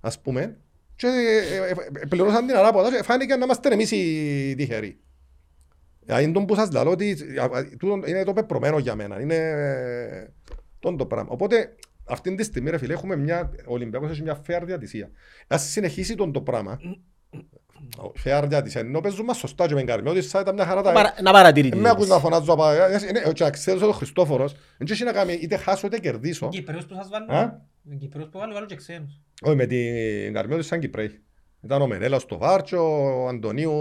ας πούμε, και ε, ε, ε, πληρώσαν την ανάποδα και φάνηκε να είμαστε εμείς οι τυχεροί. Ε, Είναι τον που σας λέω ότι α, α, τούτο είναι το πεπρωμένο για μένα. Είναι ε, τον το πράγμα. Οπότε αυτή τη στιγμή ρε φίλε έχουμε μια, ο Ολυμπιακός έχει μια fair διατησία. Ας συνεχίσει τον το πράγμα. Fair διατησία. Ενώ παίζουν μας σωστά και με εγκαρμιώτης θα ήταν μια χαρά τα... Παρα- Να παρατηρητήσεις. Με ακούς να φωνάζω από... ε, ε, ναι, Και να ξέρεις ότι ο Χριστόφορος δεν έχει να κάνει είτε χάσω είτε κερδίσω. Κυπρέους που σας Α; βάλουν. Οι Κυπρέους που βάλουν, βάλουν και ξένους. Όχι, με την Καρμιώτη σαν Κυπρέη. Ήταν ο Μενέλας στο Βάρτσο, ο Αντωνίου...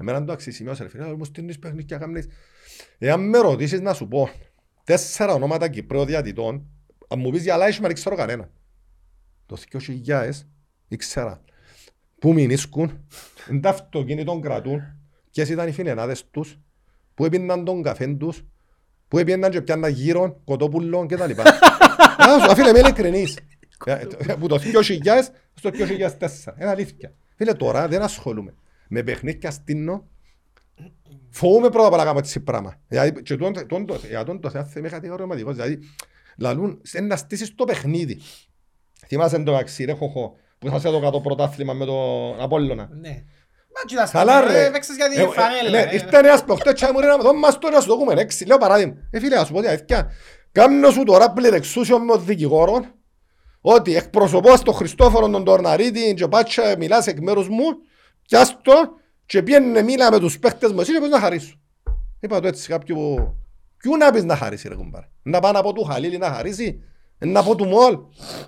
Εμένα το αξισημείωσε, ρε φίλε, όμως τι είναι παιχνίδι και κάνεις. Εάν με ρωτήσεις να σου πω τέσσερα ονόματα Κυπρέου διατητών, αν μου πεις για Λάισμαν, δεν ξέρω κανένα. Το 2000 ήξερα πού μηνίσκουν, εν τα αυτοκίνητον κρατούν, ποιες ήταν οι φινενάδες τους, πού έπιναν τον καφέ τους, Που έπιαναν και πιάννα γύρω, κοτόπουλο και τα λοιπά. Α, σου, Φίλε, είμαι ειλικρινής. Ε, ε, Που το 2000 στο 2004. Είναι αλήθεια. Φίλε, τώρα δεν ασχολούμαι. Με παιχνίδια στείνω. Φοβούμαι πρώτα απ' όλα να κάνω έτσι πράγμα. Δηλαδή, και τούτο- τούτο- για τον το θέμα είμαι κατηγορηματικός. Δηλαδή, λαλούν, σε να στήσεις το παιχνίδι. Θυμάσαι το αξί, ρε χοχό, που σας έδωκα το πρωτάθλημα με τον Απόλλωνα. Ναι. Μα κοίτας, Καλά ρε. Έπαιξες για Ε, την ε, φανέλα. ναι, ε. Ήρθε ένας προχτές και μου λέει, «Δώ μας το να σου το δούμε, έξι». Λέω παράδειγμα. Ε, φίλε, να σου πω την αλήθεια. Κάμνω σου τώρα πληρεξούσιο με τον δικηγόρο ότι εκπροσωπώ στον Χριστόφορο τον Τορναρίτη και πάτσα μιλάς εκ μέρους μου πιάσ' το και πιένε μίλα με τους παίχτες μου εσύ και πες να χαρίσω. Είπα το έτσι κάποιου που... Ποιού να πεις να χαρίσει ρε κουμπάρε. Να πάω να πω του Χαλίλη να χαρίσει. Να πω του Μολ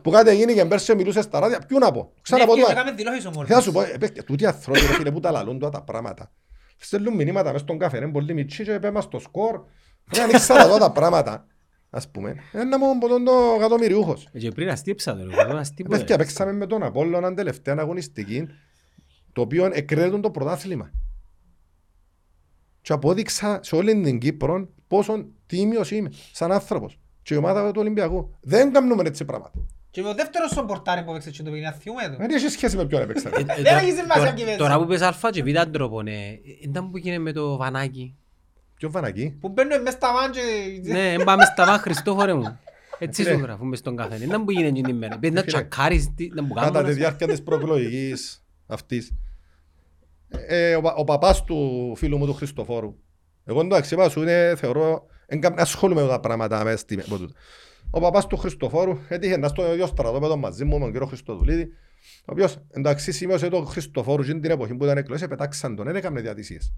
που κάτι έγινε και πέρσι μιλούσες στα ράδια. Ποιού να πω; Ξαναπώ Ναι, του. έκαμε δηλώσεις ο Μόλις. Θα σου πω, ε, παιδιά, τούτοι ανθρώποι ρε φίλε που τα λαλούν τώρα τα πράγματα. Στέλνουν μηνύματα μέσα στον καφέ, είναι πολύ μητσί και πέμε στο σκορ. Δεν ανοίξα τα δω τα πράγματα. Ας πούμε, ένα μόνο από τον το εκατομμυριούχος. Ε, Και πριν αστύψα το, ρε, αστύποτε. Παιδιά, παίξαμε με τον Απόλλωνα τελευταία αγωνιστική, το οποίο εκρέτουν το πρωτάθλημα. Και απόδειξα σε όλη την Κύπρο πόσο τίμιος είμαι, σαν άνθρωπος. Και η ομάδα του Ολυμπιακού. Δεν κάνουμε έτσι πράγματα. Και ο δεύτερος στον πορτάρι που έπαιξε και το παιχνίδι, να θυμούμε το. Δεν έχει σχέση με ποιον έπαιξα. Ε, Δεν τώρα- έχεις σημασία τώρα- και μέσα. Τώρα που πες αλφα και β' τρόπο, ναι. Ήταν που έγινε με το βανάκι. Ποιο βανακί. Που μπαίνουν μες στα μάντια. Ναι, εν πάμε στα βά, Χριστόφορε μου. Έτσι Ναι. σου γράφουμε στον καφέ. Ήταν που έγινε εκείνη την μέρα. Πες να Φίλε, τσακάρεις, τι- ήταν που Κατά τη κάνουμε. διάρκεια της προεκλογικής αυτής. Ε, ο, πα- ο παπάς του φίλου μου του Χριστοφόρου. Εγώ εντάξει, είπα σου είναι, θεωρώ, εν κα- ασχολούμαι με τα πράγματα μέσα στη με τούτο. Ο παπάς του Χριστοφόρου έτυχε να στο ίδιο στρατόπεδο μαζί μου με τον κύριο Χριστοδουλίδη, ο οποίος εντάξει σημείωσε τον Χριστοφόρου και την εποχή που ήταν εκλογές, πετάξαν τον, δεν έκαμε διατησίες.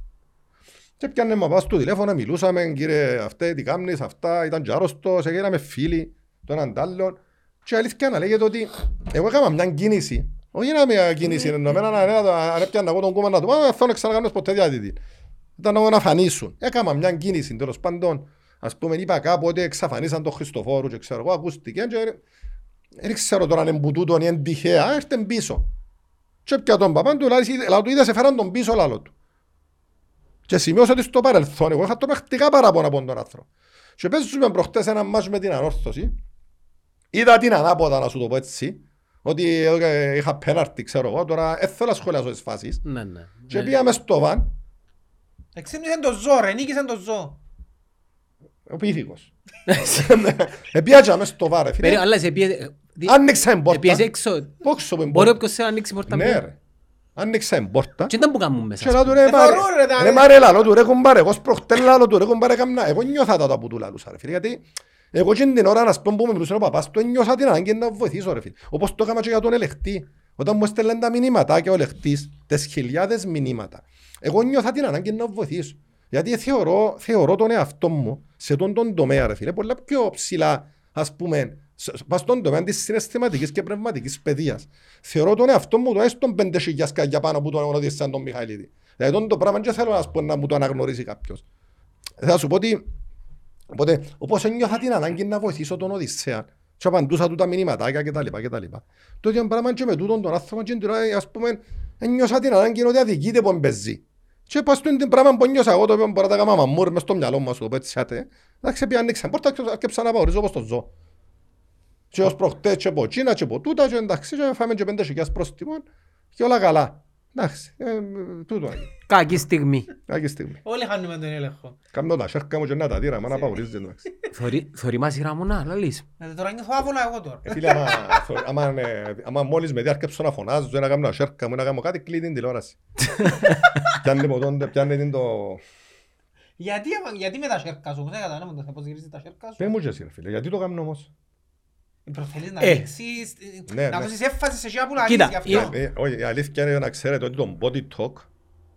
Και πιάνε με παπάς του τηλέφωνο, μιλούσαμε, κύριε αυτέ, τι κάνεις, αυτά, ήταν και άρρωστος, έγιναμε φίλοι, τον αντάλλον. Και η αλήθεια να λέγεται ότι εγώ έκανα μια κίνηση, όχι να μια κίνηση, εννοημένα να να- αν έπιανα εγώ τον κόμμα να του πω, «Α, θέλω να ξανακάνεις ποτέ διαδίδη. Ήταν να φανίσουν. Έκανα μια κίνηση, τέλος πάντων, ας πούμε, είπα κάπου ότι εξαφανίσαν τον Χριστοφόρου και ξέρω εγώ, ακούστηκε και δεν ξέρω τώρα αν είναι που τούτον ή είναι τυχαία, έρθεν πίσω. Και πια τον παπάν του, λέει, «Λα του είδες σε φέραν τον πίσω λάλο του. Και σημειώσα ότι στο παρελθόν, εγώ είχα τρομακτικά παράπονα από τον άνθρωπο. Και παίζουμε προχτές ένα μάτς με την ανόρθωση. Είδα την ανάποδα να σου το πω έτσι. Ότι ε, είχα πέναρτη, ξέρω εγώ, τώρα δεν θέλω να σχολιάσω τις φάσεις. Ναι, ναι. Και Ναι. πήγαμε στο βαν, Εξήμνησαν το ζώο ρε, νίκησαν το ζώο. Ο πίθηκος. Επίατσα στο βάρε, Περί- φίλε. Αλλά σε πιέζε... τι- Άνοιξα την πόρτα. Επίεζε έξω. Πόξω την Μπορεί πόρτα. όποιος θέλει να ανοίξει πόρτα Ναι μία. ρε. Άνοιξα την πόρτα. Και ήταν που κάνουν μέσα; Και λάλο του ρε Ε, μάρε. θωρούν, ρε, τα- Ρε μάρε λάλο του ρε κουμπάρε. Εγώ σπροχτέ λάλο του ρε κουμπάρε κάμνα. Εγώ νιώθα τα που του λάλουσα ρε φίλε. Γιατί εγώ και την ώρα να σπον που με μιλούσε ο παπάς του νιώθα την ανάγκη να βοηθήσω ρε φίλε. Όπως το έκανα και για τον ελεχτή. Όταν μου έστελναν τα μηνύματα και ο ελεχτής, τις χιλιάδες μηνύματα. Εγώ νιώθα την ανάγκη να βοηθήσω. Γιατί θεωρώ, θεωρώ τον εαυτό μου σε τον, τον τομέα ρε φίλε πολλά πιο ψηλά ας πούμε σ- σ- πας στον τομέα της συναισθηματικής και πνευματικής παιδείας. Θεωρώ τον εαυτό μου το έστω πέντε χιλιάς για πάνω που τον αγνώρισε σαν τον Μιχαηλίδη. Δηλαδή τον το πράγμα δεν θέλω ας πούμε, να μου το αναγνωρίσει κάποιος. Θα σου πω ότι Οπότε, όπως ένιωθα την ανάγκη να βοηθήσω τον Οδυσσέα και απαντούσα του τα μηνύματάκια και τα λοιπά και τα λοιπά. Το ίδιο πράγμα και με τούτον τον άνθρωπο και την ώρα, ας πούμε, ένιωσα την ανάγκη ότι αδικείται που εμπεζεί. Και πας του την πράγμα που νιώσα εγώ το οποίο μπορεί να τα κάνω μαμούρ μες στο μυαλό μου, ας το πω έτσι, άτε. Εντάξει, πια ανοίξαν πόρτα και αρκέψα να παωρίζω όπως το ζω. Και ως προχτές και από Κίνα και από τούτα και εντάξει και φάμε και πέντε χιλιάς πρόστιμων και όλα καλά. Εντάξει, ε, τούτο είναι. Κακή στιγμή. Κακή στιγμή. Όλοι χάνουμε τον έλεγχο. Κάμνω τα σέρκα μου και να τα δίρα, μα να παωρίζεται εντάξει. Θωρεί- Θωρεί μας η Ραμονά, λαλείς. Ε, Τώρα νιώθω άβολα εγώ τώρα. Ε, Φίλε, άμα, άμα, ε, άμα μόλις με διάρκεψω να φωνάζω, να κάνω σέρκα μου, να κάνω κάτι, κλείνει την τηλεόραση. Πιάνει μου τον, πιάνει την το... Γιατί, άμα- γιατί με τα σέρκα σου, δεν καταλάβω το θα πώς γυρίζεις τα σέρκα σου. Πες μου και εσύ ρε φίλε, γιατί το κάνω όμως; Προθελείς να Ε. δείξεις, ε, Ναι, να ναι. δώσεις έμφαση σε εκείνα που Κοίτα, λαλείς γι' αυτό. Ε, όχι, η αλήθεια είναι να ξέρετε ότι το body talk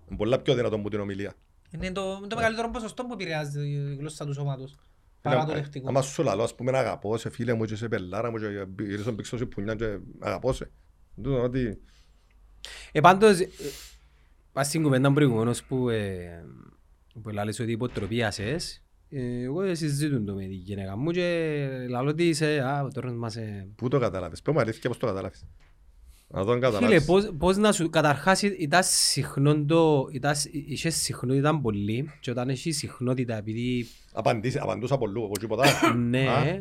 είναι πολλά πιο δυνατό από την ομιλία. Είναι το, το μεγαλύτερο ποσοστό που επηρεάζει η γλώσσα του σώματος. Παρά το Φίλε, λεκτικό. Άμα σου λαλώ, ας πούμε, να αγαπώ σε φίλε μου και σε πελάρα μου και γυρίσω πίξω σε πουνιά και αγαπώ σε. Τούτο ότι... Ε, πάντως, ε, πας στην κουβέντα προηγουμένως που, ε, που λάλες ότι υποτροπίασες, ε, εγώ συζητούν το με τη γυναίκα μου και λαλώ ότι είσαι, α, τώρα μας... ε, Πού το κατάλαβες, πες μου αλήθεια πώς το κατάλαβες. Να τον Φίλε, καταλάβεις. πώς, πώς να σου... Καταρχάς ή- ήταν συχνό το... Ήταν, είχε συχνότητα πολύ και όταν έχεις συχνότητα επειδή Απαντήσει- Απαντούσα πολύ εγώ τίποτα. ναι Α.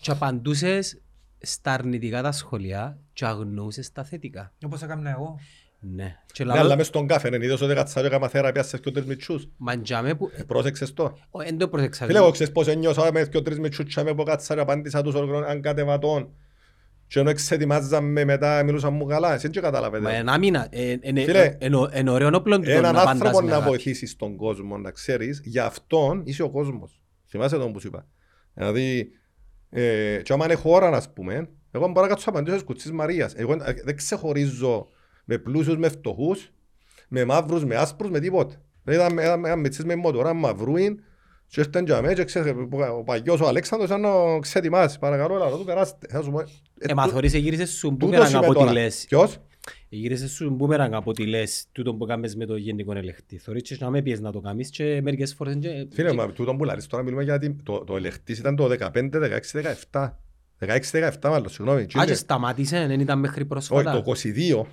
και απαντούσες στα αρνητικά τα σχολεία και αγνοούσες τα θετικά. Όπως έκανα εγώ. Ναι. Και Ναι, λαλό, αλλά μες στον κάφε, είναι είδος ότι κατσά και έκαμα θεραπεία σε δυο τρεις μητσούς. μαντζάμε που... Ε, Πρόσεξες το. Ω, Εν το πρόσεξα. Φίλε, εγώ ξέρεις πώς ένιωσα με δυο τρεις μητσούς και με που κάτσα και απάντησα τους αν κατεβατών. Και ενώ εξετοιμάζαμε μετά, μιλούσαν μου καλά, εσύ δεν Μα καταλαβαίνετε. ένα μήνα. ε, ε, Φίλε, ε, Εν εν ωραίο όπλο του Έναν να απαντάς άνθρωπο με να αγάπη. βοηθήσεις τον κόσμο, να ξέρεις, για αυτόν είσαι ο κόσμος. Θυμάσαι τον που σου είπα. Δηλαδή, ε, και άμα είναι χώρα, ας πούμε, εγώ μπορώ να κάτσω απαντήσω στις κουτσής Μαρίας. Εγώ ε, δεν ξεχωρίζω με πλούσιους, με φτωχούς, με μαύρους, με άσπρους, με τίποτα. Δηλαδή, ήταν- ήταν- ήταν μητσής με μοτορά μαυρούιν, και ήρθαν για μέ και ξέρεις, ο παγιός ο Αλέξανδρος ήταν ο ξετοιμάς. Παρακαλώ, λαλό του περάστε. Θα σου πω, ε, Ε, μα θωρείς εγύρισες σου τούτος μπούμερανγκ είπε από τι τώρα. λες. Ποιος; Εγύρισες σου μπούμερανγκ από τι λες τούτο που κάνεις με το γενικό ελεγχτή. Θωρείς και να με πιέσεις να το κάνεις και μερικές φορές... και- Φίλε, και- μα τούτο που λάρεις τώρα μιλούμε για την- το, το ελεγχτής ήταν το 15, 16, 17. 16, 17 μάλλον, συγγνώμη. Α, και σταμάτησε, δεν ήταν μέχρι Όχι, πρόσφατα. το 22,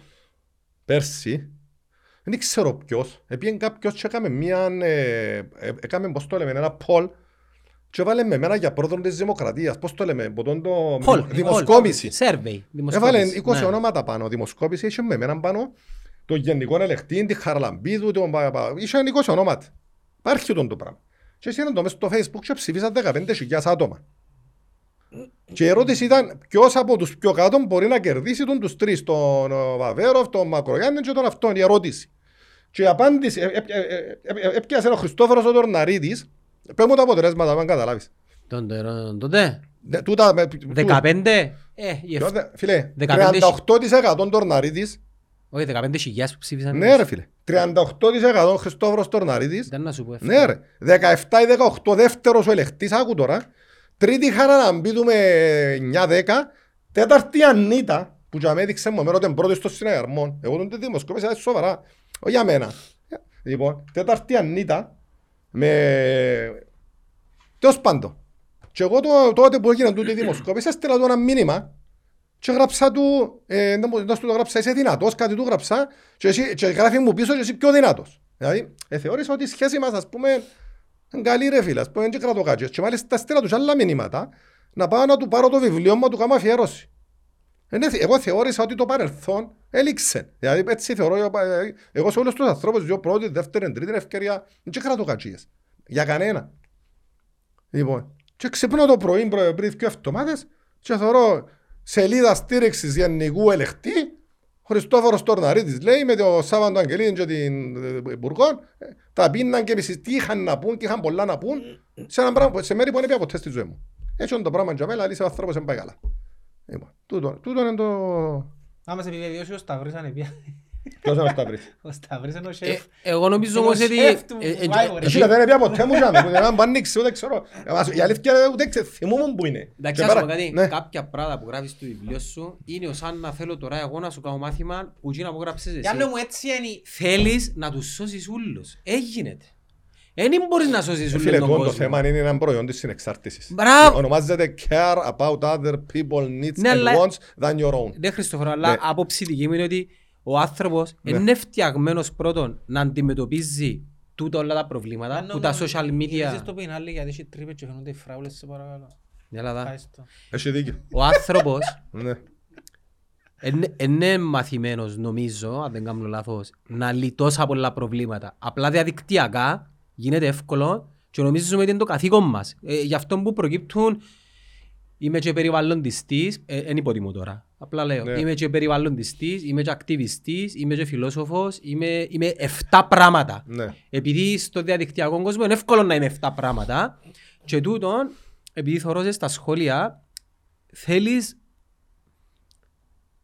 πέρσι, δεν ξέρω ποιος, επίεν κάποιος και έκαμε μία, ε, ε, έκαμε, πώς το λέμε, ένα poll και βάλε με μένα για πρόεδρο της Δημοκρατίας, πώς το λέμε, ποτόν το Πολ, δημοσκόπηση. Survey. Έβαλε δημοσκόπηση, 20 ναι. ονόματα πάνω, δημοσκόπηση, είχε με μένα πάνω, το γενικό ελεκτή, τη Χαραλαμπίδου, τον πα- πα- είχε 20 ονόματα. Υπάρχει τον το πράγμα. Και εσύ το μέσα στο facebook και ψήφισαν 15.000 άτομα. Και η ερώτηση ήταν ποιος από τους πιο κάτω μπορεί να κερδίσει τον τους τρεις, τον ο, Βαβέροφ, τον Μακρογιάννη και τον αυτόν, η ερώτηση. Και η απάντηση, ε, ε, ε, ε, ε, έπιασε ο Χριστόφορος ο Τορναρίδης, πες μου τα αποτελέσματα, αν καταλάβεις. Τον τερό- Τότε, Δε- Τούτα, με- τού- 15, ε, η ποιος εφ- δε- Φίλε, 15 38% Τορναρίδης, όχι 15.000 που ψήφισαν. ναι ρε φίλε, 38% Χριστόφορος Τορναρίδης, Δεν να σου πω. ναι ρε, 17 ή 18 δεύτερος ο ελεκτής, άκου τώρα, τρίτη Χαραλαμπίδου με 9-10, τέταρτη Ανίτα, που για μένα έδειξε μου εμένα ότι είναι πρώτη στο συναγερμό, εγώ τον τη δημοσκόπησα έτσι σοβαρά, όχι για μένα. Λοιπόν, τέταρτη Ανίτα, με... Τέλος πάντων. Και εγώ το- τότε που έγινε τούτη η δημοσκόπηση, έστειλα του ένα μήνυμα και γράψα του, ε, δεν μου- δεν σου το γράψα, είσαι δυνατός, κάτι του γράψα και, εσύ, και γράφει μου πίσω και εσύ πιο δυνατός. Δηλαδή, ε, θεώρησα ότι η σχέση μας, ας πούμε, είναι καλή ρε φίλες, ας πούμε, δεν κρατώ κάτι. Και μάλιστα στείλα τους άλλα μηνύματα να πάω να του πάρω το βιβλίο μου να του κάνω αφιέρωση. Ε, ναι, Εγώ θεώρησα ότι το παρελθόν έληξε. Δηλαδή έτσι θεωρώ, ε, εγώ σε όλους τους ανθρώπους, δύο πρώτη, δεύτερη, τρίτη ευκαιρία, δεν κρατώ κατσίες. Για κανένα. Λοιπόν, και ξυπνώ το πρωί προ- πριν δύο εβδομάδες και θεωρώ σελίδα στήριξης γενικού ελεκτή Χριστόφορος Τορναρίτης λέει με το Σάββαντο Αγγελίδη και την ε, Υπουργό ε, τα πίναν και επίσης τι είχαν να πούν και είχαν πολλά να πούν σε, ένα πράγμα, που- σε μέρη που δεν πήγα ποτέ στη ζωή μου. Έτσι είναι το πράγμα για μένα, λύσει ο άνθρωπος δεν πάει καλά. Λοιπόν, τούτο, τούτο είναι το... Άμα σε επιβεβαιώσει ο Σταυρής ανεπία. Ποιος είναι ο Σταυρής. Ο Σταυρής είναι ο Ε, σεφ. Εγώ νομίζω Είναι ο όμως ότι... σεφ του ε, ε, Survivor. ε, Εσύ δεν είναι πια ποτέ μου ζάμε, που δεν ανοίξει, ούτε ξέρω. Ε, Η αλήθεια είναι ούτε ξέρω, θυμούμαι που είναι. Εντάξει, Και ας σου πέρα- πω κάτι, ναι. κάποια πράγματα που γράφεις στο βιβλίο σου είναι σαν να θέλω τώρα εγώ να σου κάνω μάθημα που εκείνα που γράψες Για να εσύ. μου έτσι είναι. Θέλεις να τους σώσεις όλους. Έγινεται. Δεν μπορείς να σώσεις Ε, όλους Φίλε, τον τούτο το κόσμο. θέμα είναι ένα προϊόν της συνεξάρτησης. Μπράβο. Ονομάζεται care about other people needs Ναι, and αλλά- wants than your own. Ναι, Χριστόφορο, αλλά Ναι. άποψη δική μου είναι ότι ο άνθρωπος Ναι. είναι φτιαγμένος πρώτον να αντιμετωπίζει τούτα όλα τα προβλήματα που τα social media... Γυρίσεις το πινάλι γιατί έχει τρύπες και φαίνονται οι φράουλες σε παρακαλώ. Ναι, αλλά δα. Ευχαριστώ. Έχει δίκιο. Ο άνθρωπος Ναι. είναι- είναι μαθημένος, νομίζω, αν δεν κάνω λάθος, να λυτώσει πολλά προβλήματα. Απλά διαδικτυακά γίνεται εύκολο και νομίζουμε ότι είναι το καθήκον μας. Ε, γι' αυτό που προκύπτουν Είμαι και περιβαλλοντιστής, ε, εν υποτιμώ τώρα. Απλά λέω, Ναι. είμαι και περιβαλλοντιστής, είμαι και ακτιβιστής, είμαι και φιλόσοφος, είμαι, είμαι 7 πράγματα. Ναι. Επειδή στο διαδικτυακό κόσμο είναι εύκολο να είμαι 7 πράγματα και τούτον, επειδή θωρώ στα σχόλια, θέλεις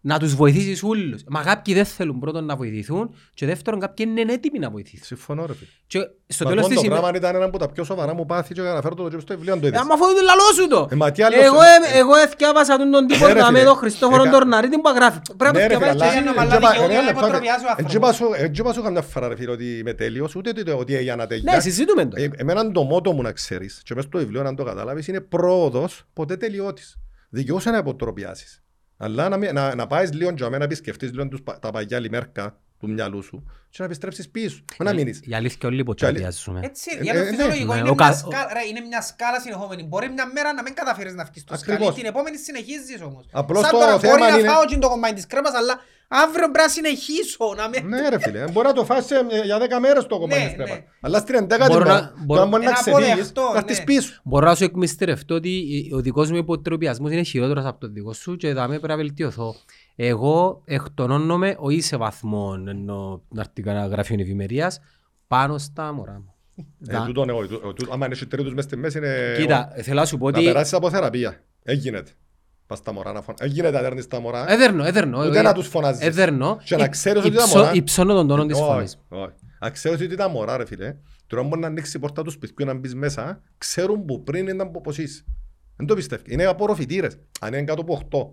να τους βοηθήσεις όλους. Μα κάποιοι δεν θέλουν πρώτον να βοηθηθούν και δεύτερον κάποιοι είναι έτοιμοι να βοηθήσουν. Συμφωνώ ρε φίλε. Και στο Μα τέλος αυτό της το ημέρας... πράγμα ήταν ένα από τα πιο σοβαρά μου πάθη και αναφέρω το και στο βιβλίο αν το είδες. Ε, Άμα φοβούνται το λαλό σου το. Ε, μα τι άλλο Εγώ, σε- ε, εγώ εθιάβασα τον τον τύπο Ναι, ρε, να με φίλε. τον Χριστόφορο Εκα- Τορναρίτη που γράφει. Πρέπει να Ναι, ρε, το φίλε, θυκευάσεις αλλά- και είναι εν μαλά τζέπα- δικαιούται ρε, να λεπτό, υποτροπιάσει ο εν άνθρωπος. τζέπα σου- εν τζέπα σου καμιά φορά ρε φίλε ότι είμαι τέλειος, ούτε ότι- ότι έγινα τέλεια. Ναι, συζητούμε το. Ε, Εμένα το μότο μου να ξέρεις και μέσα στο βιβλίο να το καταλάβεις είναι πρόοδος ποτέ τελειώτης. Δικαιούσε να υποτροπιάσεις. Αλλά να, μην- να, να πάεις λίγο για μένα να επισκεφτείς λίγο τους, πα- τα παγιά λιμέρκα του μυαλού σου και να επιστρέψεις πίσω. Να μείνεις. Η αλήθεια όλοι Και υποτροπιάζουμε. Έτσι, Ε, για ε, το ναι. φυσιολογικό Ναι, είναι, ο μια κα- σκάλα, ρε, είναι μια σκάλα συνεχόμενη. Μπορεί μια μέρα να μην καταφέρεις να βγεις στο Ακριβώς. σκαλί, την επόμενη συνεχίζεις όμως. Απλώς Σαν το τώρα, θέμα μπορεί να είναι- φάω και το κομμάτι της κρέμας, αλλά αύριο πρέπει να συνεχίσω. Να μην... Ναι ρε φίλε, μπορεί να το φας σε- για 10 μέρες το κομμάτι Ναι, της κρέπα. ναι. Αλλά στην 11η Μπορώ μέρα, να- το μπορώ- αν μπορεί να Είναι ξεφύγεις, αποδεκτό, να έρθεις ναι. πίσω. Μπορώ να σου εκμυστηρευτώ ότι ο δικός μου υποτροπιασμός είναι χειρότερος από τον δικό σου και θα με πρέπει να βελτιωθώ. Εγώ εκτονώνομαι όχι σε βαθμό ενώ να έρθει κανένα γραφείο ευημερίας πάνω στα μωρά μου. Ε, Να- τούτον εγώ, τού- τού- άμα είναι τρίτους μες στη μέση είναι... Κοίτα, θέλω να σου πω Να ότι περάσεις από θεραπεία. Έγινεται. Πας στα μωρά να φωνάζεις. Έγινεται να δέρνεις τα μωρά. έδερνω, έδερνω. Ούτε να τους φωνάζεις. Έδερνω. Και να Υ- ξέρεις ότι τα υψώ- μωρά- Υψώνω τον τόνο της Όχι, φωνής. όχι. Αν ξέρεις ότι τα μωρά ρε φίλε, τώρα μπορεί να ανοίξει η πόρτα του σπιτιού να μπεις μέσα, ξέρουν που πριν ήταν πως είσαι. Δεν το πιστεύω. Είναι απορροφητήρες. Αν είναι κάτω από 8.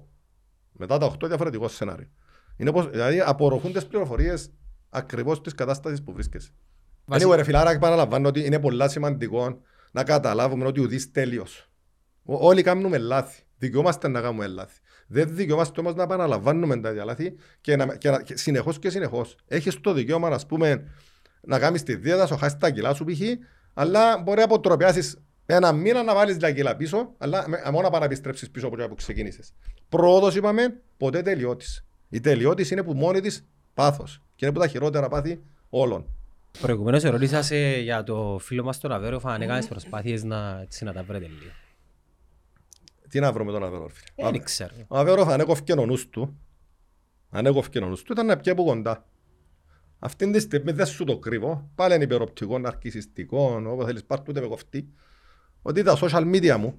Μετά τα 8 διαφορετικό σενάριο. Είναι πως, δηλαδή απορροφούν τις πληροφορίες ακριβώς της κατάστασης που βρίσκεσαι. Βασι- Anyway, ρε φιλάρα, επαναλαμβάνω ότι είναι πολλά σημαντικό να καταλάβουμε ότι ουδής τέλειος. Ο- Όλοι κάνουμε λάθη. Δικαιούμαστε να κάνουμε λάθη. Δεν δικαιούμαστε όμως να επαναλαμβάνουμε τα ίδια λάθη και, να, και, να, και συνεχώς και συνεχώς. Έχεις το δικαίωμα, ας πούμε, να κάνεις τη δίαιτα, σου χάσεις τα κιλά σου π.χ. Αλλά μπορεί να αποτροπιάσεις ένα μήνα να βάλεις τα κιλά πίσω, αλλά με- μόνο να παραπιστρέψεις πίσω από εκεί που ξεκίνησες. Πρόοδος είπαμε, ποτέ τελειώτης. Η τελειώτης είναι που μόνη της πάθος. Και είναι που τα χειρότερα πάθη όλων. Προηγουμένως ερώτησα σε για το φίλο μας τον Αβέροφα αν έκανες προσπάθειες να, έτσι, να τα βρείτε λίγο. Τι να βρούμε τον Αβέροφ. Ε, Δεν ξέρω. Ο Αβέροφ ανέκοφκε ο νους του. Ανέκοφκε ο νους του, ήταν να πιέ από κοντά. Αυτή τη στιγμή δεν σου το κρύβω. Πάλι είναι υπεροπτικό, ναρκισιστικό, όπως θέλεις πάρ' του ούτε με κοφτεί. Ότι τα social media μου,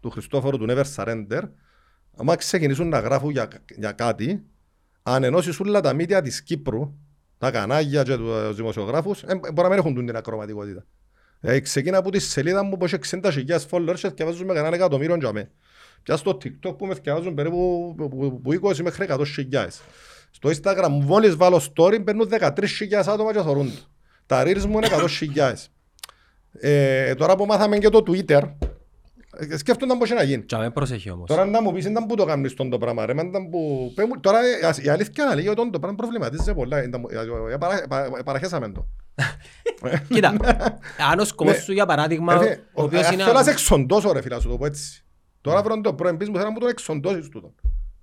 του Χριστόφορου του Never Surrender, άμα ξεκινήσουν να γράφουν για, για κάτι, αν ενώσεις όλα τα media της Κύπρου, τα κανάλια και τους δημοσιογράφους, ε, μπορεί να μην έχουν την ακροματικότητα. Ε, ξεκίνα από τη σελίδα μου που έχει 60.000 followers και διαβάζουν με κανένα εκατομμύριο για μέ. Πια στο TikTok που με διαβάζουν περίπου που- που- που 20 μέχρι 100.000. Στο Instagram μόλις βάλω story παίρνουν 13.000 άτομα και θωρούν το. Τα reels μου είναι 100.000. Ε, τώρα που μάθαμε και το Twitter, ε, σκέφτονταν πώς είναι να γίνει. Και με προσέχει όμως. Τώρα να μου πεις ήταν που το κάνεις τον το πράγμα ρε, μα ήταν που... πέ μου- Τώρα ε, ας- η αλήθεια είναι ότι το πράγμα προβληματίζεται πολλά. Ήταν που- ε, ε, παρα- πα- Παραχέσαμε το. Κοίτα, αν ο σκοπός Ναι. σου για παράδειγμα, Ε, φίλε, ο οποίος ε, είναι... Θέλω να σε εξοντώσω ρε φίλα, να σου το πω έτσι. Τώρα βρω το πρώην πεις μου, θέλω να μου τον εξοντώσεις τούτον.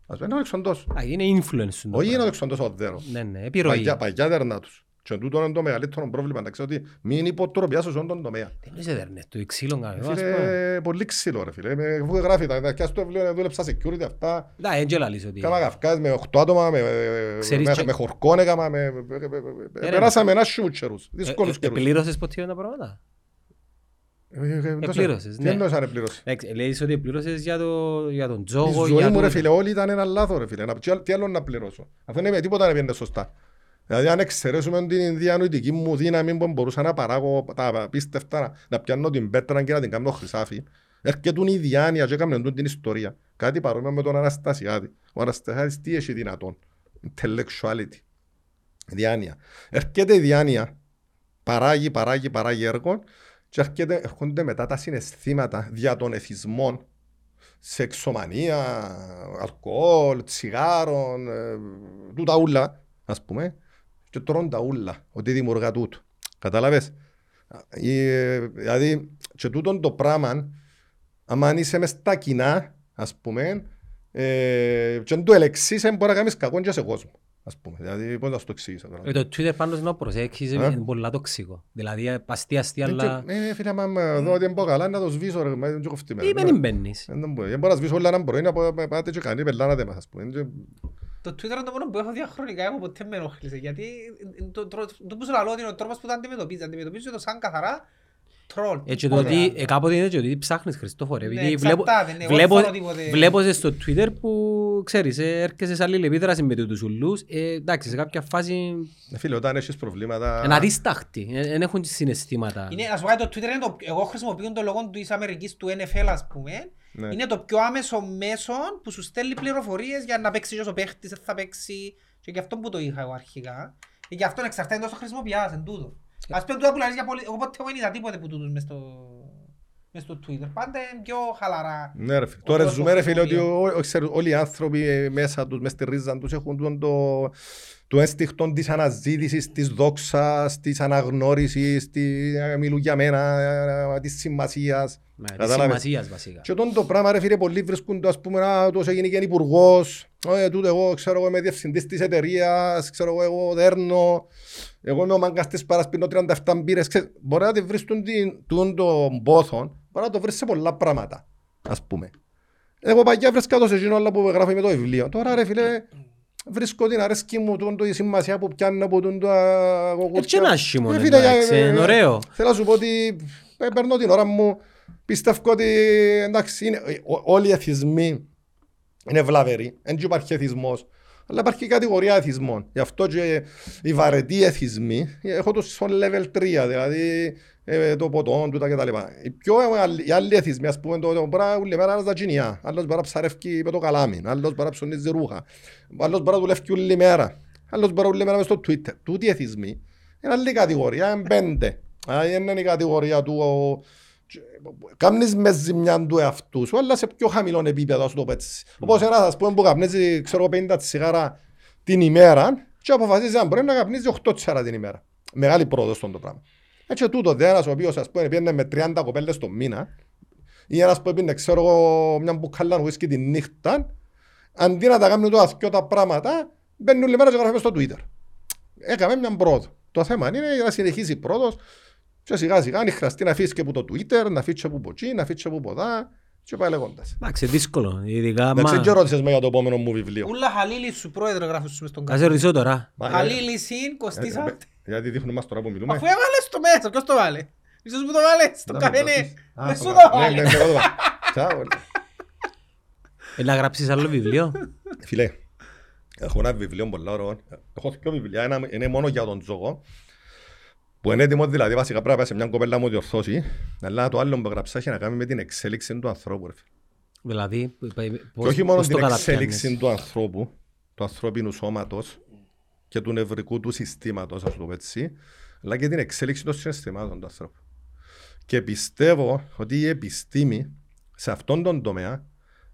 Ας πούμε να τον εξοντώσω. Α, είναι influence σου το Όχι να πράγμα. τον εξοντώσω δέρο. Ναι, ναι, επιρροή. Παγιά, παγιά δέρνα τους. Και τούτο είναι το μεγαλύτερο πρόβλημα. Να ξέρω ότι μην υποτροπιάσω σε αυτόν τον τομέα. Δεν είσαι δέρνες, το ξύλο κάνω. ας πούμε. Φίλε, πολύ ξύλο ρε φίλε. Με- Αφού γράφει τα και στο βιβλίο δούλεψα security αυτά. Να, έντια λαλείς ότι... Κάμα καυκάς με 8 άτομα, με, Ξέρεις με, και- με χορκόν έκαμα, με, με- με- με- με- ρε, περάσαμε ένα σιούτσερους, Ε, δύσκολους ε, καιρούς. Επλήρωσες ποτέ τα πράγματα. Ε, ε, ε, Επλήρωσες, Τι ναι. εννοείς αν επλήρωσε. Εντάξει, Λέεις ότι επλήρωσες για, το, για τον Η τζόγο, ζωή για μου ρε το... φίλε, όλοι ήταν ένα λάθος ρε φίλε. Να- τι άλλο- Τι άλλο να πληρώσω; Αφού είναι με τίποτα να πιέντε σωστά. Δηλαδή αν εξαιρέσουμε την διανοητική μου δύναμη που μπορούσα να παράγω τα απίστευτα, να- να πιάνω την πέτρα και να την κάνω χρυσάφι, έρχεται η διάνοια και έκαμε τούτη την ιστορία. Κάτι παρόμοιο με τον Αναστασιάδη. Ο Αναστασιάδης τι έχει δυνατόν; Intellectuality. Διάνοια. Έρχεται η διάνοια, παράγει, παράγει, παράγει έργο και έρχεται, έρχονται μετά τα συναισθήματα δια των εθισμών σεξομανία, αλκοόλ, τσιγάρων, ε, τούτα ούλα, ας πούμε, και τρώνε τα ούλα, ότι δημιουργά τούτο. Κατάλαβες. Ε, Δηλαδή, και τούτο το πράγμα, άμα είσαι μες στα κοινά, ας πούμε, ε, και αν το ελεξείς, μπορεί να κάνεις κακό και σε κόσμο. Ας πούμε, δηλαδή, πώς να σου το εξηγήσω τώρα. Ε, Το Twitter πάντως να προσέξεις Ε. είναι πολλά τοξικό. Δηλαδή ε, αστεία αστεία αλλά... Ε, φίλε, άμα δω ότι δεν πάω καλά, να το σβήσω, ρε, μα δεν το κοφτεί μέρα. Ή δεν μπαίνεις. Δεν μπορεί. Δεν μπορεί να σβήσω όλα ένα πρωί να πω, «Ε, πάτε και κάνει πελάνατε μας, ας πούμε. Και- Το Twitter είναι το μόνο που έχω διαχρονικά, εγώ ποτέ με ενοχλήσε. Γιατί ε, το, το, το που σου λαλώ ότι είναι ο τρόπος που το αντιμετωπίζεις. Αντιμετωπίζεις το σαν καθαρά τρόλ. Έτσι το Τίποτε ότι, άλλο. ε, κάποτε είναι και ότι ψάχνεις Χριστόφορε. Ναι, Επειδή βλέπω, εξαρτάται, ναι, εγώ δεν βλέπω, φορώ τίποτε. βλέπω σε στο Twitter που ξέρεις, ε, έρχεσαι σε αλληλεπίδραση με τους ουλούς. Ε, εντάξει, σε κάποια φάση Ε, Φίλε, όταν έχεις προβλήματα... είναι αδίσταχτοι. ε, Δεν έχουν συναισθήματα. Είναι, ας πω κάτι, το Twitter είναι το, εγώ χρησιμοποιώ το λόγο της Αμερικής του NFL ας πούμε. Ναι. Είναι το πιο άμεσο μέσο που σου στέλνει πληροφορίες για να παίξει και ο παίχτης, δεν θα παίξει. Και γι' αυτό που το είχα εγώ αρχικά. Και γι' αυτό εξαρτάται τόσο χρησιμοποιάς εν τούτο. Ας πούμε τούτα που λαλείς για πολύ, εγώ ποτέ δεν είδα τίποτε που τούτους μες στο... μες στο Twitter. Πάντα είναι πιο χαλαρά. Ναι ρε φίλε. Τώρα τρόπος ζούμε ρε φίλε ότι πληροφορία. ο- ο- ξέρω, όλοι οι άνθρωποι ε, μέσα τους, μες στη ρίζα τους έχουν τον το, το ένστικτο της αναζήτησης, της δόξας, της αναγνώρισης, τη, ε, μιλούν για μένα, ε, της σημασίας. Ναι, της Κατάλαβες; σημασίας βασικά. Και τον το πράγμα ρε φίλε πολλοί βρίσκουν το ας πούμε να τόσο έγινε και υπουργός ε, τούτο εγώ ξέρω εγώ είμαι διευθυντής της εταιρείας ξέρω εγώ εγώ δέρνω εγώ είμαι ο μάγκας της παράς πίνω 37 μπύρες ξέρεις, μπορεί να τη βρεις τον, τον, τον πόθο μπορεί να το βρεις σε πολλά πράγματα ας πούμε εγώ παγιά βρίσκα το σε εκείνο όλα που γράφει με το βιβλίο τώρα ρε φίλε βρίσκω την αρέσκη μου τον, το, η σημασία που πιάνει από τον το αγωγούτσια. Έτσι είναι άσχημο, Ρε ναι, φίλε, εντάξει, ε, είναι ε, ωραίο. Θέλω να σου πω ότι ε, παίρνω την ώρα μου. Πιστεύω ότι εντάξει, είναι, ε, ό- όλοι οι εθισμοί είναι βλαβεροί. Δεν υπάρχει εθισμός. Αλλά υπάρχει κατηγορία εθισμών. Γι' αυτό και οι βαρετοί εθισμοί έχω τους στο level 3, δηλαδή ε, το ποτόν του τα κτλ. Οι πιο ε, άλλοι- οι άλλοι εθισμοί, ας πούμε, το, το πράγμα όλη μέρα είναι στα τζινιά. Άλλος μπορεί να ψαρεύει με το καλάμι, άλλος μπορεί να ψωνίζει ρούχα, άλλος μπορεί να δουλεύει όλη μέρα, άλλος μπορεί να όλη μέρα μες στο Twitter. Τούτοι οι εθισμοί είναι άλλη κατηγορία, είναι πέντε. Α, Είναι η κατηγορία του ο- Κάμνεις μες ζημιά του εαυτούς σου, αλλά σε πιο χαμηλό επίπεδο, ας το πω έτσι. Όπως ένας, ας πούμε, που καπνίζει, ξέρω, 50 τσιγάρα την ημέρα και αποφασίζει αν μπορεί να καπνίζει 8 τσιγάρα την ημέρα. Μεγάλη πρόοδος στον το πράγμα. Έτσι τούτος, δε ένας ο οποίος, ας πούμε, πήγαινε με 30 κοπέλες το μήνα ή ένας που πήγαινε, ξέρω εγώ, μια μπουκάλα ουίσκι τη νύχτα, αντί να τα κάνουν τώρα δυο τα πράγματα, μπαίνουν όλη μέρα και γράφουν στο Twitter. Έκαμε μια πρόοδο. Το θέμα είναι να συνεχίσει η πρόοδος και σιγά σιγά αν χρειαστεί να αφήσεις και από το Twitter, να αφήσεις από εκεί, να αφήσεις από ποδά και πάει λέγοντας. Εντάξει, δύσκολο. Ειδικά, Εντάξει, μα... και ρώτησες με για το επόμενο μου βιβλίο. Ούλα χαλίλη σου πρόεδρε γράφουν σου μες στον Ας σε καφέ. ρωτήσω τώρα. Μα, ε, Χαλίλη συν κοστίσα. ε, Γιατί δείχνουν μας τώρα που μιλούμε. Αφού έβαλες το μέσα, ποιος το βάλε; Ίσως που το βάλες στο Να καφέ, με ναι. ρωτήσεις. Α, Δεν το σου κα- το ναι, βάλε. ναι, εγώ το βάλω. Τσάου. Ε, να γράψεις άλλο βιβλίο. Φίλε, έχω ένα βιβλίο πολλά ωραίο. Έχω δύο βιβλία, ένα είναι μόνο για τον τζόγο. Που είναι έτοιμος δηλαδή βασικά πρέπει να πάει σε μια κοπέλα μου διορθώσει. Αλλά το άλλο που γράψα έχει να κάνει με την εξέλιξη του ανθρώπου. ρε φίλε. Δηλαδή, π- π- Και πώς, όχι μόνο πώς το την καταπιάνεις; εξέλιξη του ανθρώπου, του ανθρώπινου σώματος και του νευρικού του συστήματος, ας το πω έτσι, αλλά και την εξέλιξη των συναισθημάτων του ανθρώπου. Και πιστεύω ότι η επιστήμη σε αυτόν τον τομέα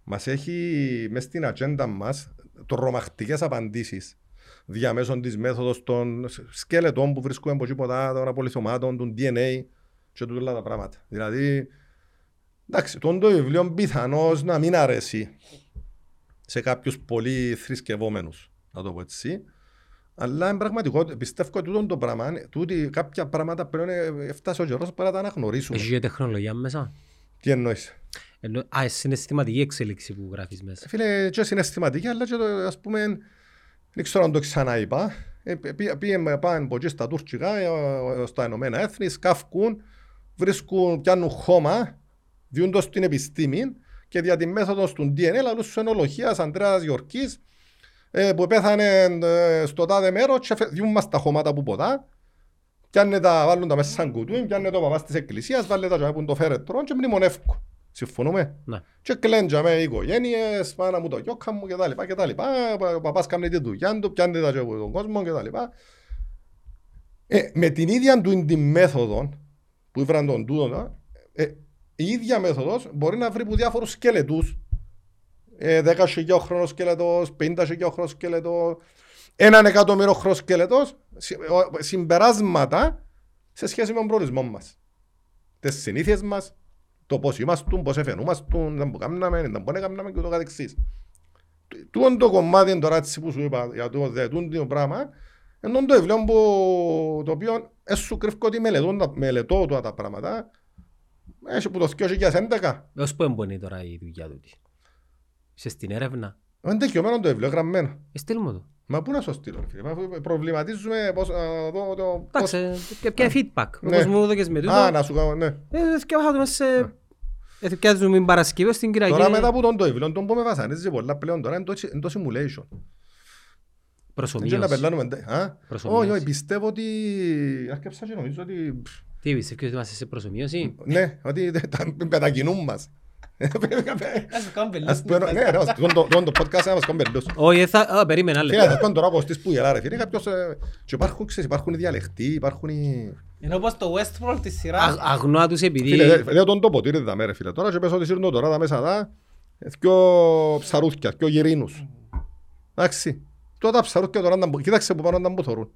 μας έχει μέσα στην ατζέντα μας τρομακτικές απαντήσεις διαμέσω της μέθοδος των σκελετών που βρίσκουμε από τίποτα, των απολυθωμάτων, του DNA και του όλα τα πράγματα. Δηλαδή, εντάξει, τον το βιβλίο πιθανώς να μην αρέσει σε κάποιους πολύ θρησκευόμενους, να το πω έτσι. Αλλά εν πραγματικότητα πιστεύω ότι τούτο το πράγμα, είναι- τούτη, κάποια πράγματα πρέπει να έφτασε ο καιρός πρέπει να τα αναγνωρίσουμε. Έχει και τεχνολογία μέσα; Τι εννοείς; Ενώ, α, συναισθηματική εξέλιξη που γράφεις μέσα. Φίλε, και συναισθηματική, αλλά και το, ας πούμε, δεν ξέρω αν το ξαναείπα. Ε, πή- Πήγαμε πάνε από εκεί στα τουρκικά, ε, ε, στα Ηνωμένα Έθνη, σκάφκουν, βρίσκουν, πιάνουν χώμα, διούν το στην επιστήμη και δια τη μέθοδο του DNA, λαλούς σου ενολογίας Ανδρέας Γιορκής, ε, που πέθανε ε, στο τάδε μέρος και φε- διούν μας τα χώματα που ποτά. Πιάνε τα, βάλουν τα μέσα σαν κουτούι, πιάνε το παπάς της εκκλησίας, βάλε τα και που το φέρετρο και μνημονεύκουν. Συμφωνούμε; Ναι. Και κλέντζα με οικογένειες, μάνα μου το γιόκα μου κτλ. και τα λοιπά. Ο παπάς κάνει τη δουλειά του, πιάνει τα και από τον κόσμο κτλ. Ε, με την ίδια του τη μέθοδο που ήβραν τον τούτο, ε, η ίδια μέθοδος μπορεί να βρει που διάφορους σκελετούς. Ε, 10 χρόνος σκελετός, 50 χρόνος σκελετός, έναν εκατομμύριο χρόνος σκελετός, συ- ο- συμπεράσματα σε σχέση με τον προορισμό μας. Τις συνήθειες μας, το πώς είμαστε, πώς εφαινούμαστε, δεν που κάναμε, δεν που έκαναμε και ούτω καθεξής. Τούτο το κομμάτι τώρα έτσι που σου είπα για το δετούν το πράγμα, ενώ το βιβλίο που, το οποίο έσου κρύβω ότι μελετώ, τα- μελετώ τώρα τα πράγματα, έχει που το 2011. Ως πού εμπονεί τώρα η δουλειά του. Είσαι στην έρευνα. Είναι τελειωμένο το βιβλίο, γραμμένο. Ε, στείλ μου το. Μα πού να σου στείλω, ρε φίλε. Μα προβληματίζουμε πώς, να δω το... πώς- Εντάξει, ε, ποια feedback. Ναι. Όπως μου έδωκες με τούτο. Α, να σου κάνω, ναι. Ε, θυκεύα το μέσα σε... Ε, θυκεύαζουμε την Παρασκευή στην Κυριακή. Τώρα μετά που τον το βιβλίο, τον που με βασανίζει πολλά πλέον τώρα, είναι το, είναι το simulation. Δεν να Προσωμείωση. πελάνουμε, ντε- α; Προσωμείωση. Όχι, όχι, πιστεύω ότι... Άρκεψα και νομίζω ότι... πφ, Τι πιστεύεις ότι είμαστε σε προσωμείωση; Ναι, ότι τα μετακινούν μας. Να σου κάνω πελούς Ας στην πούμε, πάση. ναι, ναι, ας- τούτο το- τούτο το podcast να μας κάνουν πελούς. Όχι, ε, θα... Α, περίμενα Φίλε, λεπτό. θα πούμε τώρα ο Κωστής που γελά ρε φίλε, κάποιος... ε, Και υπάρχουν, ξέρεις, υπάρχουν οι διαλεκτοί, υπάρχουν οι... Είναι όπως το Westworld της Α- σειράς. Αγνώα τους επειδή... Φίλε, δε- λέω τον το ποτήρι δαμέ ρε φίλε. Τώρα και πες ότι σύρνω τώρα τα μέσα δά, δυο ψαρούθκια, δυο γυρίνους. Εντάξει. Τώρα τα ψαρούθκια τώρα, ήταν που- κοίταξε που πάνω ήταν που θωρούν.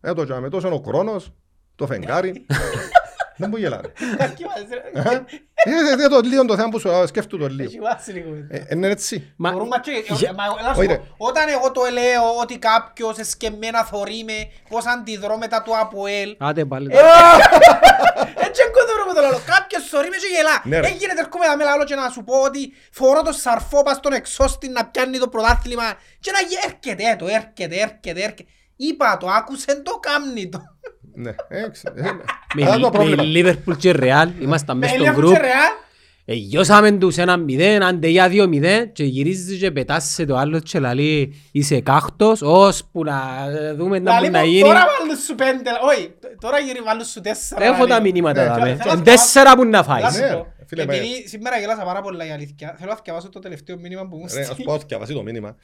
Ε, το τζάμε, τόσο είναι ο χρόνος, το φεγγάρι. Δεν μου γελάρε. Κακή βάση, ρε. Ε, ε, το λίγο το θέμα που σου α, σκέφτου το λίγο. Έχει βάση λίγο. Ε, Είναι έτσι. Μα- Μπορούμε και- Για- μα, έλα σου Όχι, πω, ρε. Όταν εγώ το λέω ότι κάποιος εσκεμμένα θωρεί με πώς αντιδρώ μετά του ΑΠΟΕΛ Άντε πάλι. Έτσι εγκοδωρώ με το λαλό. Κάποιος θωρεί με και γελά. Ναι, ρε. Έγινε έρχομαι να με λαλό και να σου πω ότι φορώ το σαρφό πας στον εξώστη να πιάνει το πρωτάθλημα και να γε- έρχεται ε, το, έρχεται, έρχεται, έρχεται. Είπα το, άκουσε το, κάμνη το. Ναι, ε, ξε- ε, ναι. Με Αυτό είναι το με πρόβλημα. Liverpool και Real ήμασταν μες Μες στο λέω group. και ρεάλ. Εγιώσαμε τους ένα μηδέν, άντε για δύο μηδέν και γυρίζεις και πετάσσε το άλλο και λαλεί είσαι κάκτος, ώσπου να δούμε να Λαλή μπορεί να μου, γίνει. Τώρα βάλουν σου πέντε, όχι, τώρα γύρι βάλουν σου τέσσερα. Έχω τα λαλή μου. μηνύματα Ναι, δάμε. θέλω- θέλω να Τέσσερα που να Να φάεις. Σου Ναι, πω, φίλε, Επειδή σήμερα γελάσα πάρα πολλά η αλήθεια, θέλω να διαβάσω το τελευταίο μήνυμα που μου Ρε, ας στείλει. πω, ας διαβάσει το μήνυμα.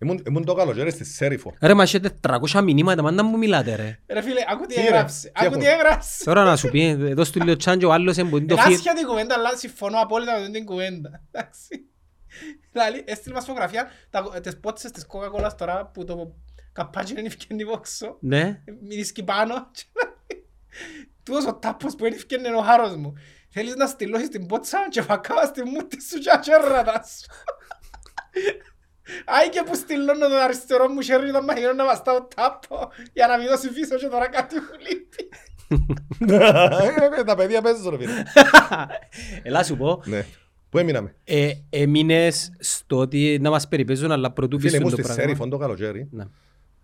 Ήμουν- Ήμουν το καλοκαίρι στη Σέριφο. Ρε μα έχετε 400 μηνύματα, μα να μου μιλάτε ρε. Ρε φίλε, άκου τι Τι, ρε, έγραψε. τι Άκου τι έχουν; έγραψε. Τώρα να σου πει, δώσ' του λίγο τσάν και ο άλλος εμποδί το Είναι φύγει. άσχετη κουβέντα, αλλά συμφωνώ απόλυτα με την κουβέντα. Εντάξει. Δηλαδή, έστειλε μας φωτογραφία τα- τις πότσες της Coca-Cola τώρα που το καπάτσι είναι ευκαινή βόξο. Ναι. Μυρίσκει πάνω. και λέει, Τούτος ο τάπος που είναι ευκαινή είναι ο χάρος μου. Θέλεις να στυλώσεις την πότσα και φακάω στη μούτη σου και ατσέρρατα σου. Άι και που στυλώνω τον αριστερό μου χέρι ήταν μαγειρό να βαστάω τάπο για να μην δώσει πίσω και τώρα κάτι μου λείπει. Ε, Τα παιδιά παίζουν ρε φίλε. Έλα σου πω, Ναι. Πού έμειναμε; ε, έμεινες στο ότι να μας περιπέζουν αλλά πρωτού Φίλε, πεις ήμουν το στη πράγμα. Σέριφο το καλοκαίρι. Ναι.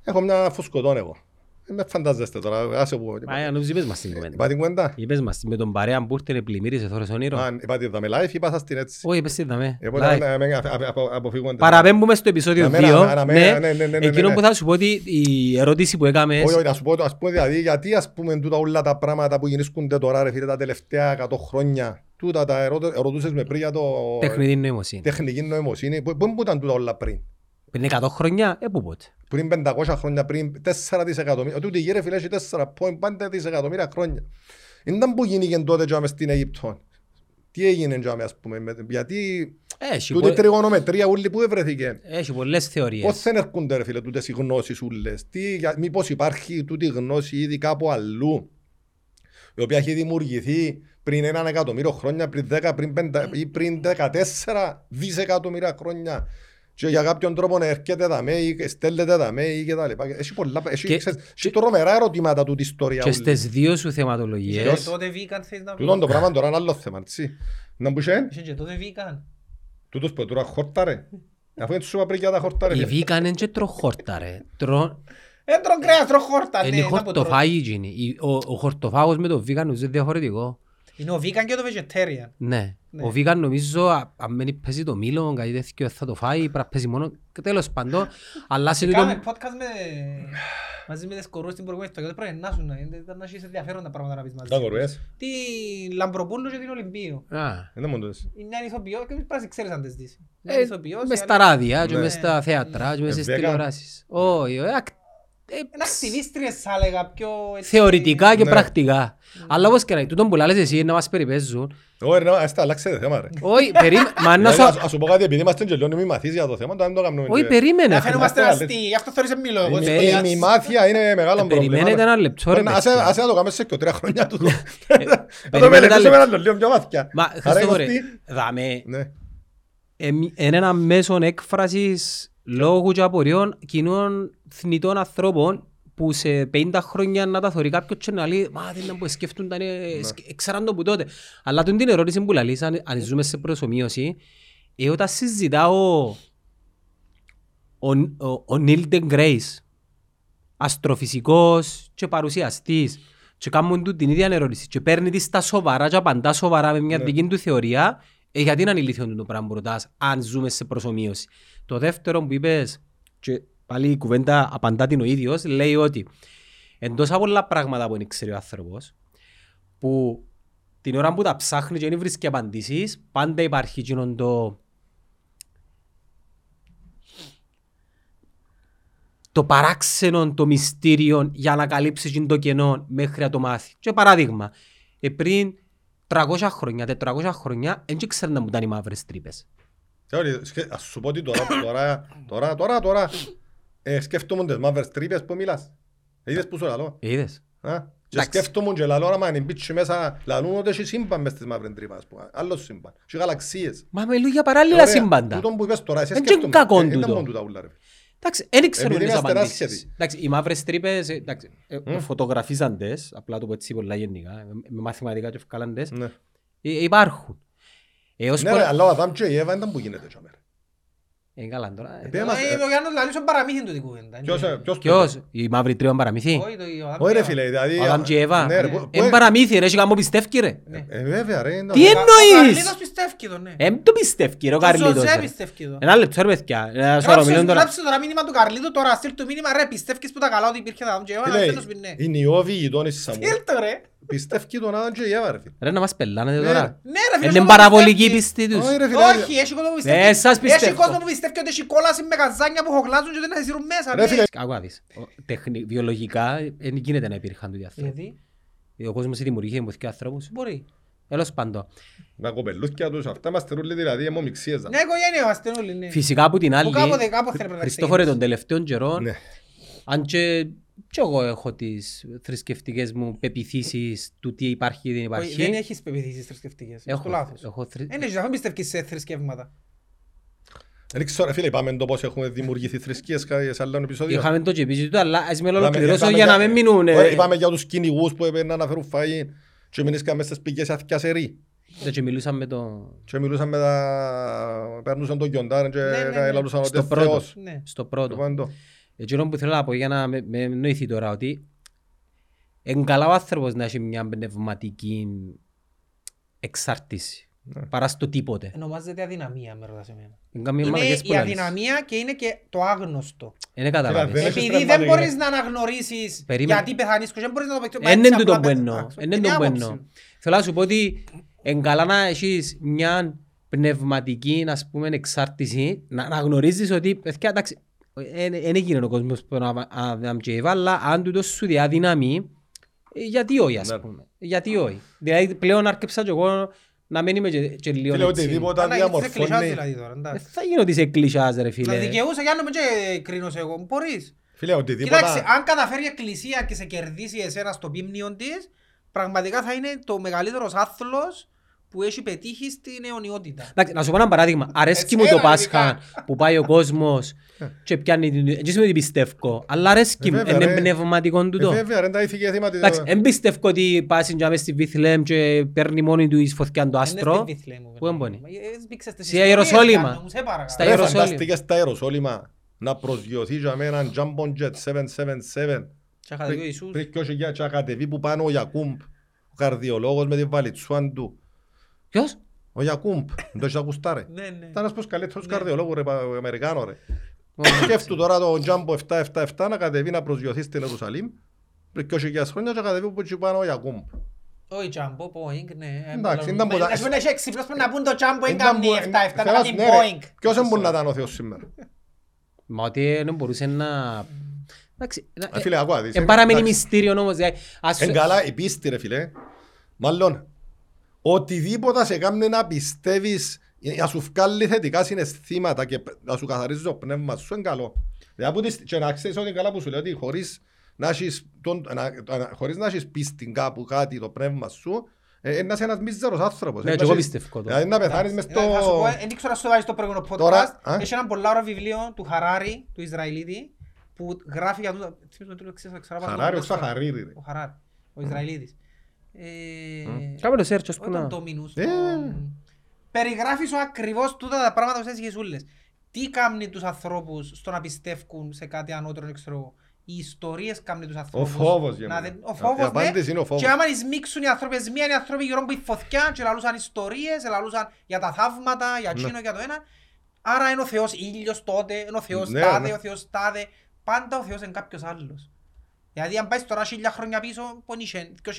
Έχω μια φουσκωτόν εγώ. Ε, Με φαντάζεστε τώρα, άσε που... Μα ε, νομίζω είπες μας την κουβέντα. Είπα την κουβέντα. Είπες μας με τον παρέα που ήρθε πλημμύρισες θόρες όνειρο. Αν είπα τη δαμε live, είπα σας την έτσι. Όχι, είπες τι είδαμε. Εγώ Live. να- να- να- απο- απο- αποφύγουμε. Παραπέμπουμε στο επεισόδιο Να μένα, 2. να Ναι, μένα, ναι, ναι, ναι, ναι, εκείνο ναι. που θα σου πω ότι η ερώτηση που έκαμε Όχι, όχι, να σου πω, ας πούμε δηλαδή, γιατί ας πούμε τούτα όλα τα πράγματα που γεννήσκονται τώρα ρε φίλε τα τελευταία 100 χρόνια, τούτα τα ερώτω- ερωτούσες με πριν για το τεχνητή νοημοσύνη. τεχνική νοημοσύνη, πού πού ήταν τούτα όλα πριν; Πριν 100 χρόνια, ε, πού πότε. Πριν 500 χρόνια, πριν 4 δισεκατομμύρια, τούτη γύρε φίλε έχει 4,5 δισεκατομμύρια χρόνια. Ήταν που γίνηκε τότε και στην Αίγυπτο. Τι έγινε και ας πούμε, με- γιατί Έχει, τούτη πο- τριγωνομετρία ούλη που ευρέθηκε. έχει πολλές Πώς θεωρίες. δεν έρχονται ρε φίλε τούτες οι γνώσεις ούλες; Τι, για- μήπως υπάρχει τούτη γνώση ήδη κάπου αλλού. Η οποία έχει δημιουργηθεί πριν έναν εκατομμύριο χρόνια, πριν 10, πριν 5 ή πριν 14 δισεκατομμύρια χρόνια; Και για κάποιον τρόπο να έρχεται δαμέ ή στέλνεται δαμέ ή και τα λοιπά. Έχει πολλά, έχει, Και- ξέρεις, έχει τρομερά ερωτήματα τούτη ιστορίας Και ούλη. στις δύο σου Και θεματολογίες, τότε vegan θέλεις να Τούτον το βρεις. πράγμα τώρα είναι άλλο θέμα, έτσι. Να μπουσέν, Είχε και τότε vegan. τούτος που τώρα χόρτα ρε. Αφού δεν σου είπα πριν για τα χόρτα ρε. οι φίλε. βίκαν είναι και τροχόρτα ρε. Τρο- Ε, τρων κρέας, τρων χόρτα. Είναι ναι, να πω τρώω. χορτοφάγοι εκείνοι. Η- Ο, ο χορτοφάγος με το βίκαν είναι διαφορετικό. Είναι ο vegan και το vegetarian. Ναι. Ναι. Ο βίκαν νομίζω α- αν μένει παίζει το μήλο, κάτι τέτοιο θα το φάει, πρέπει να παίζει μόνο. Και τέλος πάντων, αλλά σε Κάμε τούτο... podcast με... μαζί με τις κορούες στην προηγούμενη ιστορία. Πρέπει να σου να είναι, ήταν να έχεις ενδιαφέροντα πράγματα να πεις μαζί. Τα κορουές. Τη Λαμπροπούλου και την Ολυμπίου. Α, Είναι μόνο τούτες. Η μια ηθοποιό και πρέπει να ξέρεις αν τις δεις. Μια ε, ηθοποιός, η Μες άλλη- στα ράδια και Ναι. μες στα θέατρα και μες στις Ε, βέγαν. τηλεοράσεις. Όχι, ε, ακ- ε, Είναι ακτιβίστριες θα έλεγα πιο... έτσι- θεωρητικά και Ναι. πρακτικά. Αλλά όπως και να είναι, τούτον που λες εσύ είναι να μας περιπέζουν. Ωρε, ρε, ας τα αλλάξετε θέμα ρε. Όχι, περίμενε, μα να Δηλαδή, σου... ας- Ας σου πω κάτι, επειδή είμαστε και λίγο μη μαθείς για το θέμα, τώρα δεν το κάνουμε. Όχι, και- περίμενε. Να φίλε. φαίνομαστε Είμαστε αστεί, γι' αυτό θεωρείς σε μιλώ. εγώ, Ε, έτσι, ε, Η ας- μημάθεια είναι μεγάλο πρόβλημα. Περιμένετε ένα λεπτό ρε Μπορεί να- Ας παιδιά. ας να το κάνουμε σε και τρία χρόνια τούτο. Θα το περιμένετε μελετήσουμε ένα ένα λίγο πιο βαθιά. Μα, Άρα, Χριστόφορε, Κωστή, δάμε, ναι. εμ- είναι ένα μέσο έκφρασης λόγου και απορριών κοινών θνητών ανθρώπων που σε 50 χρόνια να τα θωρεί κάποιος και να λέει «Μα δεν είναι που σκέφτονταν, ε, σκ- ξέραν το που τότε». Αλλά τον την ερώτηση που λαλείς, αν, αν ζούμε σε προσωμείωση, ε, όταν συζητά ο, ο, ο, ο Νίλ Γκρέις, αστροφυσικός και παρουσιαστής, και κάνουν του την ίδια ερώτηση και παίρνει της στα σοβαρά και απαντά σοβαρά με μια Ναι. δική του θεωρία, ε, γιατί είναι ανηλήθιο το πράγμα που ρωτάς, αν ζούμε σε προσωμείωση. Το δεύτερο που είπες, και πάλι η κουβέντα απαντά την ο ίδιος, λέει ότι εν τόσα πολλά πράγματα που δεν ξέρει ο άνθρωπος, που την ώρα που τα ψάχνει και δεν βρίσκει απαντήσεις, πάντα υπάρχει εκείνον το το παράξενο, το μυστήριο για να καλύψει εκείνο το κενό μέχρι να το μάθει. Και παράδειγμα, ε, πριν 300 χρόνια, 400 χρόνια, δεν ξέρουν να μου ήταν οι μαύρες τρύπες. Θεωρεί, σκε- Ας σου πω ότι τώρα, τώρα, τώρα, τώρα, τώρα, ε, σκέφτομαι τις μαύρες τρύπες που μιλάς. Είδες που σου λαλώ; Είδες. Α, Και Εντάξει. σκέφτομαι και λαλώ, άμα είναι μπεις μέσα, λαλούν ότι έχει σύμπαν μες στις μαύρες τρύπες, ας πούμε. Άλλο σύμπαν. Έχει γαλαξίες. Μα μιλούν για παράλληλα Ωραία, σύμπαντα. Τούτον που είπες τώρα, εσύ Εν και σκέφτομαι. κακόν Ε, ήταν τούτο. μόνο τούτα ούλα, ρε. Εντάξει, δεν ξέρουν Επειδή τις είμαστε απαντήσεις. άσχετοι. Εντάξει, οι μαύρες τρύπες, ε, εντάξει, ε, φωτογραφίζαν τες, απλά το πω έτσι πολλά γενικά, ε, με μαθηματικά και ευκάλαν τες, Ναι. ε, υπάρχουν. Ε, ως Ναι, πο- ρε, αλλά ο Αδάμ και η Εύα ήταν που γίνεται. Τσάμε, ρε. Ε, καλά τώρα. ε. Επέ μας, Ε, ε, Ο Γιάννος λαλεί στον παραμύθι του την κουβέντα. ποιος, ε, ποιος το Ποιος, είπε; η μαύρη τρύπα παραμύθι; Όχι, το- ο Αδάμ Όχι και ρε η φίλε, Εύα. δηλαδή... Ο Αδάμ και η Εύα. Ναι, ρε, πού- πού- Εν παραμύθι ρε, έχει καμό πιστεύει ρε. Ε, βέβαια ρε. είναι- Τι Ο εννοείς; Καρλίδος πιστεύει το, ναι. Εν το πιστεύει ρε ο Ο Καρλίτος. Ζωζέ ρε. πιστεύει το. Ένα λεπτό ρε παιδιά. Ένα σωρό Γράψε μιλούν τώρα. γράψε τώρα μήνυμα του Καρλίδου τώρα, στείλ του μήνυμα ρε, πιστεύεις που τα καλά ότι υπήρχε Αδάμ και η Εύα, να Φίλε, στέλνω σπιν, ναι. οι νιώβοι γειτόνες της Σαμού. Στείλ το ρε. Πιστεύει τον Άδαμ και η Εύα ρε φίλε. Ρε να μας πελάνετε Ναι, τώρα. Ναι ρε φίλε, Είναι κόσμο παραβολική πιστεύει. πίστη τους. Όχι ρε φίλε. Όχι, έχει κόσμο που πιστεύει. Ε, σας Έχει πιστεύω. κόσμο που πιστεύει ότι έχει κόλαση με καζάνια που χογλάζουν και δεν θα σύρουν μέσα. Ρε φίλε, Άκου να δεις. Ο- τεχνη- Βιολογικά δεν γίνεται να υπήρχαν τούτοι άνθρωποι. Γιατί, Ο κόσμος δημιουργήθηκε με δύο ανθρώπους. μπορεί. Τέλος πάντων. τα κοπελούθια τους, αυτά είμαστε ρούλοι δηλαδή, αιμομιξίες. Μια οικογένεια είμαστε όλοι, ναι. Φυσικά από την άλλη, κάποτε- κάποτε έπρεπε να Χριστόφορε ξεκινήσει. των τελευταίων καιρών, Ναι. αν και, και εγώ έχω τις θρησκευτικές μου πεπιθήσεις του τι υπάρχει ή δεν Όχι, υπάρχει. Δεν έχεις πεπιθήσεις θρησκευτικές. Έχω Έχω, λάθος. έχω θρη- Δεν έχεις, αφού πιστεύεις σε θρησκεύματα. Δεν ξέρω ρε φίλε, είπαμε το πώς έχουμε δημιουργηθεί θρησκείες κα- σε άλλο επεισόδιο. Είχαμε το και επίσης τούτο, αλλά ας με Είπαμε- ολοκληρώσω είπαμε για να μην μείνουν. ε, Ωραία, Είπαμε για τους κυνηγούς που έπαιρναν να φέρουν φαΐ και μείνησκαν μες στις πηγές αθηκιασερί. ε, Και μιλούσαμε με το... Και μιλούσαν με τα... Παίρνουσαν το γιοντάρ και Ναι, ναι, ναι. λαλούσαν ότι Στο είναι πρώτο. Θεός. Ναι. Στο πρώτο. Λοιπόν, το. Εκείνο που θέλω να πω για να με, με νοηθεί τώρα ότι είναι καλά ο άνθρωπος να έχει μια πνευματική εξάρτηση Ναι. παρά στο τίποτε. Ονομάζεται αδυναμία, με ρωτάς εμένα. Είναι καμία Είναι μαλακές που η λαλείς. αδυναμία και είναι και το άγνωστο. Είναι καταλάβεις. δεν έχεις Επειδή δεν πνευματική- μπορείς να αναγνωρίσεις Περίμενε. γιατί πεθανείς και δεν μπορείς να το παιχτείς. Εν είναι τούτο που εννοώ. Εν είναι τούτο που εννοώ. εννοώ. Θέλω να σου πω ότι είναι καλά να έχεις μια πνευματική ας πούμε, εξάρτηση, να, να γνωρίζεις ότι, παιδιά, εντάξει, δεν έγινε ο κόσμος που να Αδάμ και Εύα, αλλά αν τούτος σου διαδυναμεί, ε, γιατί όχι ας Ναι. πούμε. Γιατί όχι. Δηλαδή πλέον άρκεψα και εγώ να μην είμαι και, και λίγο Φίλε, έτσι. οτιδήποτε Αλλά γιατί σε κλεισάς διαμορφώνει... δηλαδή τώρα, Δεν εντάξει. θα γίνω ότι είσαι κλεισάς ρε Να φίλε. δικαιούσα για να μην και κρίνω εγώ. Μπορείς. Φίλε, οτιδήποτε... Κοιτάξτε, αν καταφέρει η εκκλησία και σε κερδίσει εσένα στο πίμνιο της, πραγματικά θα είναι το μεγαλύτερος άθλος που έχει πετύχει στην αιωνιότητα. Εντάξει, να σου πω ένα παράδειγμα. Αρέσκει Έτσι, μου το έλα, Πάσχα ειδικά. που πάει ο κόσμος και πιάνει την... Δεν σημαίνει ότι πιστεύω, αλλά αρέσκει Ε, μου. βέβαια, Είναι ρε. πνευματικό Ε, τούτο. Βέβαια, ρε, τα ηθική θύματα... Εντάξει, δεν πιστεύω ότι πάσει για μες στη Βήθλεμ και παίρνει μόνη του εις φωτιά το άστρο. Πού έμπονε. Στη Ιεροσόλυμα. Στα Ρε, Ιεροσόλυμα. φαντάστηκες στα Ιεροσόλυμα να προσγειωθεί για μένα έναν Jumbo Jet 777 πριν και όχι για και κατεβεί που πάνω ο Γιακούμπ, ο καρδιολόγος με την βαλιτσούαν του. Ποιος; Ο Γιακούμπ, δεν το έχεις ακουστά ρε. Ναι, ναι. Ήταν ένας πως καλύτερος καρδιολόγος ρε, πα- Αμερικάνο ρε. Σκέφτου τώρα το Jumbo 777 να κατεβεί να προσγειωθεί στην Ιερουσαλήμ πριν και όχι για χρόνια και κατεβεί που εκεί πάνω ο Γιακούμπ. Όχι Τζάμπο, Boeing, ναι. Εντάξει, ήταν πολλά- Ας πούμε, έχει έξυπνος που να πούν το Τζάμπο είναι Ήταν καμνή που- 7-7, να Θεός, κάνει ναι, ρε. Boeing. Ποιος δεν μπορεί να ήταν ο Θεός σήμερα; Μα ότι δεν μπορούσε να... Εντάξει, να- Ε, Φίλε, ακούω, δεις, Εν παραμείνει εντάξει. μυστήριο όμως. δηλαδή, ας σου- Εν καλά η πίστη ρε φίλε. Μάλλον, οτιδήποτε σε κάνει να πιστεύεις, να σου βγάλει θετικά συναισθήματα και να σου καθαρίζει το πνεύμα σου, είναι καλό. Δηλαδή, που τις- και να ξέρεις ότι είναι καλά που σου λέω ότι χωρίς να έχεις, τον, να, να- χωρίς να έχεις πίστη κάπου κάτι το πνεύμα σου, ε, ε, να είσαι ένας μίζερος άνθρωπος. Ναι, Ε, και να εγώ έχεις- πιστεύω το. Δηλαδή να πεθάνεις μες Ε, στο... Θα σου πω, δεν ξέρω αν σου βάζεις το προηγούμενο Τώρα, podcast. α; Έχει ένα πολλά ωραίο βιβλίο του Χαράρη, του Ισραηλίτη, που γράφει για τούτα. θυμίζω το ξέρω, ξέρω, ξέρω, Χαράρι, ξέρω, όχι Σαχαρίδη, ρε. Ο Χαράρη, ο Ισραηλίτης. Ε, Κάμε το search, ας όχι πούμε. τον Ντόμινους, Ε. τον- Περιγράφεις σου ακριβώς τούτα τα πράγματα που θες γεσούλες. Τι κάνει τους ανθρώπους στο να πιστεύουν σε κάτι ανώτερο, δεν ξέρω εγώ. Οι ιστορίες κάνουν τους ανθρώπους. φόβος για να μένα. δεν- Ο Η φόβος, απάντηση ναι. είναι ο φόβος. Και άμα εισμίξουν οι άνθρωποι, μία είναι οι άνθρωποι γύρω από η φωτιά και λαλούσαν ιστορίες, λαλούσαν για τα θαύματα, για Ναι. εκείνο, για το ένα. Άρα είναι ο Θεός ήλιος τότε, είναι ο Θεός Ναι, τάδε, ναι. ο Θεός τάδε. Πάντα ο Θεός είναι κάποιος άλλος. Γιατί αν πάεις τώρα χίλια χρόνια πίσω, που δεν είχε 2003,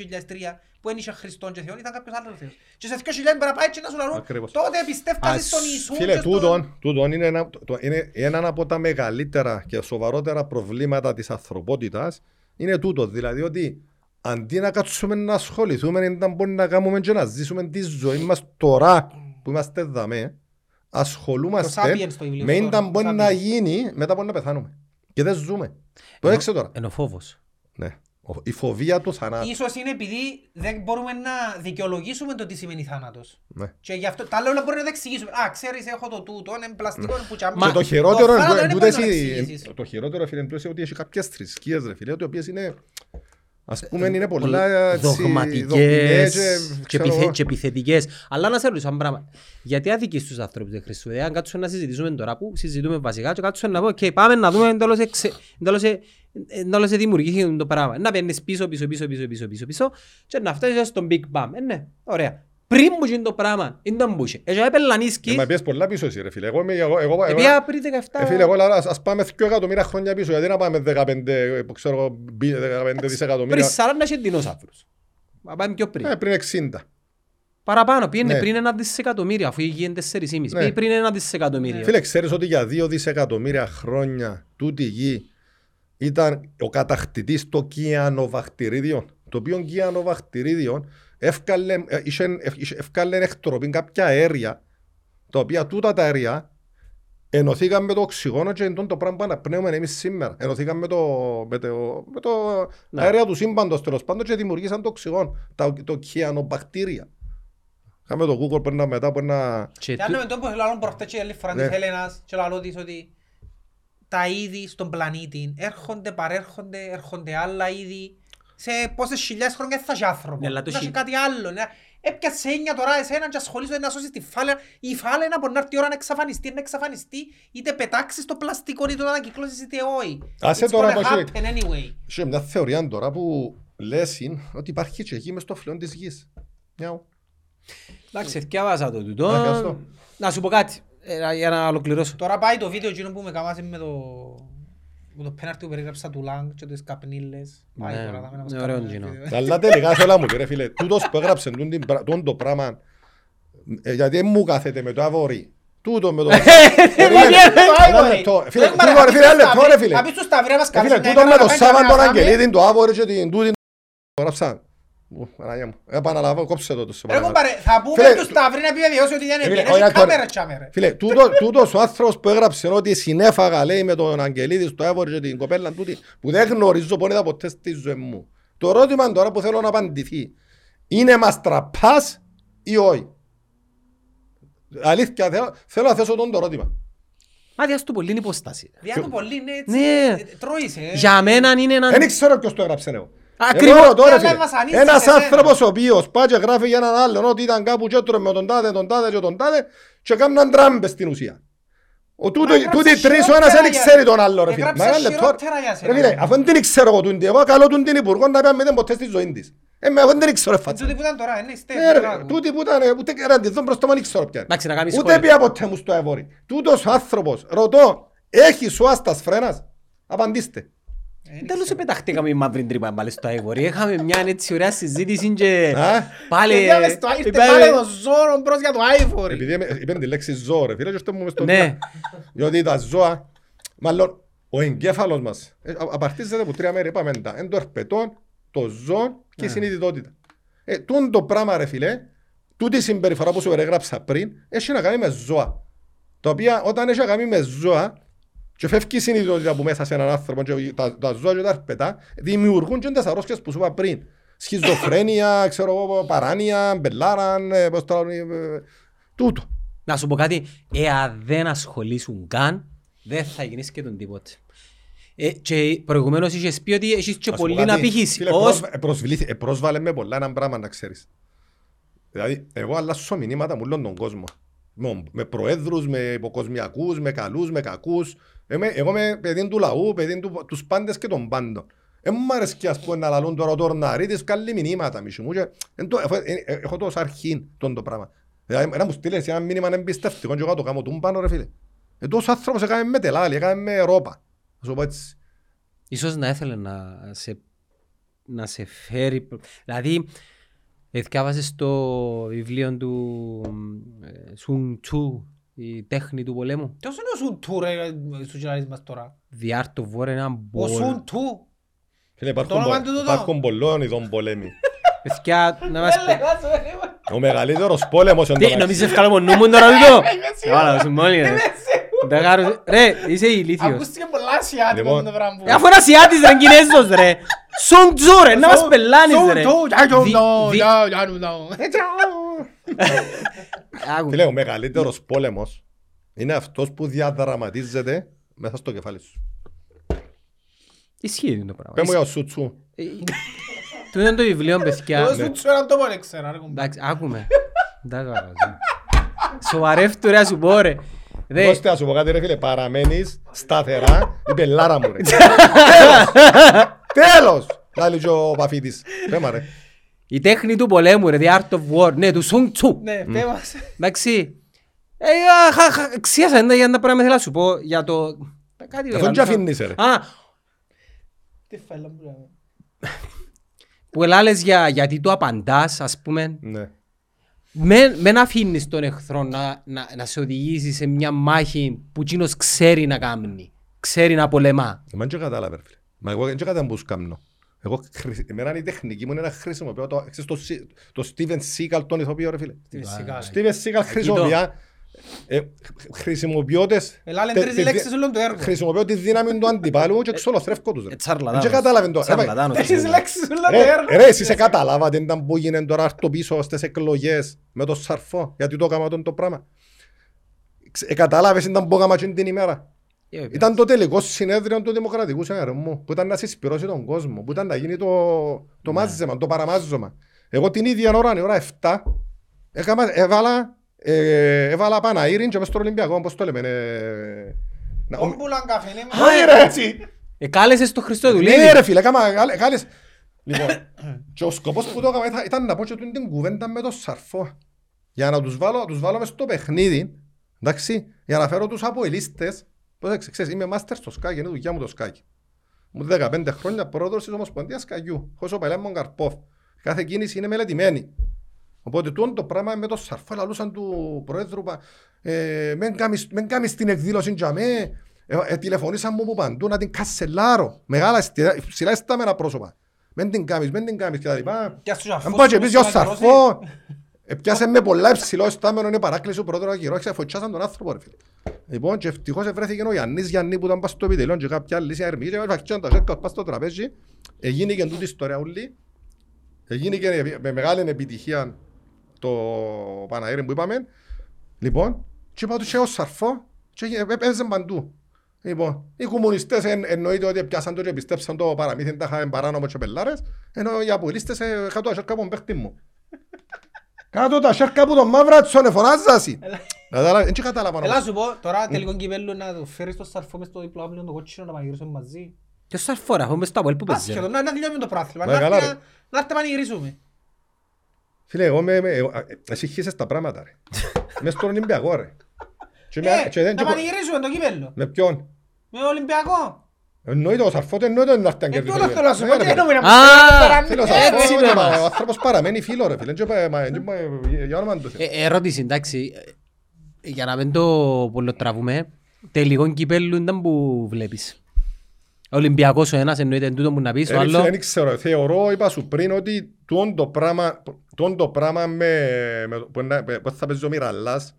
που δεν είχε Χριστόν και Θεόν, ήταν κάποιος άλλος Θεός. Και σε 2000 μπορεί να πάει και να σου λαλούν, Ακριβώς. τότε πιστεύκασαι στον Ιησού Φίλε, και στον... τούτον, τούτον είναι, ένα, το, είναι ένα από τα μεγαλύτερα και σοβαρότερα προβλήματα της ανθρωπότητας. Είναι τούτο, δηλαδή ότι αντί να κάτσουμε να ασχοληθούμε, ήταν μπορεί να κάνουμε και να ζήσουμε τη ζωή μας τώρα που είμαστε δαμέ, Το ασχολούμαστε Sapiens το βιβλίο με τώρα, ήταν το μπορεί Sapiens. να γίνει μετά μπορεί να πεθάνουμε. Και δεν ζούμε. Το έξε τώρα. Ενώ φόβος. Ναι. Ο- Η φοβία του θανάτου. Ίσως είναι επειδή δεν μπορούμε να δικαιολογήσουμε το τι σημαίνει θάνατος. Ναι. Και γι' αυτό τα άλλα μπορεί να τα εξηγήσουμε. Α, ξέρεις, έχω το τούτο, είναι πλαστικό, είναι που τσάμπι. Και το χειρότερο θάνατο είναι δεν τούτο μπορείς να το εσύ- εξηγήσεις. το χειρότερο φίλε είναι ότι έχει κάποιες θρησκείες ρε φίλε, οι οποίες είναι ας πούμε είναι πολλά Πολλά έτσι, δογμές δογματικές και, ξέρω επιθε, εγώ. και επιθετικές. Αλλά να σε ρωτήσω ένα πράγμα. Γιατί αδικείς τους ανθρώπους του Χριστού. Δηλαδή, αν κάτσουμε να συζητήσουμε τώρα που συζητούμε βασικά και κάτσουμε να πω «ΟΚ, πάμε να δούμε εντός εξε- εντός ε- εντός ε δημιουργήθηκε το πράγμα. Να παίρνεις πίσω, πίσω, πίσω, πίσω, πίσω, πίσω, πίσω και να φτάσεις στον Big Bang. Ε, ναι, ωραία. Πριν που γίνει το πράγμα, είναι το μπούσε. Έτσι Ε, έπαιρνανίσκεις, Μα πιες πολλά πίσω εσύ ρε φίλε. Εγώ, είμαι- εγώ, εγώ, εγώ, επειδή πριν 17... ε, φίλε, εγώ λέω, ας, ας πάμε 2 εκατομμύρια χρόνια πίσω, γιατί να πάμε 15, ε, που ξέρω, εγώ, μπι- 15 Πριν δισεκατομμύρια; 40 είχε δεινόσαυρους. Μα πάμε πιο πριν. Ε, πριν 60. Παραπάνω, πήγαινε Ναι. πριν ένα δισεκατομμύριο, αφού είχε 4,5. Ναι. Πήγε πριν ένα δισεκατομμύριο. Φίλε, ξέρεις ότι για 2 δισεκατομμύρια χρόνια τούτη η γη ήταν ο κατακτητής το κιανοβακτηρίδιο, το οποίο κιανοβακτηρίδιο εύκαλε, ε, είχε- είχε- εύκαλε εκτροπή κάποια αέρια, τα οποία τούτα τα αέρια ενωθήκαν με το οξυγόνο και είναι το πράγμα που αναπνέουμε εμείς σήμερα. Ενωθήκαν με το, με το, με το Ναι. αέρια του σύμπαντος τέλος πάντων και δημιουργήσαν το οξυγόνο, τα, το κιανοβακτήρια. Κάμε το Google πρέπει να μετά μπορεί να... Και Και αν με τον που λαλούν προχτές και η άλλη φορά Ναι. της Χέλενας και λαλώ της ότι τα είδη στον πλανήτη έρχονται, παρέρχονται, έρχονται άλλα είδη. Σε πόσες χιλιάδες χρόνια θα έχει άνθρωπος. Ναι, αλλά το Θα έχει χι- κάτι άλλο. ναι. Έπιασες έννοια τώρα εσένα και ασχολείσαι να σώσεις τη φάλαινα. Η φάλαινα μπορεί να έρθει η ώρα να εξαφανιστεί, να εξαφανιστεί, είτε πετάξεις το πλαστικό, είτε το ανακυκλώσεις, είτε όχι. Άσε It's τώρα gonna πως έχει- happen anyway. Είχε μια θεωρία τώρα που λέσουν ότι υπάρχει και γη μες στο φλοιόν της γης. Μιαου. Εντάξει, θυκιάβασα το τούτο. Α, ευχαριστώ. Να σου πω κάτι, ε, για να ολοκληρώσω. Τώρα πάει το βίντεο εκείνο που με καμάσει με το... Με το πέναρτι που περιγράψα του Λάγκ και τις καπνίλες. Πάει Ναι, τώρα, δάμε να μας είναι κάνουμε ωραίο ένα εκείνο. βίντεο. Αλλά τελικά θέλω να μου πει ρε φίλε, τούτος που έγραψε τούν την πρα- τούν το πράγμα, ε, γιατί δεν μου κάθεται με το αβόρι. Τούτο με το... Περίμενε, ένα λεπτό. Φίλε, τούτο, ρε φίλε, ένα λεπτό ρε φίλε. Να πεις του Σταυρέ μας Ε, κάνεις Φίλε, μια τούτο ημέρα με το να πάει Σάββαν να τον φάμε. Αγγελίδη, το άβορι και την τούτη. Το γράψα. Ου, Παναγία μου. Επαναλάβω, κόψε το το σε Ρε παρακαλώ. κουμπάρε, θα πούμε Φίλε, του Σταυρή να επιβεβαιώσει ότι δεν φίλε, είναι. όχι, Έχει τώρα- κάμερα τσάμε ρε. Φίλε, τούτο- τούτος ο άνθρωπος που έγραψε ότι συνέφαγα λέει με τον Αγγελίδης στο Εύωρη και την κοπέλα τούτη που δεν γνωρίζω πόνιδα ποτέ στη ζωή μου. Το ερώτημα τώρα που θέλω να απαντηθεί είναι μας τραπάς ή όχι; Αλήθεια θέλω, θέλω να θέσω τον το ερώτημα. Μα διάς του πολύ είναι υποστάση. Διά του πολύ είναι έτσι. Ναι. ε, Τρώησε. ε. Για μένα είναι ένα... Δεν ξέρω ποιος το έγραψε εγώ. Ακριβώς. Εγώ τώρα Για φίλε, να βασανίσεις ένας εσένα. άνθρωπος ο οποίος πάει και γράφει για έναν άλλον ότι ήταν κάπου και έτρωμε με τον τάδε, τον τάδε και τον τάδε και κάμναν τράμπες στην ουσία. Ο τούτο, Μα έγραψε τούτοι τρεις ο ένας χειρότερα δεν για- ξέρει τον άλλο ρε φίλε. έγραψε Μα ένα λεπτό. χειρότερα για σένα. Ρε φίλε, αφού δεν την ξέρω εγώ τούτη, εγώ καλώ τον την υπουργό να πει αν δεν ποτέ στη ζωή της. Ε, με, εγώ δεν την ξέρω Ε, φάτσα. Τούτη που ήταν τώρα, είναι στέλνει. Ε, ρε, Τούτη που ήταν, ε, ούτε ρε, τη δω μπροστά μου δεν ξέρω ποια είναι. Εντάξει, να κάνεις Ούτε σχόλια. πια ποτέ μου στο εβόρι. Τούτος ο άνθρωπος, ρωτώ, έχεις σουάστας φρένας; Απαντήστε. Τέλος επεταχτήκαμε η μαύρη τρύπα πάλι στο Άιβορι. Είχαμε μια έτσι ωραία συζήτηση και Α, πάλι... Ήρθε στο- ήρθε είπαμε- πάλι το ζώρο μπρος για το iPhone. Επειδή είμαι- είπαν τη λέξη ζώο ρε φίλε και αυτό μου μες στο Ναι. μυαλό. Διότι τα ζώα, μάλλον ο εγκέφαλος μας, ε, α- απαρτίζεται από τρία μέρη, είπαμε τα, εν το ερπετόν, το ζώο και η συνειδητότητα. Ε, τούν το πράγμα ρε φίλε, τούτη η συμπεριφορά που σου περιγράψα πριν, έχει να κάνει με ζώα. Τα οποία όταν έχει να κάνει με ζώα, και φεύγει η συνειδητότητα που μέσα σε έναν άνθρωπο και τα, τα ζώα και τα αρπετά, δημιουργούν και τις αρρώσκες που σου είπα πριν. Σχιζοφρένεια, ξέρω εγώ, παράνοια, μπελάραν, ε, πώς το λένε, ε, τούτο. Να σου πω κάτι, εάν δεν ασχολήσουν καν, δεν θα γίνεις και τον τίποτε. Ε, και προηγουμένως είχες πει ότι έχεις και Ας πω πολύ κάτι, να πήχεις. φίλε, Ως... πρόσβα- ε, προσβλήθη- ε, πρόσβαλε με πολλά έναν πράγμα να ξέρεις. Δηλαδή, εγώ αλλάσω μηνύματα μου όλον τον κόσμο. Με, με προέδρους, με υποκοσμιακούς, με καλούς, με κακούς. Είμαι, εγώ είμαι παιδί του λαού, παιδί του, τους πάντες και των πάντων. Δεν μου αρέσει ας πούμε να λαλούν τώρα ο Τορναρίτης, καλή μηνύματα μισή μου. και εν το- εφ- ε, ε, Έχω τόσο αρχήν τον το πράγμα. Δηλαδή, να μου στείλεις ένα μήνυμα εμπιστευτικό και εγώ το κάνω τούμπανο ρε φίλε. Ε, τόσος άνθρωπος έκαμε με τελάλη, έκαμε με ρόπα. Να σου πω έτσι. Ίσως να ήθελε να σε, να σε φέρει... Δηλαδή, εθιάβασες το βιβλίο του ε, Σουν Τσου, η τέχνη του πολέμου. Ποιος είναι ο Σουν Του ρε στους γυράρεις μας τώρα. The Art of War, ένα Ο μπολ. Σουν Του. Φίλε, Το υπάρχουν, όνομα πο- του τούτο. υπάρχουν πολλών ειδών πολέμοι. Παιδιά, να μας πει. Ο μεγαλύτερος πόλεμος εν τω Τι, μεταξύ. νομίζεις ευκάλω μόνο μου τώρα τούτο; Βάλα, σου μόλι ρε. Δεν κάνω- Ρε, είσαι ηλίθιος. Ακούστηκε πολλά ασιάτικο Λοιπόν. το πράγμα που- Ε, Αφού είναι Ασιάτης ρε, Κινέζος ρε. Σουν Τσου ρε, να μας πελάνεις Σουν ρε. Του, για τον Δι- το, δι- για- για τον το. Άκου. Φίλε, ο μεγαλύτερος πόλεμος είναι αυτός που διαδραματίζεται μέσα στο κεφάλι σου. Ισχύει το πράγμα. Πες μου για ο Σουτσού. Ε, Τούτο είναι το βιβλίο, παιδιά. Εγώ Σουν Του έναν τόπο δεν ξέρω, ρε κουμπά. Εντάξει, άκουμε. Εντάξει, παράζω. Σοβαρεύτου ρε, να σου πω ρε. Δε, Δώστε να σου πω κάτι ρε φίλε, παραμένεις σταθερά η πελάρα μου ρε. Τέλος! Τέλος! Λάλη και ο Παφίτης. Πέμα ρε. η τέχνη του πολέμου ρε, the art of war, ναι, του Σουν Τσου. Ναι, πέ μας. Εντάξει. Ε, α, χα- χα- Ξίασα ένα για ένα πράγμα θέλω να σου πω για το... Κάτι Αφού και αφήνεις ρε. Α, Τι φέλα μου λέμε. που ελάλες για γιατί το απαντάς, ας πούμε. Ναι. Μεν, μεν αφήνεις τον εχθρό να, να, να σε οδηγήσει σε μια μάχη που εκείνος ξέρει να κάνει. Ξέρει να πολεμά. Εμένα δεν κατάλαβε ρε φίλε. Μα εγώ δεν κατάλαβα πώς κάνω. Εγώ, χρησι- εμένα η τεχνική μου είναι να χρησιμοποιώ το, ξέρεις, το, Σι- το Steven Seagal τον ηθοποιό ρε φίλε. Φυσικά. Steven Seagal χρησιμοποιεί ε, χρησιμοποιώ τις- Ελά, λένε τε- τρεις τη- λέξεις όλο το έργο. Χρησιμοποιώ τη δύναμη του αντιπάλου και ξολοθρεύκω τους ρε. Ε, τσαρλατάνος. Δεν κατάλαβε το. Τσαρλατάνος. Τρεις λέξεις όλο το Ρε, έργο. ρε, εσείς σε καταλάβατε ήταν που γίνεται τώρα το πίσω στις εκλογές με το σαρφό, γιατί το έκαμα τον το πράγμα. Ξε- Ε, κατάλαβες ήταν που έκαμα εκείνη την ημέρα. Ήταν το τελικό συνέδριο του Δημοκρατικού Συνεργού που ήταν να συσπηρώσει τον κόσμο, που ήταν να γίνει το, το μάζεμα, το παραμάζωμα. Εγώ την ίδια ώρα, η ώρα 7, έκαμα, έβαλα, ε, έβαλα Παναήριν και μες στο Ολυμπιακό, πώς το λέμε. Ε, να- ο- Όμπουλαν καφέ, ναι, Όχι ρε έτσι. Εκάλεσες το Χριστόδουλίδη. Ναι ρε φίλε, κάμα κάλες. Λοιπόν, και ο σκοπός που το έκανα ήταν- ήταν να πω και τούτη την κουβέντα με το σαρφό. Για να τους βάλω, τους βάλω μες στο παιχνίδι, εντάξει, για να φέρω τους αποελίστες. Πρόσεξε, ξέρεις, είμαι μάστερ στο σκάκι, είναι δουλειά μου το σκάκι. Μου 15 χρόνια πρόεδρος της Ομοσπονδίας Σκαγιού, χωρίς ο Παλέμον Καρπόφ. Κάθε κίνηση είναι μελετημένη. Οπότε τούτο το πράγμα με το σαρφό λαλούσαν του Προέδρου πα- ε, «Μεν κάμεις- μεν κάμεις την εκδήλωση για με, ε, ε, τηλεφωνήσαν μου από παντού να την κασελάρω. Μεγάλα, εστια- ψηλά εστάμενα πρόσωπα. Μεν την κάμεις, μεν την κάμεις και τα λοιπά. Και ας τους Αν αφούς πάω και τους πεις για ο να κυρώσει. σαρφό, πιάσε με πολλά υψηλό εστάμενο, είναι παράκληση του Πρόεδρου Ακυρόχης, φωτσάσαν τον άνθρωπο ρε φίλε. Λοιπόν, και ευτυχώς βρέθηκε ο Γιάννης Γιάννη που ήταν πας στο επιτελείο και κάποια λύση αερμική και βαφκιάν τα σέρκα πας στο τραπέζι. Έγινε και τούτη η ιστορία ούλη. Έγινε και με μεγάλη επιτυχία το Παναήρι που είπαμε. Λοιπόν, και είπα του και ο σαρφό και έπαιζε παντού. Λοιπόν, οι κομμουνιστές εν, εννοείται ότι πιάσαν το και πιστέψαν το παραμύθι, τα είχαν παράνομο και πελάρες, ενώ οι απολύστες ε, κάτω τα σέρκα από τον παίχτη μου. Κάτω τα σέρκα από τον Μαύρατσον, φωνάζασαι. Κατάλαβε, δεν κατάλαβα Έλα όμως. σου πω, τώρα τελικό κυπέλλου να το φέρεις το σαρφό μες στο διπλό άπλιο το κότσινο να πανηγυρίσουμε μαζί. Και σαν φορά, έχω μες στο Αποέλ που παίζει. Άσχετο, να να τελειώνουμε το πράθλημα, Ναι, να καλά, έρθει ρε. να- να έρθει να πανηγυρίσουμε. Φίλε, εγώ με, με, εγώ- α, εσύ χύσες τα πράγματα ρε. Μες στον Ολυμπιακό ρε. Και με- Ε, και δεν- να και- πανηγυρίσουμε το κυπέλλο. Με ποιον; Με Ολυμπιακό. Εννοείται ο Σαρφότε εννοείται να έρθει αν Ε, κερδίσει. τούτο θέλω να σου Ναι, πω, ρε, τι φίλε. εννοούμε να Α, μου φέρεις Φίλε, ο τώρα, Έτσι ναι. με Σαρφό, μας. ο άνθρωπος παραμένει φίλο ρε φίλε. Δεν και- μα- δεν και- Για όνομα του Θεού. Ε, Ερώτηση, εντάξει. ε, Για να μην το πολλοτραβούμε, τελικό κυπέλλου ήταν που βλέπεις. Ο Ολυμπιακός ο ένας εννοείται τούτο που να πεις, ο Ε, άλλο... φίλε, Δεν ξέρω, θεωρώ, είπα σου πριν ότι τούτο το πράγμα, τούτο το πράγμα με, με, που, είναι- που θα παίζει ο Μιραλάς,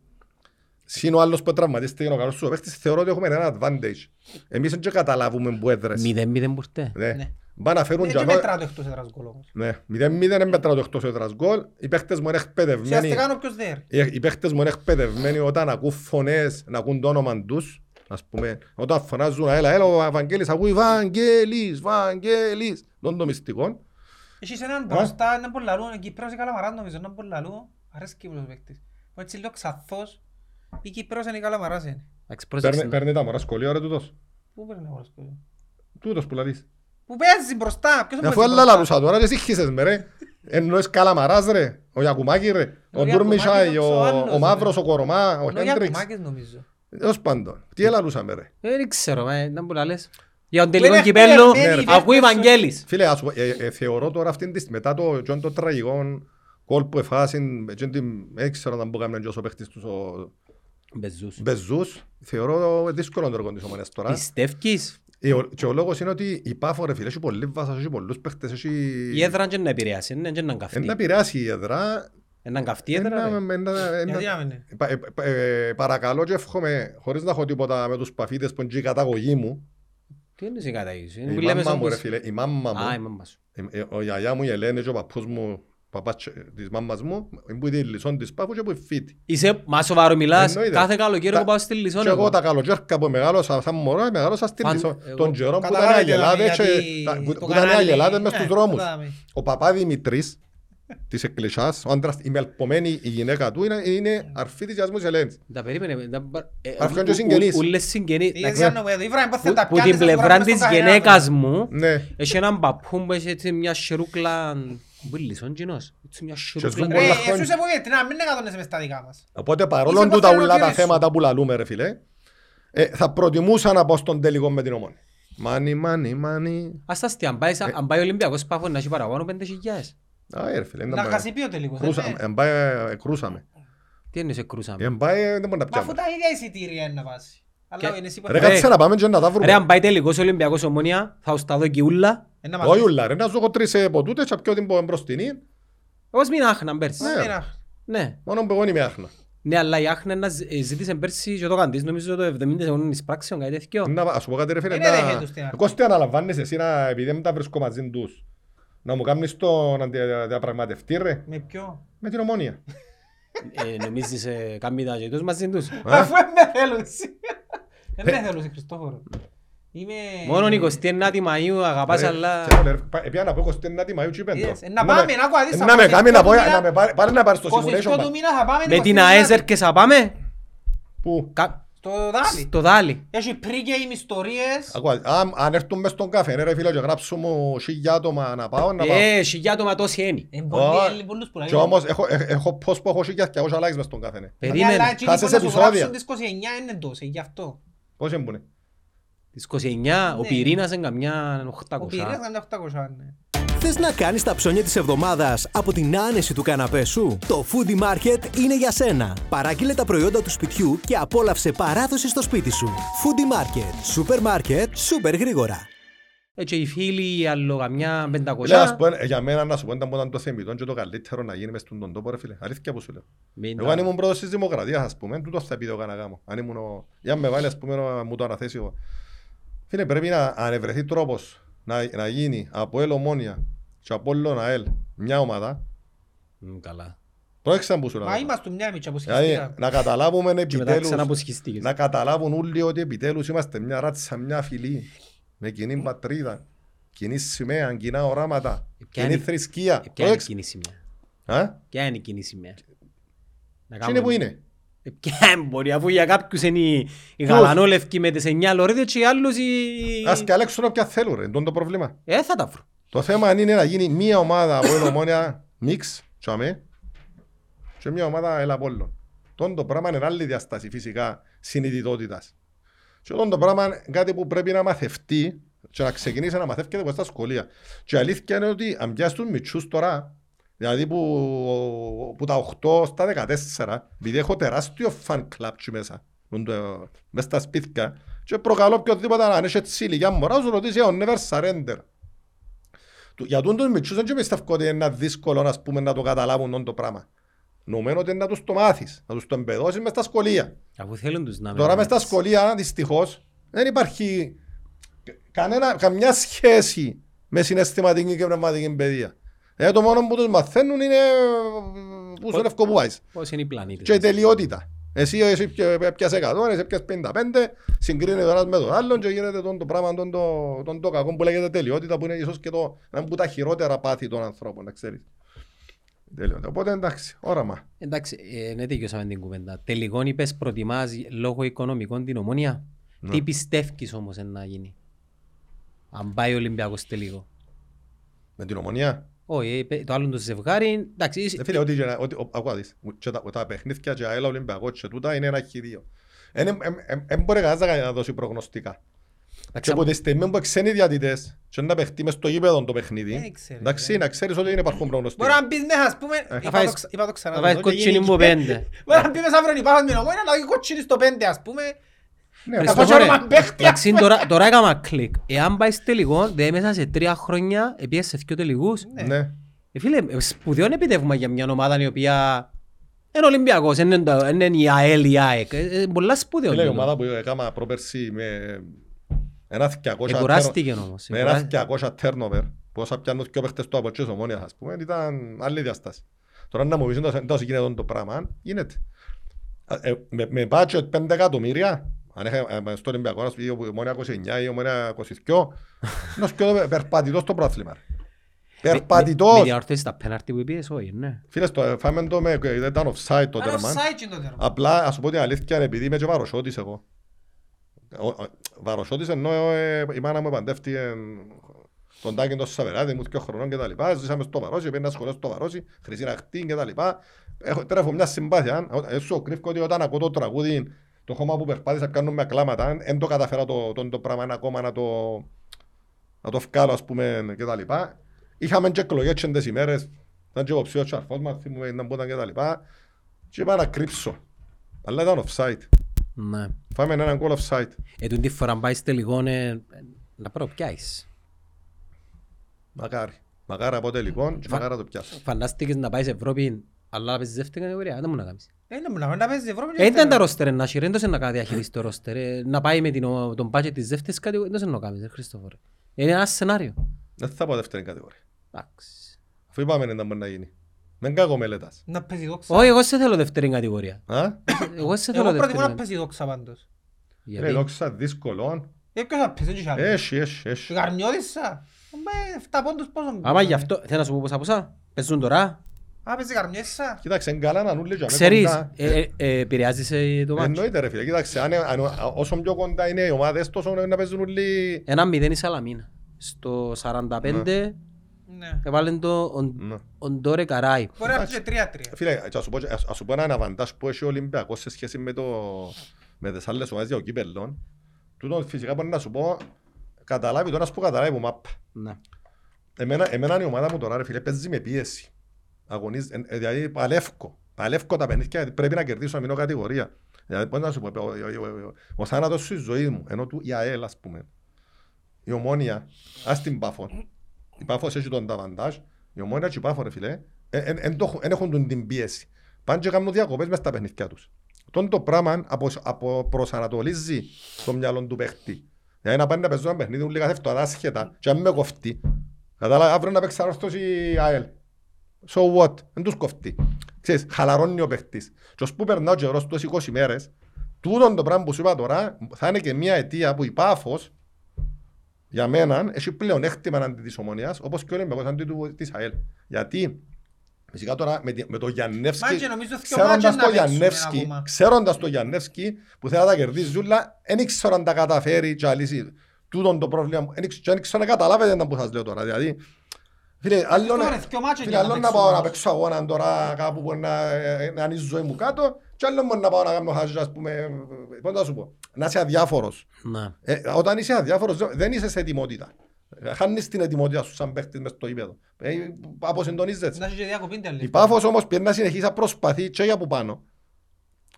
συν ο άλλος που τραυματίστηκε ο καλός σου παίχτης, θεωρώ ότι έχουμε ένα advantage. Εμείς δεν και καταλάβουμε που έδρες. Μηδέν μηδέν μπουρτέ. Ναι. Ναι. Πάνε να φέρουν Ε, για Και μέ- μετρά το εκτός έδρας γκολ όμως. Ναι, 0-0 δεν μετρά το εκτός έδρας γκολ. Οι παίχτες μου είναι εκπαιδευμένοι. Ουσιαστικά ο ποιος δεν. Οι οι παίχτες μου είναι εκπαιδευμένοι όταν ακούν φωνές να ακούν το όνομα τους. Ας πούμε, όταν φωνάζουν, έλα, έλα, ο Βαγγέλης, ακούει Βαγγέλης, Βαγγέλης. Δεν το μυστικό. Έχεις έναν μπροστά, έναν πολλαλού, ο Κυπρός η Καλαμαράς νομίζω, έναν πολλαλού, αρέσκει μου ο παίκτης. Ο έτσι λίγο ξαθός, η Κυπρός είναι η Καλαμαράς είναι. Εντάξει, Παίρνει- πρόσεξε. Παίρνει τα μωρά σχολείο ρε τούτος. Πού παίρνει ο Ρασκόλ. Τούτος που λαλείς. Που παίζει μπροστά, ποιος Αφού παίζει άλλα μπροστά; λαλούσα τώρα και εσύ χύσες με ρε. Εννοείς Καλαμαράς ρε, ο Γιακουμάκης ρε, ο Ο Ντουρμισάι, Γιακουμάκης ο, ο άλλος, ο Μαύρος, ρε. ο Κορομά, ο Ο Χέντριξ. Γιακουμάκης νομίζω. Έως πάντων. Τι έλαλούσαμε ρε. Ε, Δεν ξέρω, ε, ήταν που λαλές. Για τον Που τελικό είναι κυπέλλο εκπαιδευμένοι οι ακούει παίκτες σου. Βαγγέλης. Φίλε, ας σου πω, ε, ε, θεωρώ τώρα αυτήν τη στιγμή, μετά το, και το τραγικό κόλ που εφάσιν, και την- δεν ξέρω αν μπορεί να κάνει ο παίχτης τους ο Μπεζούς. Μπεζούς, θεωρώ δύσκολο το έργο της ομονίας τώρα. Πιστεύεις Ε, ο- Και ο λόγος είναι ότι η Πάφο ρε φίλε, έχει πολύ βάσας, έχει πολλούς παίχτες, έχει... η έδρα και να επηρεάσει, είναι και να Εν καυτεί. να επηρεάσει η έδρα. Να καυτεί η εν έδρα. να- ρε. εν να- εν Γιατί να- να μην είναι; πα- ε, πα- ε, Παρακαλώ και εύχομαι, χωρίς να έχω τίποτα με τους παφίτες που είναι και η καταγωγή μου, Τι είναι η καταγωγής είναι η που λέμε μάμμα σαν μου ρε πως- φίλε, η μάμμα Α, η μου, μάμμα σου. ε, ε, ο γιαγιά μου η Ελένη και ο παππούς μου, παπάς της μάμμας μου, είναι που είναι η Λισόν της Πάφου και που είναι φίτη. Είσαι, μα σοβαρό μιλάς, Εννοείται. κάθε καλοκαίρι Τα- εγώ πάω στη Λισόν Και εγώ εγώ. τα καλοκαίρια που μεγάλωσα σαν μωρό, μεγάλωσα στην Φαν- Λισόν. εγώ- Τον καιρό που ήταν Καταλάβετε αγελάδες γιατί και- τα- που- το που ήταν κανάλι- αγελάδες μες Ναι, στους δρόμους. κατάλαβε. Ο παπά Δημητρής της εκκλησιάς, ο άντρας, η μελπομένη η γυναίκα του είναι, είναι αρφή της Γιασμούς Ελένης. Τα περίμενε. τα πα- ε, Αφού είναι ου- συγγενείς. ου- Ούλες συγγενείς. Τι Εντάξει, έτσι να μου έδω, ήβρα, πώς θα τα Που πιάνεις, την θα σου πλευρά γράφεις της στον καθένα, γενέκας ρε. μου Ναι. έχει έναν παππού που έχει έτσι μια σιρούκλα Που είναι λισόν κοινός. Έτσι μια ζουν σιρούκλα. πολλά Ρε, χρόνια. εσύ είσαι από Βιετνάμ, μην εκατονέσαι μες στα δικά μας. Οπότε παρόλο Είσαι του τα πως ουλά τα θέλω θέματα που λαλούμε ρε φίλε, ε, θα προτιμούσα να πάω στον τελικό με την ομόνη. Μάνι, μάνι, μάνι. Ας τα αστεία, αν πάει σα- αν πάει ο Ολυμπιακός Πάφος να έχει παραπάνω πέντε χιλιάδες. Α, ε, ρε φίλε, Να χάσει πει ο τελικός. Κρούσαμε, ε, εν πάει, ε, κρούσαμε. Τι εννοείς εκρούσαμε. Εν πάει, ε, δεν μπορεί να Μα αφού πιάμε. τα ίδια εισιτήρια είναι να πάσει. Αλλά Και- είναι εσύ που Ρε Ρε. κάτσε να πάμε και να τα Ρε βρούμε. αν πάει τελικός ο Ολυμπιακός Ομόνια θα ως τα δω και ούλα. Είναι να Όχι μας ούλα ρε, να σου έχω τρεις ε, ποτούτες και πιω την μπροστινή. Εγώ μην άχνα πέρσι. πεις. Ναι. Είναι να- Ναι. Μόνο που εγώ είμαι άχνα. Ναι, αλλά η άχνα να ζ- ε, ζήτησε πέρσι και το καντής, νομίζω το 70 σεγόνων εις πράξεων, κάτι τέτοιο. Να, ας σου πω κάτι ρε φίλε. Είναι να- ρε, τους τι να- Κώστη αναλαμβάνεις εσύ να, επειδή δεν τα βρίσκω μαζί τους, να μου κάνεις το να δια- διαπραγματευτεί ρε, Με ποιο. με την ομόνια. Ε, Νομίζεις ε, κάμει τα και τους μαζί τους; Αφού με θέλουν. Δεν με θέλουν, Χριστόφορο. Είμαι... Μόνο 29η Μαΐου αγαπάς Ρε, αλλά... ξέρω, ρε, πα- Επία να πω 29η Μαΐου και πέντο. Yes, ε, να πάμε, να ακούω, αδείς, Να με από κάνει να τις πω, δυο του να μήνα- με πάρει- πάρει να πάρει στο 22 simulation. του πα- μήνα θα πάμε Με την 22 ΑΕΣ και θα πάμε; Πού; Κα- Στο δάλι. στο δάλι. Έχει pre-game ιστορίες. Ακούω, αν- Αν έρθουν μες στον καφέ, ναι, ρε φίλε, και γράψουν μου χίλια άτομα να πάω, να πάω. Ε, χιλιά άτομα τόσοι είναι. Είναι πολλοί, Ω, είναι πολλούς που Και λαλούν. όμως έχω- ε- έχω πώς που έχω χίλια και likes μες στον καφέ. ναι. Ναι, Περίμενε. αλλά εκείνοι Χάσες που να σου επεισόδια. γράψουν τις 29 είναι τόσοι, γι' αυτό. Πώς έμπουνε; Τις 29, ο Ναι. Πυρήνας είναι καμιά Ο 800. Πυρήνας είναι 800, ναι. Θες να κάνεις τα ψώνια της εβδομάδας από την άνεση του καναπέ σου; Το Foodie Market είναι για σένα. Παράγγειλε τα προϊόντα του σπιτιού και απόλαυσε παράδοση στο σπίτι σου. Foodie Market. Σούπερ μάρκετ, σούπερ γρήγορα. Έτσι οι φίλοι άλλο καμιά Φίλε, ας 500. πω, ε, για μένα να σου πω ήταν που ήταν το θεμητό και το καλύτερο να γίνει μες στον τόπο ρε φίλε. Αλήθεια που σου λέω. Μην Εγώ τα- αν ήμουν πρόεδρος της Δημοκρατίας ας πούμε, τούτο θα επιδέωκα να κάνω. Αν ήμουν ο... Για με βάλει ας πούμε να μου το αναθέσει εγώ. Φίλε πρέπει να ανεβρεθεί τρόπος να, να γίνει από ελ ομόνια και από όλων ΑΕΛ μια ομάδα. Μμ, Καλά. Πρόεξα που σου λέω. Μα είμαστε μια μίτσα που Δηλαδή σχιστήκα. να καταλάβουμε Και μετά επιτέλους, ξαναποσχιστήκες. να καταλάβουν όλοι ότι επιτέλους είμαστε μια ράτσα, μια φυλή με κοινή πατρίδα, κοινή σημαία, κοινά οράματα, Ποια κοινή είναι- θρησκεία. Ε, Ποια είναι η Πρόεξε. κοινή σημαία; Α; Ποια είναι η κοινή σημαία; Να Τι κάνουμε- είναι που είναι; Ε, Ποια μπορεί, αφού για κάποιους είναι οι- οι γαλανόλευκοι με τις εννιά λωρίδες και οι άλλους οι... Ας και αλέξουν όποια θέλουν ρε, εντός το πρόβλημα. Ε, θα τα βρω. Το θέμα είναι να γίνει μία ομάδα από την ομόνια μίξ, τσάμε, και μία ομάδα ελ Απόλλων. Τον το πράγμα είναι άλλη διαστάση φυσικά συνειδητότητας. Και τον το πράγμα είναι κάτι που πρέπει να μαθευτεί και να ξεκινήσει να μαθεύεται από στα σχολεία. Και η αλήθεια είναι ότι αν πιάσεις τους μητσούς τώρα, δηλαδή που, που τα 8 στα 14, επειδή έχω τεράστιο fan club εκεί μέσα, που είναι το- μες στα σπίτια, και προκαλώ οποιοδήποτε να είναι έτσι ηλικιά μωρά, σου ρωτήσει, «Ε, never surrender. Του- Για τούν τους μητσούς δεν πιστεύω ότι είναι δύσκολο ας πούμε, να το καταλάβουν τον το πράγμα. Νομίζω ότι είναι να τους το μάθεις, να τους το εμπεδώσεις μες στα σχολεία. Αφού θέλουν τους να Τώρα με- μες στα σχολεία δυστυχώς δεν υπάρχει κανένα, καμιά σχέση με συναισθηματική και πνευματική παιδεία. Ε, το μόνο που τους μαθαίνουν είναι ε, πού στον ευκό που πάεις. Πώς είναι οι πλανήτες. Και η τελειότητα. Εσύ, εσύ πια- πιάσε 100, εσύ πιάσε 55, συγκρίνεται ο ένας με τον άλλον και γίνεται τον το πράγμα, τον το, τον το κακό που λέγεται τελειότητα που είναι ίσως και το, ένα από τα χειρότερα πάθη των ανθρώπων, να ξέρεις. Τελειότητα. Οπότε εντάξει, όραμα. Εντάξει, ε, ναι τελειώσαμε την κουβέντα. Τελικόν είπες προτιμάς λόγω οικονομικών την ομόνια; Ναι. Τι πιστεύεις όμως να γίνει. Αν πάει ο Ολυμπιακός τελικό; Με την ομονία. Όχι, ε, το άλλο το ζευγάρι, εντάξει, είσαι- Ε, Φίλε, ό,τι και να- ό,τι- ο- ακούω να δεις, και τα- τα παιχνίδια και αέλα Ολυμπιακό και τούτα είναι ένα χειρίο. Δεν μπορεί κανένας να δώσει προγνωστικά. Και από τη στιγμή που ξένοι διατητές και να παιχτεί μες στο γήπεδο το παιχνίδι, Δεν ξέρεις, εντάξει, ε. να ξέρεις ότι δεν υπάρχουν προγνωστικά. Μπορεί να μπεις μέσα, ας πούμε, είπα φάεις- το ξα- είπα το ξανά. Θα βάζεις εδώ και κοτσίνη γίνει μου και- πέντε. Μπορεί να μπεις μέσα αύριο υπάρχει με ομόνια, να δει κοτσίνη στο πέντε, ας πούμε. Εντάξει, τώρα- τώρα έκανα κλικ. Εάν πάει τελικό, δε μέσα σε τρία χρόνια επίες σε δυο τελικούς. ναι. Ε, φίλε, ε, σπουδαίο επιτεύγμα για μια ομάδα η οποία είναι Ολυμπιακός, είναι το- είναι η ΑΕΛ, η ΑΕΚ. Ε, ε, Πολλά σπουδαίο. Φίλε, η τούτο. ομάδα που έκανα προπέρσι με ένα 200 Εκουράστηκε όμως. με ένα 200 turnover, που όσα πιάνουν και παίχτες του από τις ομόνιας, ας πούμε, ήταν άλλη διαστάση. Τώρα να μου πεις εντός- εντός γίνεται το πράγμα, γίνεται. Ε, με- Με budget 5 εκατομμύρια, αν είχα ε, στο Ολυμπιακό, ας πούμε, η ομόνια 29 ή η ομόνια 22, να σκέφτομαι περπατητός στο πρόθλημα. ρε. Με- Με Περπατητός. διαορθώσεις τα πέναρτι που είπες, όχι, ναι. Φίλες, στο- φάμε το με, δεν ήταν offside το Άρα τέρμα. offside και το τέρμα. Απλά, ας σου πω την αλήθεια, επειδή είμαι και βαροσότης εγώ. Ο- ο- Βαροσότης ενώ ε, η μάνα μου παντεύτηκε τον Τάκη τον Σαβεράτη, μου και χρονών και τα λοιπά. Ζήσαμε στο Βαρόσι, πήγαινα σχολείο στο Βαρόσι, χρυσή ραχτή και τα λοιπά. Έχω, τώρα έχω μια συμπάθεια. Ε, σου κρύφω ότι όταν ακούω το τραγούδι, το χώμα που περπάτησα κάνουν με κλάματα, δεν το καταφέρα το, το, το πράγμα ακόμα να το, να το βγάλω, ας πούμε, και τα λοιπά. Είχαμε και εκλογές και τις ημέρες, ήταν και υποψήφιος ο αρφός μας, θυμούμε να μπούταν και τα λοιπά. Και είπα να κρύψω. Αλλά ήταν offside. Ναι. Φάμε έναν goal offside. Ε, τούτη φορά πάεις τελικό, ε, να προπιάσεις. Μακάρι. Μακάρι από τελικό και μακάρι να το πιάσω. Φαντάστηκες να πάεις σε Ευρώπη, αλλά να παίζεις δεύτερη κατηγορία, δεν μου να κάνεις. Ε, ναι, να- να παίζει Ευρώπη. Ε, ήταν τα ρόστερ να έχει, ρε, δεν να κάνει διαχείριση το ρόστερ. ε, Να πάει με την, ο- τον budget της δεύτερης κατηγορίας, δεν να κάνεις, ρε, Χριστόφορε. Είναι ένα σενάριο. Δεν θα πω δεύτερη κατηγορία. Εντάξει. Αφού είπαμε να μπορεί να γίνει. Δεν κάνω μελέτας. Να παίζει δόξα. Όχι, εγώ σε θέλω δεύτερη κατηγορία. Α; Εγώ σε θέλω Εγώ δεύτερη προτιμώ να κατηγορία. παίζει δόξα πάντως. Ρε Γιατί; δόξα δύσκολο. Ε, ποιος θα παίζει και άλλο. Έχει, έχει, έχει. Καρμιώτησα. Ε, 7 πόντους πόσο. Άμα γι' αυτό, θέλω να σου πω πόσα πόσα. Παίζουν τώρα. Α, παίζει καρμιώτησα. Κοίταξε, είναι καλά να νουλί και αμέ Ξέρεις, κοντά. ε, ε, ε, επηρεάζεις ε, το μάτσο. Εννοείται ρε φίλε, κοίταξε, αν, αν, όσο πιο κοντά είναι οι ομάδες, τόσο να παίζουν όλοι... Ένα μηδέν η Σαλαμίνα. Στο 45 Ναι. έβαλε το ο- Ναι. ο Ντόρε Καράι. Μπορεί να παίζει 3-3. Φίλε, ας σου πω, ας, ας σου πω έναν αβαντάζ που έχει ο Ολυμπιακός σε σχέση με, το, με τις άλλες ομάδες για ο κύπελλον. Τούτο φυσικά μπορεί να σου πω, καταλάβει τώρα, ας πω καταλάβει που μάπα. Ναι. Εμένα, εμένα η ομάδα μου τώρα, ρε φίλε, παίζει με πίεση. Αγωνίζει, ε, ε, δηλαδή παλεύκω. Παλεύκω τα παιχνίδια, γιατί πρέπει να κερδίσω να μείνω κατηγορία. Δηλαδή, πώς να σου πω, ο, ο, ο, ο, ο θάνατος στη ζωή μου, ενώ του η ΑΕΛ, ας πούμε, η Ομόνια, ας την Πάφο. Η Πάφος έχει τον ταβαντάζ, η Ομόνια και η Πάφο, ρε φίλε, δεν έχουν τον την πίεση. Πάνε και κάνουν διακοπές μες στα παιχνίδια τους. Τον το πράγμα απο, απο, προσανατολίζει το μυαλό του παίχτη. Δηλαδή να πάνε να παίζουν ένα παιχνίδι, μου λέει κάθε φορά άσχετα και αν με κοφτεί. Κατάλαβα, αύριο να παίξει αρρώστος η ΑΕΛ. So what, δεν τους κοφτεί. Ξέρεις, χαλαρώνει ο παίχτης. Και ως που περνά ο καιρός τους 20 μέρες, τούτον το πράγμα που σου είπα τώρα, θα είναι και μια αιτία που η Πάφος, για μένα, έχει πλέον έκτημα αντί της Ομονίας, όπως και ο Ολυμπιακός αντί του, της ΑΕΛ. Γιατί, φυσικά τώρα με, τη- με το Γιαννεύσκι, Μάτσε, νομίζω δυο ξέροντας μάτσε το να παίξουμε Γιαννεύσκι, ακόμα. ξέροντας το Γιαννεύσκι που θέλει να τα κερδίσει ζούλα, δεν ήξερα αν τα καταφέρει και αλύσει τούτον το πρόβλημα. Δεν ήξερα- και δεν ήξερα να καταλάβετε τα που σας λέω τώρα. Δηλαδή, φίλε, άλλο Αυτό, να- ρε, δυο μάτσε φίλε, για να άλλο να παίξουμε πάω να όμως. παίξω αγώνα τώρα κάπου που να, ε, να είναι η ζωή μου κάτω και άλλο μόνο να πάω να κάνω χάζι, ας πούμε, ε, πώς να σου πω, να είσαι αδιάφορος. Ναι. Ε, όταν είσαι αδιάφορος δεν- δεν είσαι σε ετοιμότητα. Ε, Χάνεις την ετοιμότητα σου σαν παίχτης μες στο ύπεδο. Ε, αποσυντονίζεσαι. Να έχει και διακοπή τέλει. Η Πάφος όμως πρέπει να συνεχίσει να προσπαθεί και για από πάνω.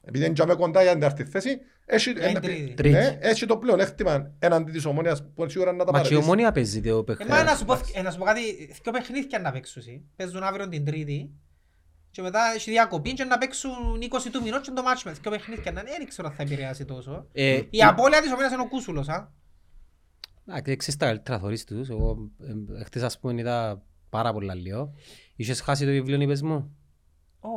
Επειδή είναι και με κοντά για την τετάρτη θέση, έχει, Για την ε, τρίτη. Τρίτη. ναι, έχει το πλέον έκτημα έναντι της ομόνιας που είναι σίγουρα να τα Μα και η παρατήσει. ομόνια παίζει το Ε, μα παιχνίδι. να σου πω, ε, να σου πω κάτι, δυο παιχνίδια να παίξουν. εσύ. Παίζουν αύριο την Τρίτη και μετά έχει διακοπή και να παίξουν 20 του μηνός και το μάτσο με δυο παιχνίδια. να- Δεν ξέρω αν θα επηρεάσει τόσο. Ε, Η απώλεια της ομόνιας είναι ο Κούσουλος, α. Εντάξει, ξέρεις τα καλύτερα θωρείς τους. Εγώ ε, χτες ας πούμε είδα πάρα πολλά λίγο. Είχες χάσει το βιβλίο είπες μου;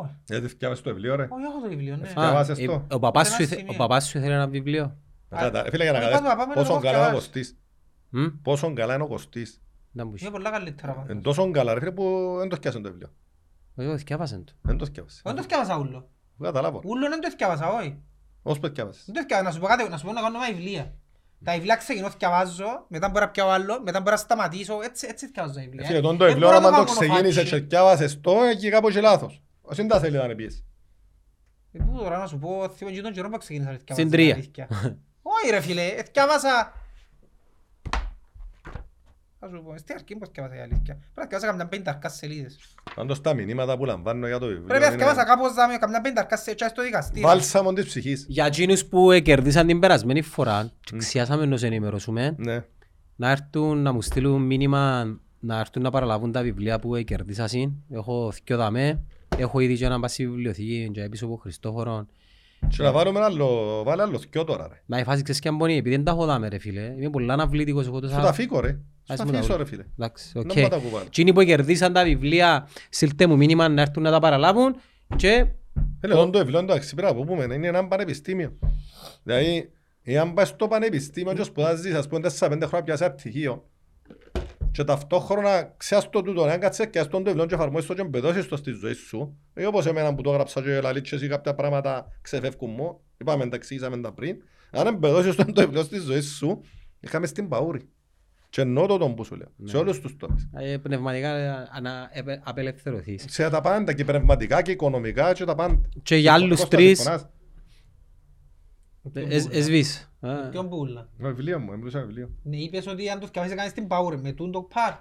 Όχι, Γιατί φτιάβασες το βιβλίο ρε. όχι, έχω το βιβλίο, ναι. Α, Διαβάσες ε, το. ο παπάς Σε σου ένα ήθε- σημείο. ο παπάς σου ήθελε ένα βιβλίο; Κατά- Φίλε για να όχι, καταλάβεις πάμε, πάμε, πόσο να καλά είναι ο διαβάσεις. Κωστής. Μμ, Πόσο καλά είναι ο Κωστής. να μπούσει. Είναι πολλά καλύτερα. Είναι πάντως. τόσο καλά ρε φίλε που δεν το σκιάσαν το βιβλίο. Εγώ θυκιάβασαν το. Δεν το σκιάβασε. Δεν το θυκιάβασα ούλο. Καταλάβω. Ούλο δεν το θυκιάβασα, όχι. Ως που θυκιάβασες. Δεν το θυκιάβασα. Να σου πω κάτι, να σου πω να κάνω μια βιβλία. Τα βιβλία ξεκινώ θυκιαβάζω, μετά μπορώ να πιάω άλλο, μετά μπορώ να σταματήσω, έτσι, έτσι θυκιαβάζω τα βιβλία. Φίλε, Ε, τον το δεν βιβλίο μπορώ άμα να το κάνω ξεκίνησες και μονοφάτσι. θυκιάβασες το, εκεί κάπου έχει λάθος. Ως είναι τα θέλει να είναι πίεση. Ε, Πού τώρα να σου πω, θυμάμαι και τον καιρό που ξεκίνησα να θυκιαβάζω Στην τα τρία. αλήθεια. Όχι ρε φίλε, ε, θυκιάβασα Θα σου πω, στην αρχή πώς θυκεύασα η αλήθεια. Πρέπει να θυκεύασα καμιά πενταρκά σελίδες. Πάντως τα μηνύματα που λαμβάνω για το βιβλίο Πρέπει να είναι θυκεύασα κάπως δάμε καμιά πενταρκά σελίδες στο δικαστήριο. Βάλσαμο της ψυχής. Για εκείνους που ε, κερδίσαν την περασμένη φορά, ξιάσαμε να σε ενημερώσουμε, Ναι. να έρθουν να μου στείλουν μήνυμα να έρθουν να παραλαβούν τα βιβλία που ε, κερδίσασαν. Έχω θκιο δαμέ, έχω ήδη και ένα πάση βιβλιοθήκη και πίσω από Χριστόφορο. Και να βάλουμε ένα άλλο, βάλε άλλο δυο τώρα ρε. Να η φάση ξέρεις και αν πονεί, επειδή δεν τα έχω δάμε ρε φίλε. Είμαι πολλά αναβλήτικος εγώ Σου τα τόσα... φύγω ρε. Σου Ας τα μου τα αφήσω βρω. ρε φίλε. Εντάξει, Να οκ. πάω τα κουβάλα. Εκείνοι που κερδίσαν τα βιβλία, στείλτε μου μήνυμα να έρθουν να τα παραλάβουν και Έλε, το βιβλίο εντάξει πρέπει να πούμε, είναι ένα πανεπιστήμιο. Δηλαδή, εάν πας στο πανεπιστήμιο και σπουδάζεις, ας πούμε, 4-5 χρόνια πιάσεις ένα πτυχίο και ταυτόχρονα ξέρεις το τούτο, αν κάτσεις και αυτό το βιβλίο και εφαρμόσεις το και μπεδώσεις το στη ζωή σου, ή όπως εμένα που το έγραψα και λαλείς και εσύ κάποια πράγματα ξεφεύγουν μου, είπαμε, τα εξήγησαμε τα πριν, αν εμπεδώσεις το το βιβλίο στη ζωή σου, είχαμε στην παούρη. Και εννοώ το τον που σου λέω, σε όλους τους τομείς. ε, πνευματικά ε, ανα- επε- απελευθερωθείς. Σε τα πάντα, και πνευματικά και οικονομικά και τα πάντα. Και για άλλους Κώστα, τρεις, συμφωνάς; ε, εσβείς. Α. Ποιον πουλα. Το βιβλίο μου, έμπλουσα βιβλίο. Ναι, είπες ότι αν το θυκεύασες κάνεις την παούρη με τούν το part.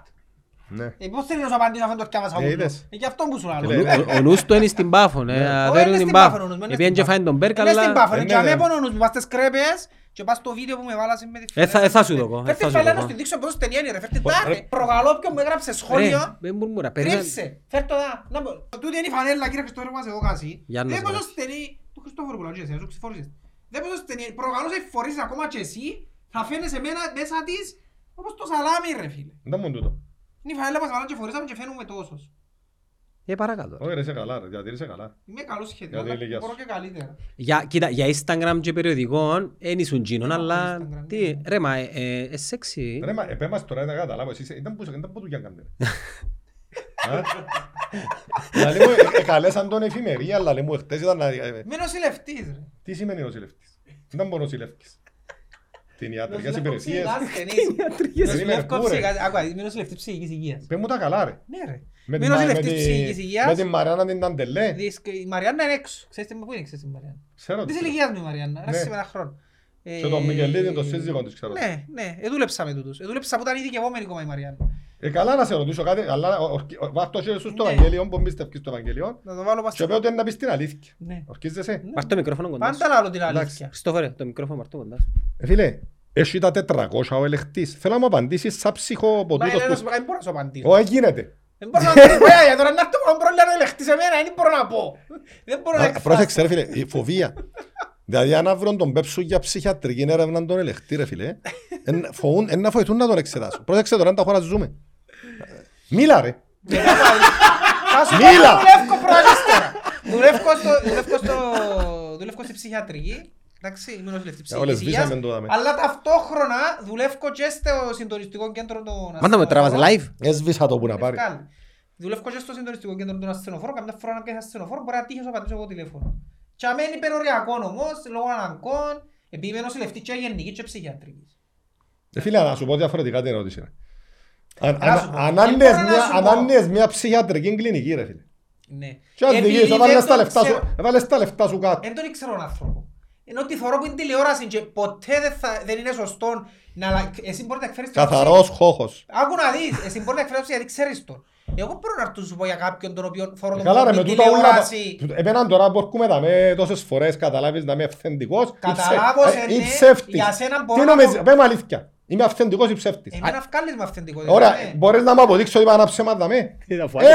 Ναι. Ε, πώς θέλεις να σου απαντήσω αφού το θυκεύασα Ε, όλο. είδες. Ε, γι' αυτό που σου Ο λέω. νου- ο- Ο νους του είναι στην Πάφο, ναι, Όχι, αδέρουν είναι την στην Πάφο. Πάφο, νους μου, είναι Επειδή στην και Πάφο. φάει τον Μπέρκ, Είναι στην αλλά... Πάφο, Ε, είναι ναι, και αμέ ναι. πόνο νους μου, πας στις κρέπες και πας στο βίντεο που με βάλασαι με τη Ε, θα- ε, θα σου το πω, ε, Φέρτε θα σου φέλα το να πω. σου δείξω πόσο ταινία είναι ρε, φέρτε Ω, τα ρε. ρε. Προκαλώ ποιον μου έγραψε σχόλιο. Ρε, δεν μουρμούρα, περίμενε. Κρύψε, φέρ' το δά. Να πω, τούτη είναι η φανέλα κύριε Χριστόφορο που μας εδώ κάσει. Γιάννος Δεν πόσο γράφει. στενή, του Χριστόφορου που λέω και εσύ, να σου ξεφορήσεις. Δεν πόσο στενή, προκαλώ σε φορείς ακόμα και εσύ, θα φαίνεσαι μένα μέσα της όπως το σαλάμι ρε φίλε. Δεν μου τούτο. Είναι η φανέλα που μας βάλαν και φορήσαμε και φαίνουμε τόσος. Ε, παρακάτω. Όχι ρε, είσαι καλά ρε, διατηρείσαι καλά. Είμαι καλός σχεδόν, Γιατί η ηλικία μπορώ σου. και καλύτερα. Για, κοίτα, για Instagram και περιοδικών, δεν ήσουν τζίνον, Δεν έχω αλλά... Instagram, Τι, ναι. ρε, μα, ε, ε, ε, σεξι. Ρε, μα επέμας τώρα να καταλάβω, εσύ είσαι- ήταν που ήταν που του γιάνκαντε. Α; Λαλή μου, ε, ε, καλέσαν τον εφημερία, λαλή μου, χτες ήταν να... ε, Είμαι νοσηλευτής ρε. Τι σημαίνει νοσηλευτής; Δεν μπορεί νοσηλευτής. Την ιατρικές υπηρεσίες. Περίμενε, πού, ρε; Είμαι νοσηλευτής ψυχικής υγείας. Πες μου τα καλά ρε. Ναι ρε. Με Είμαι την Μα- με νοσηλευτής τη- ψυχικής υγείας. Με την Μαριάννα την Ταντελέ. Δεις, και Η Μαριάννα είναι έξω. Ξέρετε πού είναι, ξέρετε η Μαριάννα; Ξέρω Της τι. ηλικίας μου η Μαριάννα, Ναι. ρε σε ένα χρόνο. Και τον Μικελίδη, τον σύζυγο της, ξέρω. Ναι, ναι, εδούλεψα με τούτους. Εδούλεψα που ήταν ειδικευόμενη κόμμα η Μαριάννα. Ε, καλά να σε ρωτήσω κάτι, αλλά ορκι- ο- βάζ' το χέρι σου στο Ναι. Ευαγγέλιο, που εμπιστεύκεις στο Ευαγγέλιο. Να το βάλω πας Και πέω ότι είναι να πεις την αλήθεια. Ναι. Ορκίζεσαι; Πάρ' το μικρόφωνο κοντά σου. Πάντα λάλλω την Εντάξει. αλήθεια. Χριστόφορε, το μικρόφωνο πάρ' το κοντά σου. Ε, Φίλε, έχει τα 400 ο ελεγχτής. Θέλω να μου απαντήσεις σαν Μα ψυχοποτούτος Ελένα, που... σου πω, δεν μπορώ να σου απαντήσω. Όχι, γίνεται. Δεν μπορώ να απαντήσω. Βέβαια, για τώρα να έρθω με πρόβλημα να ελεγχτείς εμένα, δεν μπορώ να πω. Δεν μπορώ να Α, εκφράσω. Πρόσεξε ρε φίλε, η φοβία. Δηλαδή αν αύριο τον πέψουν για ψυχιατρική έρευνα τον ελεγχτή ρε φίλε, εν φοβούν- εν να φοηθούν να τον εξετάσουν. Πρόσεξε τώρα, αν τα χώρας ζούμε. Μίλα ρε. Θα σου πω, Μίλα. δουλεύω προαγίστερα. Δουλεύω στο- δουλεύω στο- δουλεύω στη ψυχιατρική. Εντάξει, είμαι νοσηλευτής Όλες ψυχικής υγείας. βήσαμε το δάμε. Αλλά ταυτόχρονα δουλεύω και στο συντονιστικό κέντρο των Μάντα με τραβάς ασθενοφόρων. live; Έσβησα το που να πάρει. Ευκάλ. Δουλεύω και στο συντονιστικό κέντρο των ασθενοφόρων. Καμιά φορά να πιάσεις ασθενοφόρο μπορεί να τύχει να σου απαντήσω εγώ τηλέφωνο. Και αμένει υπεροριακό όμως, λόγω αναγκών, επειδή είμαι νοσηλευτής και γενική και ψυχιατρικής. Ε, Φίλε, να σου πω διαφορετικά την ερώτηση. ρε. Αν- Να αν- σου πω. αν Δεν άνοιες μπορώ να μια- σου αν πω. άνοιες μια ψυχιατρική κλινική ρε φίλε. Ναι. Και αν Επειδή δικείς, δεν έβαλες τα τον λεφτά σου- ξέρω- έβαλες τα λεφτά σου κάτω. Δεν τον ήξερα τον άνθρωπο. Ενώ τη θωρώ που είναι τηλεόραση και ποτέ δεν, θα, δεν είναι σωστό να... λα- Εσύ μπορείς να εκφέρεις την άποψη- Καθαρός χώχος. Άκου να δεις, εσύ μπορείς να εκφέρεις γιατί ξέρεις τον. Εγώ μπορώ να έρθω σου πω για κάποιον τον οποίο θωρώ τον Καλά ρε, πρώτη με τούτα ούλα... τηλεόραση. Εμέναν τώρα που έρχομαι να με τόσες φορές καταλάβεις να είμαι αυθεντικός ή ψε- Καταλάβω σε ε, ή ναι, ψεύτης. για σένα μπορώ Τι να νομίζεις, πω. πέ μου αλήθεια. Είμαι αυθεντικός ή ψεύτης. Εμένα βγάλεις με αυθεντικότητα. Ωραία, ναι. μπορείς να μου αποδείξεις ότι είπα ένα ψέμα δαμέ.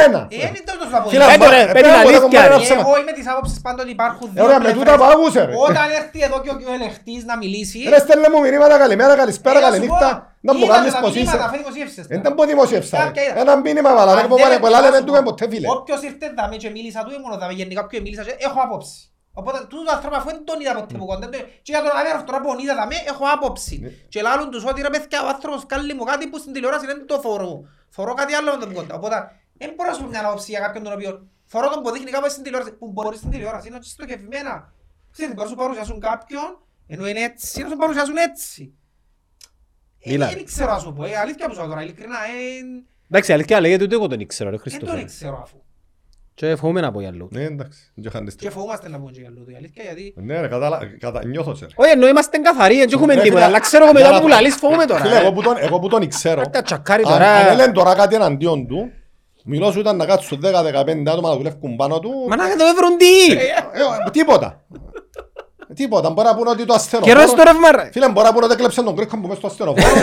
Ένα. Ε, είναι τόσος να πω. Φίλε, Πέτω, ρε, ε, πέτω πέ μου, την ρε, αλήθεια, κομμάτι ρε. ένα ψέμα. Εγώ είμαι της άποψης πάντα ότι υπάρχουν Ε, δύο Ωραία, με πλευρές. τούτα που άκουσες ρε. Όταν έρθει εδώ και ο ο ελεγχτής να μιλήσει... Ρε στέλνε μου μηνύματα καλημέρα, καλησπέρα, ε, να σου καληνύχτα. πω, Να μου είδατε κάνεις τα πως είσαι. μηνύματα, αφού δημοσίευσες τα. Δεν τα πω δημοσίευσα Κάποια ρε. είδα. Ένα μήνυμα βάλα ρε Αν που δεν πάνε με πολλά πειράζει, λέμε τούμε ποτέ φίλε. Όποιος ήρθε δάμε και μίλησα του ήμουν δάμε γενικά όποιος μίλησα και έχω άποψη. Οπότε τούτος άνθρωπος αφού δεν τον είδα ποτέ που κοντά και για τον Αβέροφ τώρα που τον είδα δάμε έχω άποψη. Και λάλλον τους ότι ρε παιδιά ο άνθρωπος κάνει μου κάτι που στην τηλεόραση δεν το θωρώ. Θωρώ κάτι άλλο με τον κοντά. Οπότε δεν μπορώ να σου πω μια άποψη για κάποιον τον οποίο θωρώ τον που δείχνει κάπως στην τηλεόραση. Που μπορεί στην τηλεόραση είναι στοχευμένα. Ξέρετε μπορείς να σου παρουσιάσουν κάποιον ενώ είναι έτσι να σου παρουσιάσουν έτσι. Ε, Μίλα. Δεν ξέρω να σου πω, ε, αλήθεια που σου πω τώρα, ειλικρινά, ε, Εντάξει, αλήθεια λέγεται ότι εγώ τον ήξερα, ρε δεν τον Χριστόφορε. ξέρω αφού. Και φοβούμαι να πω για λόγους. Ναι, εντάξει. Δεν είχαν τις Και φοβούμαστε να πούμε και για λόγω, η αλήθεια, γιατί Ναι ρε, κατάλα- κατα- νιώθω σε. ρε. Όχι, ενώ είμαστε καθαροί, δεν έχουμε Ρε, τίποτα, φίλε, αλλά ξέρω εγώ για μετά να- που λαλείς φοβούμαι τώρα. Φίλε, ε. εγώ που τον- εγώ που τον ξέρω, Τα τσακάρι αν- τώρα. αν έλεγε τώρα κάτι εναντίον του, μιλώ σου ήταν να κάτσουν 10-15 άτομα να δουλεύουν πάνω του, Μα να το έβρουν τι; ε, ε, τίποτα. Τίποτα, μπορεί να πούνε ότι το Καιρό ασθενοφόρο... στο ρεύμα ρε. Φίλε, μπορεί να πούνε ότι έκλεψε τον κρίκο που μες στο ασθενοφόρο.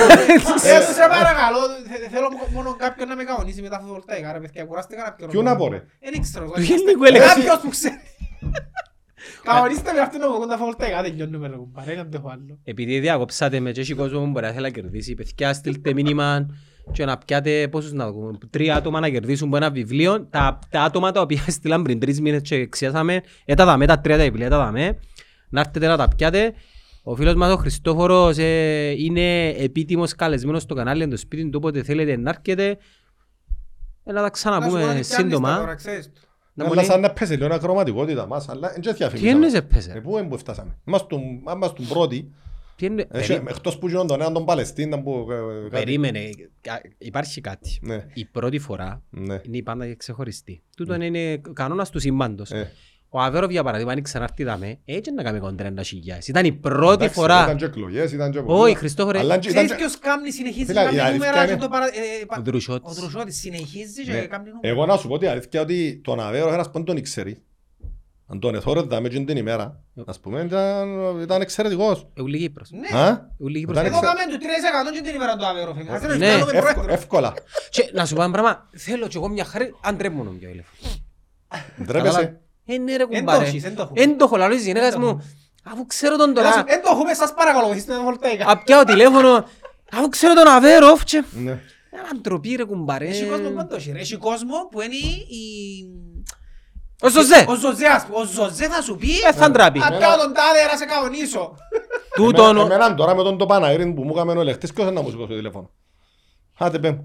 Ε, σε παρακαλώ, θε- θέλω μόνο κάποιον να με κανονίσει με τα φωτοβολταϊκά, ρε παιδιά, κουράστηκα να πιω. Ποιον να πω, ρε; Δεν ήξερα. Του γενικού έλεγα. Κάποιος που ξέρει. Κανονίστε με αυτόν τον κομμάτι τα φωτοβολταϊκά, δεν γιώνουμε ρε κουμπάρε, δεν έχω άλλο. Επειδή διάκοψατε με και έχει κόσμο που μπορεί να θέλει να κερδίσει, παιδιά στείλτε μήνυμα και να πιάτε πόσους να δούμε, τρία άτομα να κερδίσουν από ένα βιβλίο. Τα, τα άτομα τα οποία στείλαν πριν τρεις μήνες και εξιάσαμε, ε, τα δαμε, τα τρία τα βιβλία τα δαμε, να έρθετε να τα πιάτε. Ο φίλος μας ο Χριστόφορος ε, είναι επίτιμος καλεσμένος στο κανάλι, το σπίτι του, όποτε θέλετε να έρχεται. Ε, να τα Να σου πω ξαναπούμε ότι πιάνεις τα τώρα, σύντομα. ξέρεις το. Να μου Αλλά λέει, σαν να πέσει λίγο ακροματικότητα μας, αλλά δεν Τι διαφημίσαμε. εννοείς Ε, έπαιζε; Πού είναι που φτάσαμε. Είμαστε στον πρώτη, Τι εννοεί- Έχει- περί- εκτός που γίνον τον έναν τον Παλαιστίνα που... ε, κάτι- Περίμενε, κα- υπάρχει κάτι. Ναι, Η πρώτη φορά ναι. είναι η πάντα ξεχωριστή. Τούτο είναι κανόνας του σύμπαντος. Ε, Ο Αβέροφ για παράδειγμα αν ξανάρθει δάμε, έτσι να κάνει κοντρέντα χιλιάδες. Ήταν η πρώτη εντάξει, φορά. Ήταν και εκλογές, ήταν και... Όχι, Χριστόφορε. Αλλά ήταν Ξέρεις και- ποιος κάμνει, συνεχίζει Φίλε, να η κάνει αλήθεια νούμερα είναι- και το παρα... ε, πα- Ο Δρουσιώτης. Ο Δρουσιώτης συνεχίζει Ναι. και κάνει νούμερα. Εγώ να σου πω την αλήθεια ότι τον Αβέρο ένας που τον ήξερε. Αν τον εθώρε δάμε και την ημέρα, ας πούμε, ήταν, ήταν εξαιρετικός. Ούλη Κύπρος. Ναι. Α; Ούλη Κύπρος. Ήταν Εγώ εξε- κάμε του 3% και την ημέρα του Αβέρο, φίλε. Ας δεν Ναι. κάνουμε Εύκο- πρόεδρο. Εύκολα. Και να σου πω ένα πράγμα, θέλω κι εγώ μια χάρη, αν τρέμουν πιο τηλέφωνο. Ντρέπεσαι. Ε, ναι ρε Εν το κουμπάρε. έχεις, εν το έχουμε. Εν το έχω, λαλό της γυναίκας μου, αφού ξέρω τον τώρα, Εν το έχουμε, σας παρακαλώ, βοηθήστε με φωτοβολταϊκά. απ' τηλέφωνο, αφού ξέρω τον Αβέροφ και... Ναι. Ε, Αντροπή ρε κουμπάρε. Έχει κόσμο πάντως, ρε. Έχει κόσμο που είναι η... Ο Ζωζέ, Ο Ζωζέ, ας πούμε. Ο Ζωζέ θα σου πει ε, θα ντράπει. «Α, πιάω τον τάδε να σε κανονίσω». Τούτον, Εμένα- Εμένα τώρα με τον το Παναγύριν που μου έκαμε ο ελεκτής, ποιος είναι να μου σηκώσει το τηλέφωνο. Άντε πέμ.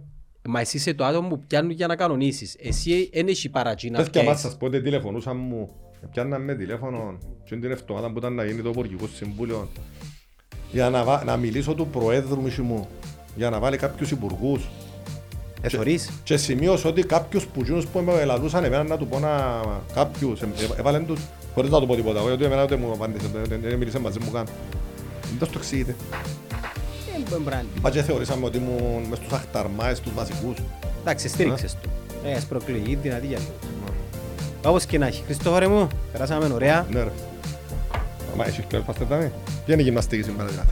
Μα εσύ είσαι το άτομο που πιάνουν για να κανονίσεις. Εσύ δεν έχει παρατζή να Πες και μας πιάσεις. σας πω ότι τηλεφωνούσαν μου. Πιάνναν με τηλέφωνο και την εβδομάδα που ήταν να γίνει το Υπουργικό Συμβούλιο για να, βα- να μιλήσω του Προέδρου μισή μου για να βάλει κάποιους υπουργούς Εθωρείς. και σημείωσε ότι κάποιους που γίνους που με ελαδούσαν εμένα να του πω να κάποιους ε, ε, έβαλαν τους χωρίς να του πω τίποτα γιατί εμένα ούτε μου απάντησε δεν- δεν μίλησε μαζί μου καν δεν το στο εξηγείτε Ε, μπορεί να είναι. Μα και θεωρήσαμε ότι ήμουν μες στους αχταρμάες τους βασικούς Εντάξει, στήριξες το. Ε, ας προκλογεί δυνατή για λίγο. Όπως και να έχει. Χριστόφορε μου, περάσαμε ωραία. ναι ρε Μα έχεις και πας τετάμε Ποια είναι η γυμναστική σήμερα δηλαδή